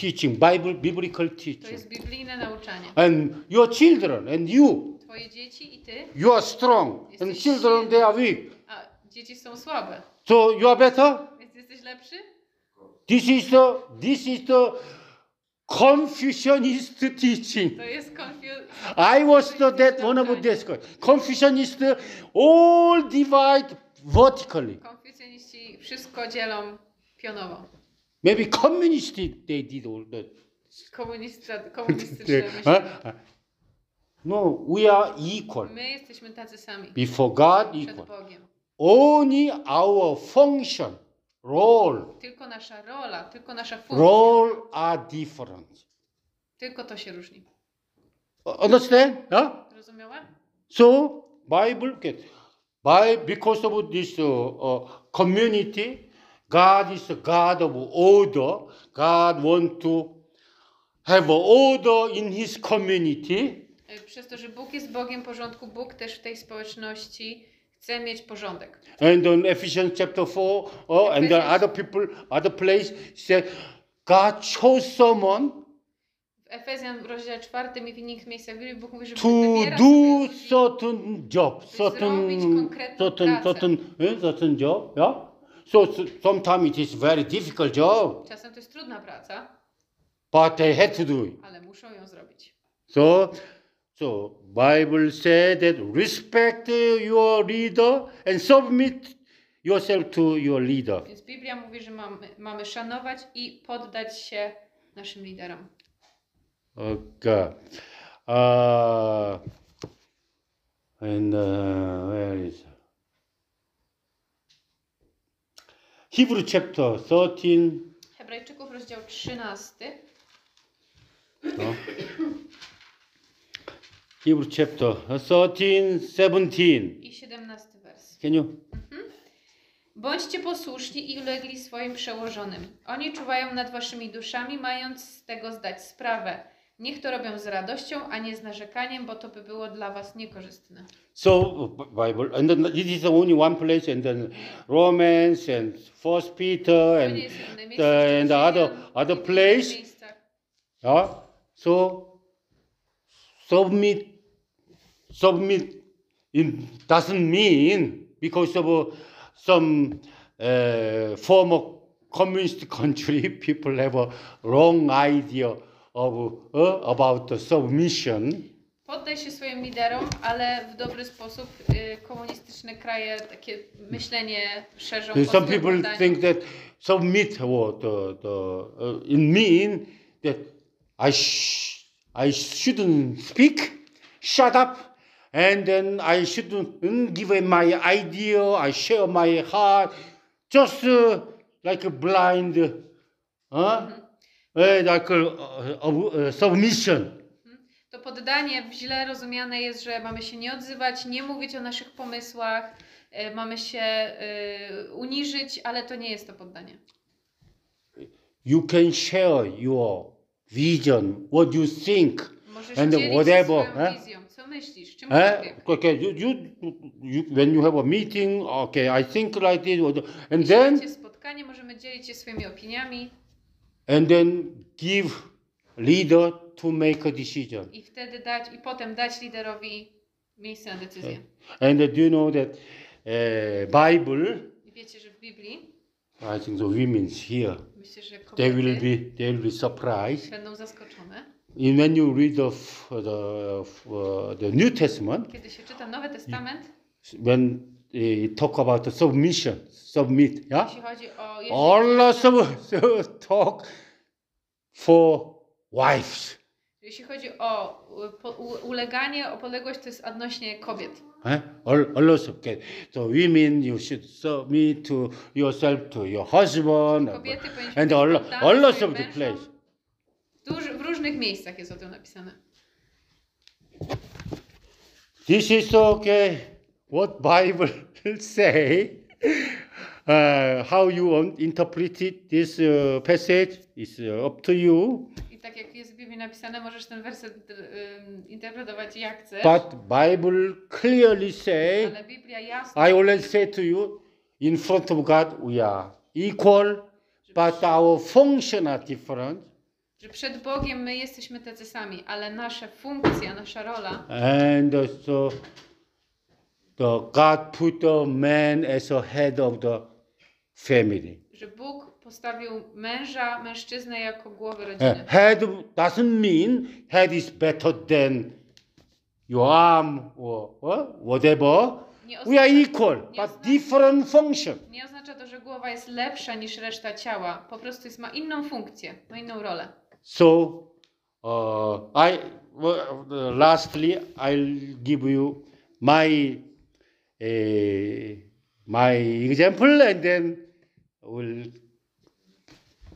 teaching, Bible, biblical
To
teaching.
jest biblijne nauczanie.
And your children and you,
Twoje dzieci i ty,
you are strong. And children, they are weak.
a dzieci są słabe.
So you are better?
Więc jesteś lepszy?
This is the this is the Confucianist teaching.
To jest confu-
I was the that one of the guy. Confucianist uh, all divide vertically.
Konfucjaniści wszystko dzielą pionowo.
Maybe communist they did all that.
Komunista, [LAUGHS] komunistyczne.
No, we are equal
My jesteśmy tacy sami.
before God equal. Only our function, role,
Tylko nasza rola, tylko nasza funkcja.
role are different.
Tylko to się różni.
Understand? Huh?
Rozumiałe?
So Bible get by because of this uh, uh, community, God is a God of order. God want to have order in His community,
Y, Przez to, że Bóg jest Bogiem porządku, Bóg też w tej społeczności chce mieć porządek.
and in Ephesians chapter four, oh, and the
Ephesians.
other people, other place say God chose someone
W Efezjan w rozdziale czwartym i w innych miejscach Biblii Bóg mówi, że
to
wybiera
do
sobie
certain job, certain,
konkretną
certain,
pracę.
certain, eh, certain job, yeah. So, so sometimes it is very difficult job.
Czasem to jest trudna praca.
but they had to do it.
ale muszą ją zrobić.
So, so Bible said that respect your leader and submit yourself to your leader.
Więc Biblia mówi, że mamy, mamy szanować i poddać się naszym liderom.
Okay. Uh, and uh, where is Hebrew chapter 13.
Hebrajczyków, rozdział 13.
No. Hebrew chapter 13, 17.
i 17 wers.
Can you?
Bądźcie posłuszni i ulegli swoim przełożonym. Oni czuwają nad waszymi duszami, mając z tego zdać sprawę. Niech to robią z radością, a nie z narzekaniem, bo to by było dla was niekorzystne.
So B- Bible, and then this is only one place, and then Romans and First Peter, and the, and the other other place. Yeah. So submit, submit in, doesn't mean because of uh, some uh, former communist [LAUGHS] country, people have a wrong idea of uh, about the submission.
Poddaj się swoim liderom, ale w dobry sposób y, komunistyczne kraje takie myślenie szerzą.
Some people think that submit the, the uh, it mean that I sh- I shouldn't speak, shut up, and then I shouldn't give my idea. I share my heart, just uh, like a blind? Uh, like a, uh, submission.
To poddanie źle rozumiane jest, że mamy się nie odzywać, nie mówić o naszych pomysłach, y, mamy się y, uniżyć, ale to nie jest to poddanie.
You can share your vision, what you think.
Możesz
And whatever,
się swoją
eh?
wizją, co myślisz,
Eh?
czymkolwiek.
Okay, you, you, you, when you have a meeting, okay, I think like this, and then,
spotkanie, możemy dzielić się swoimi opiniami
and then give leader to make a decision.
i wtedy dać, i potem dać liderowi miejsce na decyzję.
And do you know that uh, Bible,
I wiecie, że w Biblii,
I think the women's here,
myślę, że
they will
kobiety
be, they will be surprised.
będą zaskoczone.
And when you read of the, of, uh, the New Testament,
Kiedy się czyta Nowy Testament,
when they talk about the submission, submit, yeah?
jeśli chodzi o... jeśli
All
chodzi o-
of talk for wives.
Jeśli chodzi o po- uleganie, o podległość, to jest odnośnie kobiet.
Eh? All, all of okay. So women, you should submit to yourself to your husband,
Kobiety
and all, all of the place.
W różnych miejscach jest o tym napisane.
This is okay. What Bible [LAUGHS] say? Uh, how you interpret this uh, passage is uh, up to you.
I tak jak jest w Biblii napisane, możesz ten werset y, interpretować jak chcesz.
But Bible clearly say
ale Biblia jasno
I always say to you, in front of God, we are equal, but our function are different.
Że przed Bogiem my jesteśmy tacy sami, ale nasza funkcja, nasza rola,
And uh, so the God put the man as a head of the family.
że Bóg postawił męża, mężczyznę jako głowę
Uh,
rodziny.
head doesn't mean head is better than your arm or whatever. We are equal, but
oznacza-
different function.
nie oznacza to, że głowa jest lepsza niż reszta ciała. Po prostu jest, ma inną funkcję, ma inną rolę.
So, uh, I well, lastly, I'll give you my uh, my example, and then we'll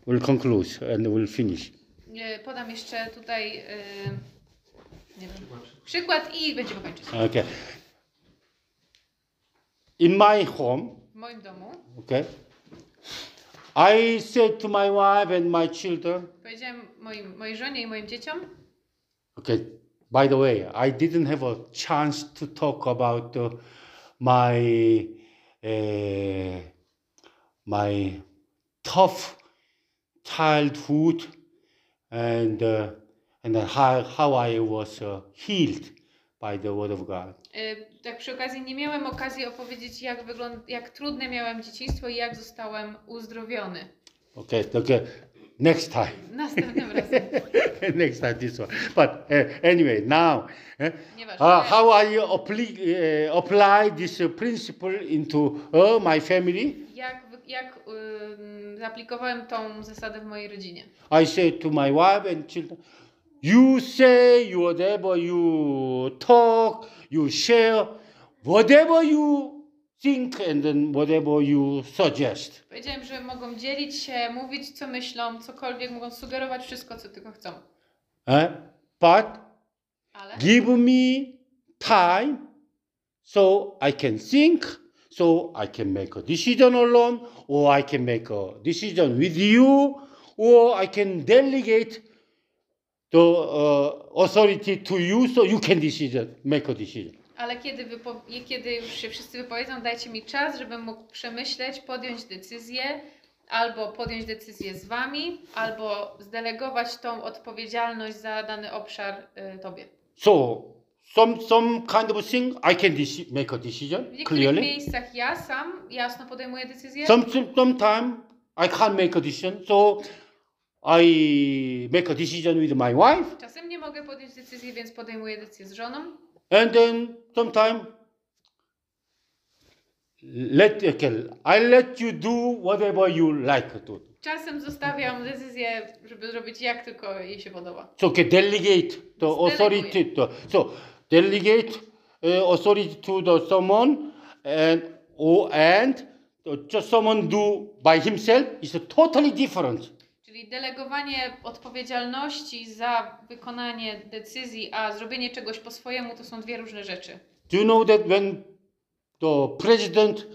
we'll conclude and we'll finish.
Podam jeszcze tutaj nie wiem, przykład i będziemy kończyć.
Okay. In my home,
W moim domu
okay, I said to my wife and my children,
powiedziałem moim, mojej żonie i moim dzieciom,
Okay. By the way, I didn't have a chance to talk about uh, my uh, my tough childhood and uh, and how how I was uh, healed by the word of God.
e, tak przy okazji nie miałem okazji opowiedzieć, jak, wygląd, jak trudne miałem dzieciństwo i jak zostałem uzdrowiony.
Okay. Okay. Next time. [LAUGHS]
Następnym razem. [LAUGHS]
Next time this one. But uh, anyway, now, eh, uh, how I apply, uh, apply this principle into uh, my family?
Jak, jak ym, zaaplikowałem tą zasadę w mojej rodzinie?
I say to my wife and children, you say whatever you talk, you share, whatever you think, and then whatever you suggest.
Powiedziałem, że mogą dzielić się, mówić co myślą, cokolwiek, mogą sugerować wszystko, co tylko chcą.
Eh? But
Ale
give me time so I can think, so I can make a decision alone, or I can make a decision with you, or I can delegate the uh, authority to you so you can decision, make a decision.
Ale kiedy, kiedy już się wszyscy wypowiedzą, dajcie mi czas, żebym mógł przemyśleć, podjąć decyzję, albo podjąć decyzję z wami, albo zdelegować tą odpowiedzialność za dany obszar y, tobie.
So some some kind of thing I can make a decision
W niektórych
clearly.
miejscach ja sam jasno podejmuję decyzję,
Some sometimes I can't make a decision, so I make a decision with my wife.
czasem nie mogę podjąć decyzji, więc podejmuję decyzję z żoną.
And then sometime let okay, I let you do whatever you like to.
Czasem zostawiam decyzję, żeby zrobić jak tylko jej się podoba.
So okay, delegate the authority to so delegate uh, authority to the someone and or and just someone do by himself is totally different.
Czyli delegowanie odpowiedzialności za wykonanie decyzji, a zrobienie czegoś po swojemu to są dwie różne rzeczy.
Do you know that when the president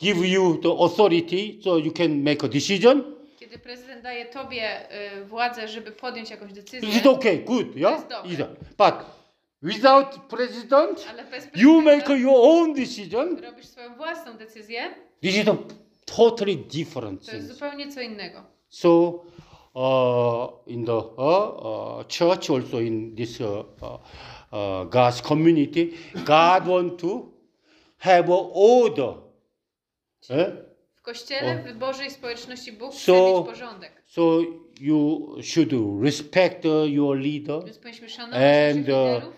give you the authority so you can make a decision?
Kiedy prezydent daje tobie y, władzę, żeby podjąć jakąś decyzję,
Is it okay? Good, yeah?
Okay.
Is it- But without president,
ale bez
you make your own decision.
robisz swoją własną decyzję,
This is a totally different
to jest
thing.
zupełnie co innego.
So, uh, in the uh, uh, church, also in this uh, uh, uh, God's community, God want to have a order. Eh?
W kościele, w Bożej społeczności Bóg chce
So-
mieć porządek.
So you should respect uh, your leader.
Więc powinniśmy szanować
And, uh.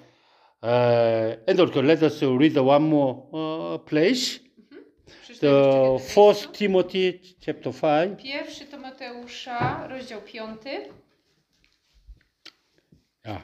Uh, and also, let us read one more uh, place.
Jednym
First. Timothy chapter five.
Pierwszy Tymoteusza, rozdział 5
Yeah.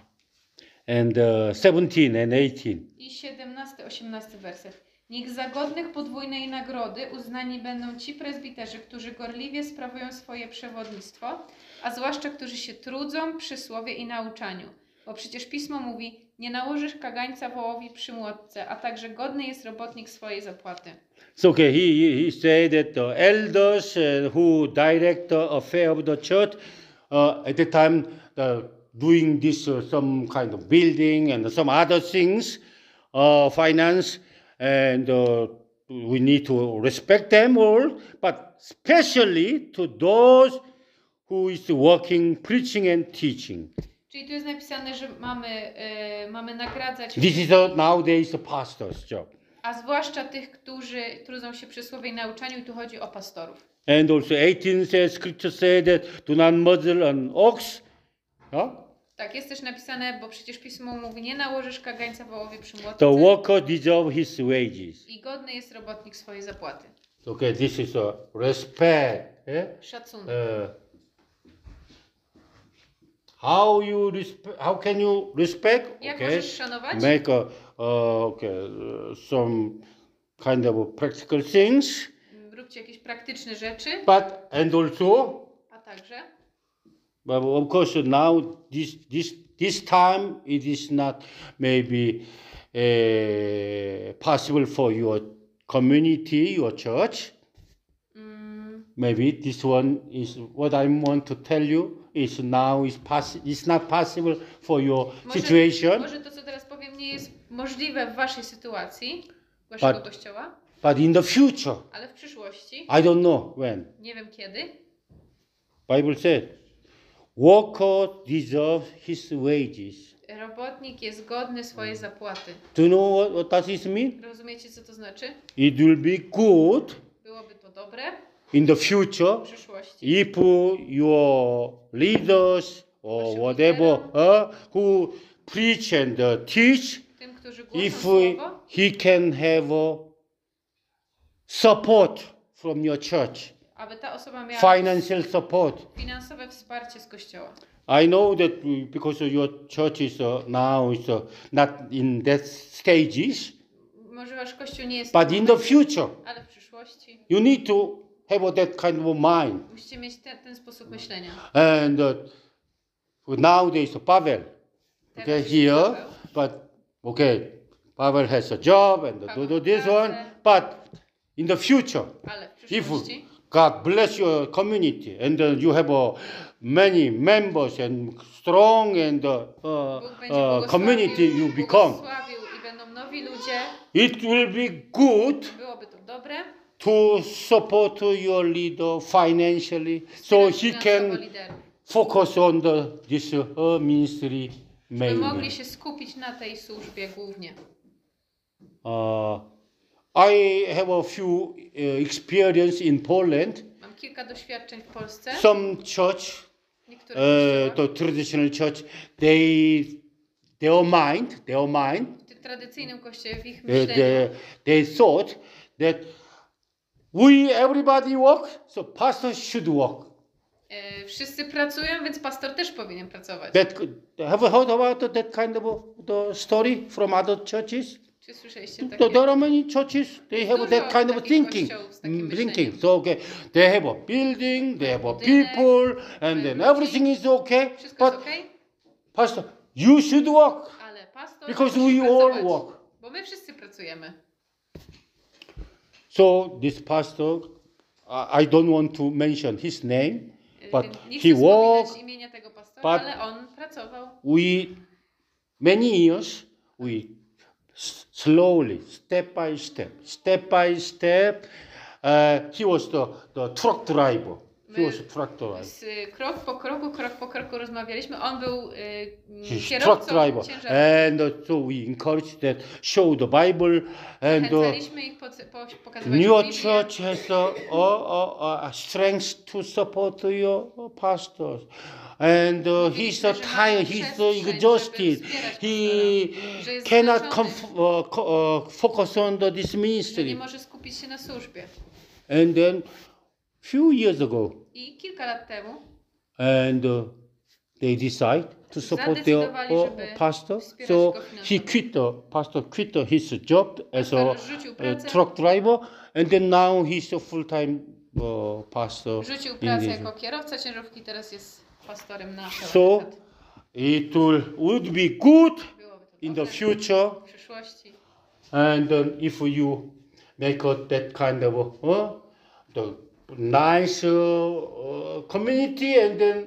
And uh, 17 and 18.
i 17-18 werset. Niech za godnych podwójnej nagrody uznani będą ci prezbiterzy, którzy gorliwie sprawują swoje przewodnictwo, a zwłaszcza którzy się trudzą przy słowie i nauczaniu. Bo przecież Pismo mówi, nie nałożysz kagańca wołowi przy młotce, a także godny jest robotnik swojej zapłaty.
So okay, he, he, said that the elders uh, who direct the affair of the church uh, at the time the, doing this uh, some kind of building and some other things, uh, finance, and uh, we need to respect them all, but especially to those who is working, preaching and teaching.
Czyli tu jest napisane, że mamy, mamy nagradzać,
This is a, nowadays the pastor's job.
A zwłaszcza tych, którzy trudzą się przy słowie i nauczaniu, i tu chodzi o pastorów.
And also 18 says, scripture says that do not muzzle an ox. Yeah?
Tak, jest też napisane, bo przecież Pismo mówi, nie nałożysz kagańca wołowi przy młotce
The worker deserve his wages.
i godny jest robotnik swojej zapłaty.
Okay, this is a respect. eh?
Szacunek.
Uh, how you respect? How can you respect?
Jak
Okay,
możesz szanować?
make a uh, okay some kind of practical things,
Róbcie jakieś praktyczne rzeczy,
but and also,
a także
but of course now this this this time it is not maybe uh, possible for your community, your church.
mm,
Maybe this one is what I want to tell you is now is poss- it's not possible for your
może,
situation,
może to, co teraz powiem, nie jest możliwe w waszej sytuacji, waszego
But-
kościoła,
but in the future,
ale w przyszłości,
I don't know when.
nie wiem kiedy,
Bible said, worker deserves his wages.
robotnik jest godny swojej zapłaty.
Do you know what, what does this mean?
Rozumiecie, co to znaczy?
It will be good
Byłoby to dobre,
in the future, if your leaders or whatever uh, who preach and uh, teach,
Tym, którzy głoszą
if he can have uh, support from your church,
aby ta osoba miała
financial support.
finansowe wsparcie z Kościoła.
I know that because your church is uh, now is uh, not in that stages,
Może wasz Kościół nie jest...
but in the future,
Ale w przyszłości.
You need to have that kind of mind.
musicie mieć ten, ten sposób myślenia.
And uh, nowadays, Pavel, okay, here, but okay, Pavel has a job and do,
Paweł
do this one, but in the future,
Ale
if God bless your community and uh, you have uh, many members and strong and uh, uh, uh, community you become,
i będą nowi ludzie,
it will be good
to
support your leader financially so he can focus on the this uh, ministry mainly.
mogli się skupić na tej służbie głównie.
Uh, I have a few uh, experience in Poland.
Mam kilka doświadczeń w Polsce.
Some church, uh, the traditional church, they their mind, their mind,
w tym tradycyjnym kościele, w ich
uh,
myśleniu,
they, they thought that we everybody work, so pastor should work.
e, wszyscy pracują, więc pastor też powinien pracować.
That have you heard about that kind of the story from other churches?
Czy słyszeliście takie?
There are many churches. They have
Dużo
that kind of thinking. Mm. Thinking. So okay, they have a building, they have a people, and then everything is okay.
Wszystko
But
okej,
pastor, you should work
ale pastor
because we all work.
Bo my wszyscy pracujemy.
So this pastor, I don't want to mention his name, but
Nie
he worked.
imienia tego pastora,
but-
ale on pracował.
We many years we slowly, step by step, step by step. Uh, he was the, the truck driver. Truck driver.
Z, y, krok po kroku, krok po kroku rozmawialiśmy. On był y, kierowcą
and so we encourage that. Show the Bible, and uh,
Zachęcaliśmy ich, po, po, pokazywaliśmy
your
Biblię.
church has a, a, a, strength to support your pastors, and uh, he's tired, he's exhausted. He cannot uh, uh, focus on the, this
że nie
ministry.
może skupić się na służbie.
And then, few years ago,
I kilka lat temu
and uh, they decide to support their
Zadecydowali,
uh, pastor. So he quit the pastor quit the, his job as a, a truck driver, and then now he's a full time uh, pastor.
rzucił pracę jako kierowca ciężarówki, teraz jest pastorem na
So it will, would be good in the future, and then if you make a, that kind of uh, the nice uh, uh, community, and then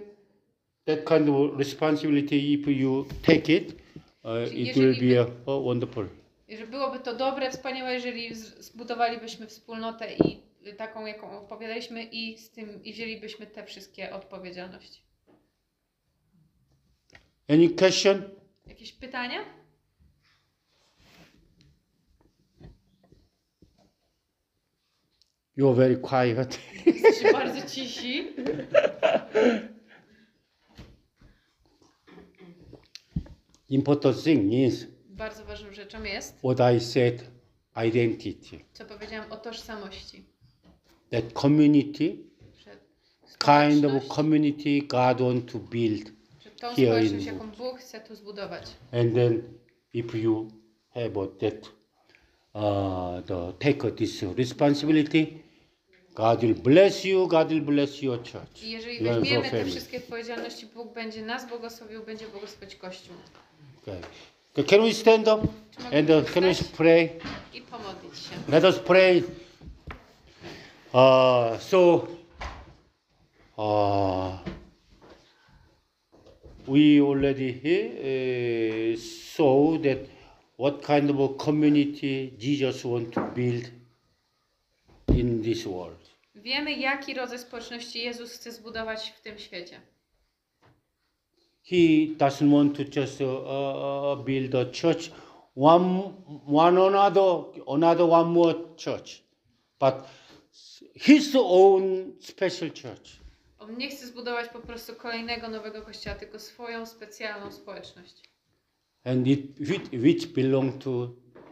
that kind of responsibility, if you take it, uh, it will be uh, uh, wonderful.
Że byłoby to dobre, wspaniałe, jeżeli zbudowalibyśmy wspólnotę i taką, jaką opowiadaliśmy i z tym, i wzięlibyśmy te wszystkie odpowiedzialności.
Any question?
Jakieś pytania?
You're very quiet.
Jesteście bardzo cisi.
Important thing is
Bardzo ważną rzeczą jest,
what I said, identity.
co powiedziałam o tożsamości.
That community,
Że
kind of
społeczność-
community God want to build.
że tą
here
społeczność,
in-
jaką Bóg chce tu zbudować.
And then if you have uh, that, uh, the, take this responsibility, God will bless you, God will bless your church.
I jeżeli
Your
weźmiemy te
family.
wszystkie odpowiedzialności, Bóg będzie nas błogosławił, będzie błogosławić Kościół.
Okay. Can we stand up and uh, can we pray?
i pomodlić się.
Let us pray. Uh, so, uh, we already uh, saw that what kind of a community Jesus wants to build in this world.
Wiemy, jaki rodzaj społeczności Jezus chce zbudować w tym świecie.
He doesn't want to just uh, uh, build a church, one, one another, another one more church, but his own special church.
On nie chce zbudować po prostu kolejnego nowego kościoła, tylko swoją specjalną społeczność,
and it which, which belong to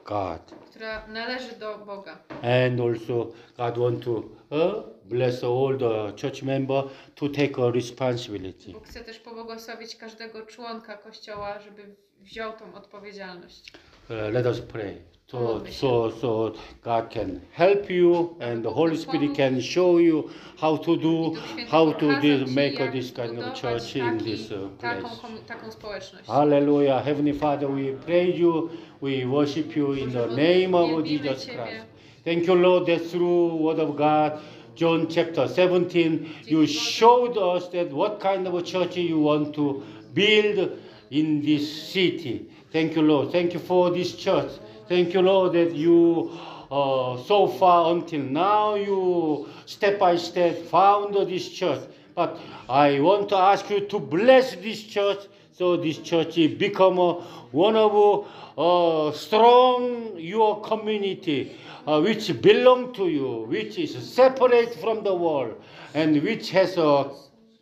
God.
która należy do Boga.
And also God want to uh, bless all the church member to take a responsibility.
Bóg chce też pobłogosławić każdego członka kościoła, żeby wziął tą odpowiedzialność.
Uh, let us pray. So,
Módlmy się.
so, so God can help you and the Holy Spirit can show you how to do,
Duch Święty
how to
pokazał
this,
ci,
make
jak
this kind of
budować
church in
taki-
this uh,
taką,
place.
komu- taką społeczność.
Hallelujah. Heavenly Father, we praise you. We worship you in the name of Jesus Christ. Thank you, Lord, that through Word of God, John chapter 17, you showed us that what kind of a church you want to build in this city. Thank you, Lord. Thank you for this church. Thank you, Lord, that you uh, so far until now you step by step found this church. But I want to ask you to bless this church so this church become a, one of uh, strong your community uh, which belong to you, which is separate from the world, and which has a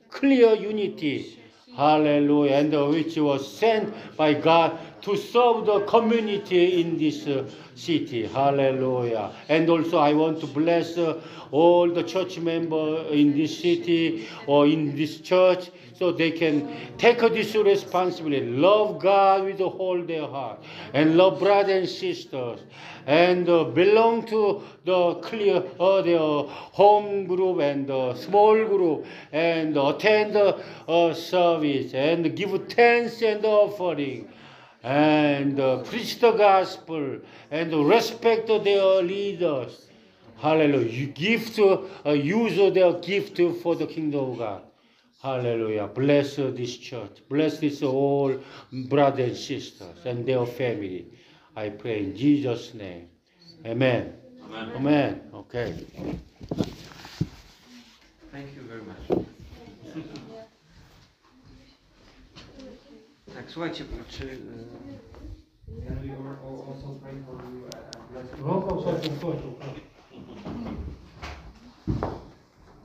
clear unity. Hallelujah. And which was sent by God to serve the community in this uh, city. Hallelujah. And also, I want to bless uh, all the church members in this city or in this church so they can take this responsibility. Love God with all their heart and love brothers and sisters and uh, belong to the clear uh, their home group and uh, small group and attend the uh, service and give thanks and offering and uh, preach the gospel and respect their leaders. Hallelujah. You give to uh, use their gift for the kingdom of God. Hallelujah. Bless this church. Bless this all brothers and sisters and their family. I pray in Jesus' name. Amen.
Amen.
Amen. Okay.
Thank you very much. Tak, słuchajcie, czy... y, Can we also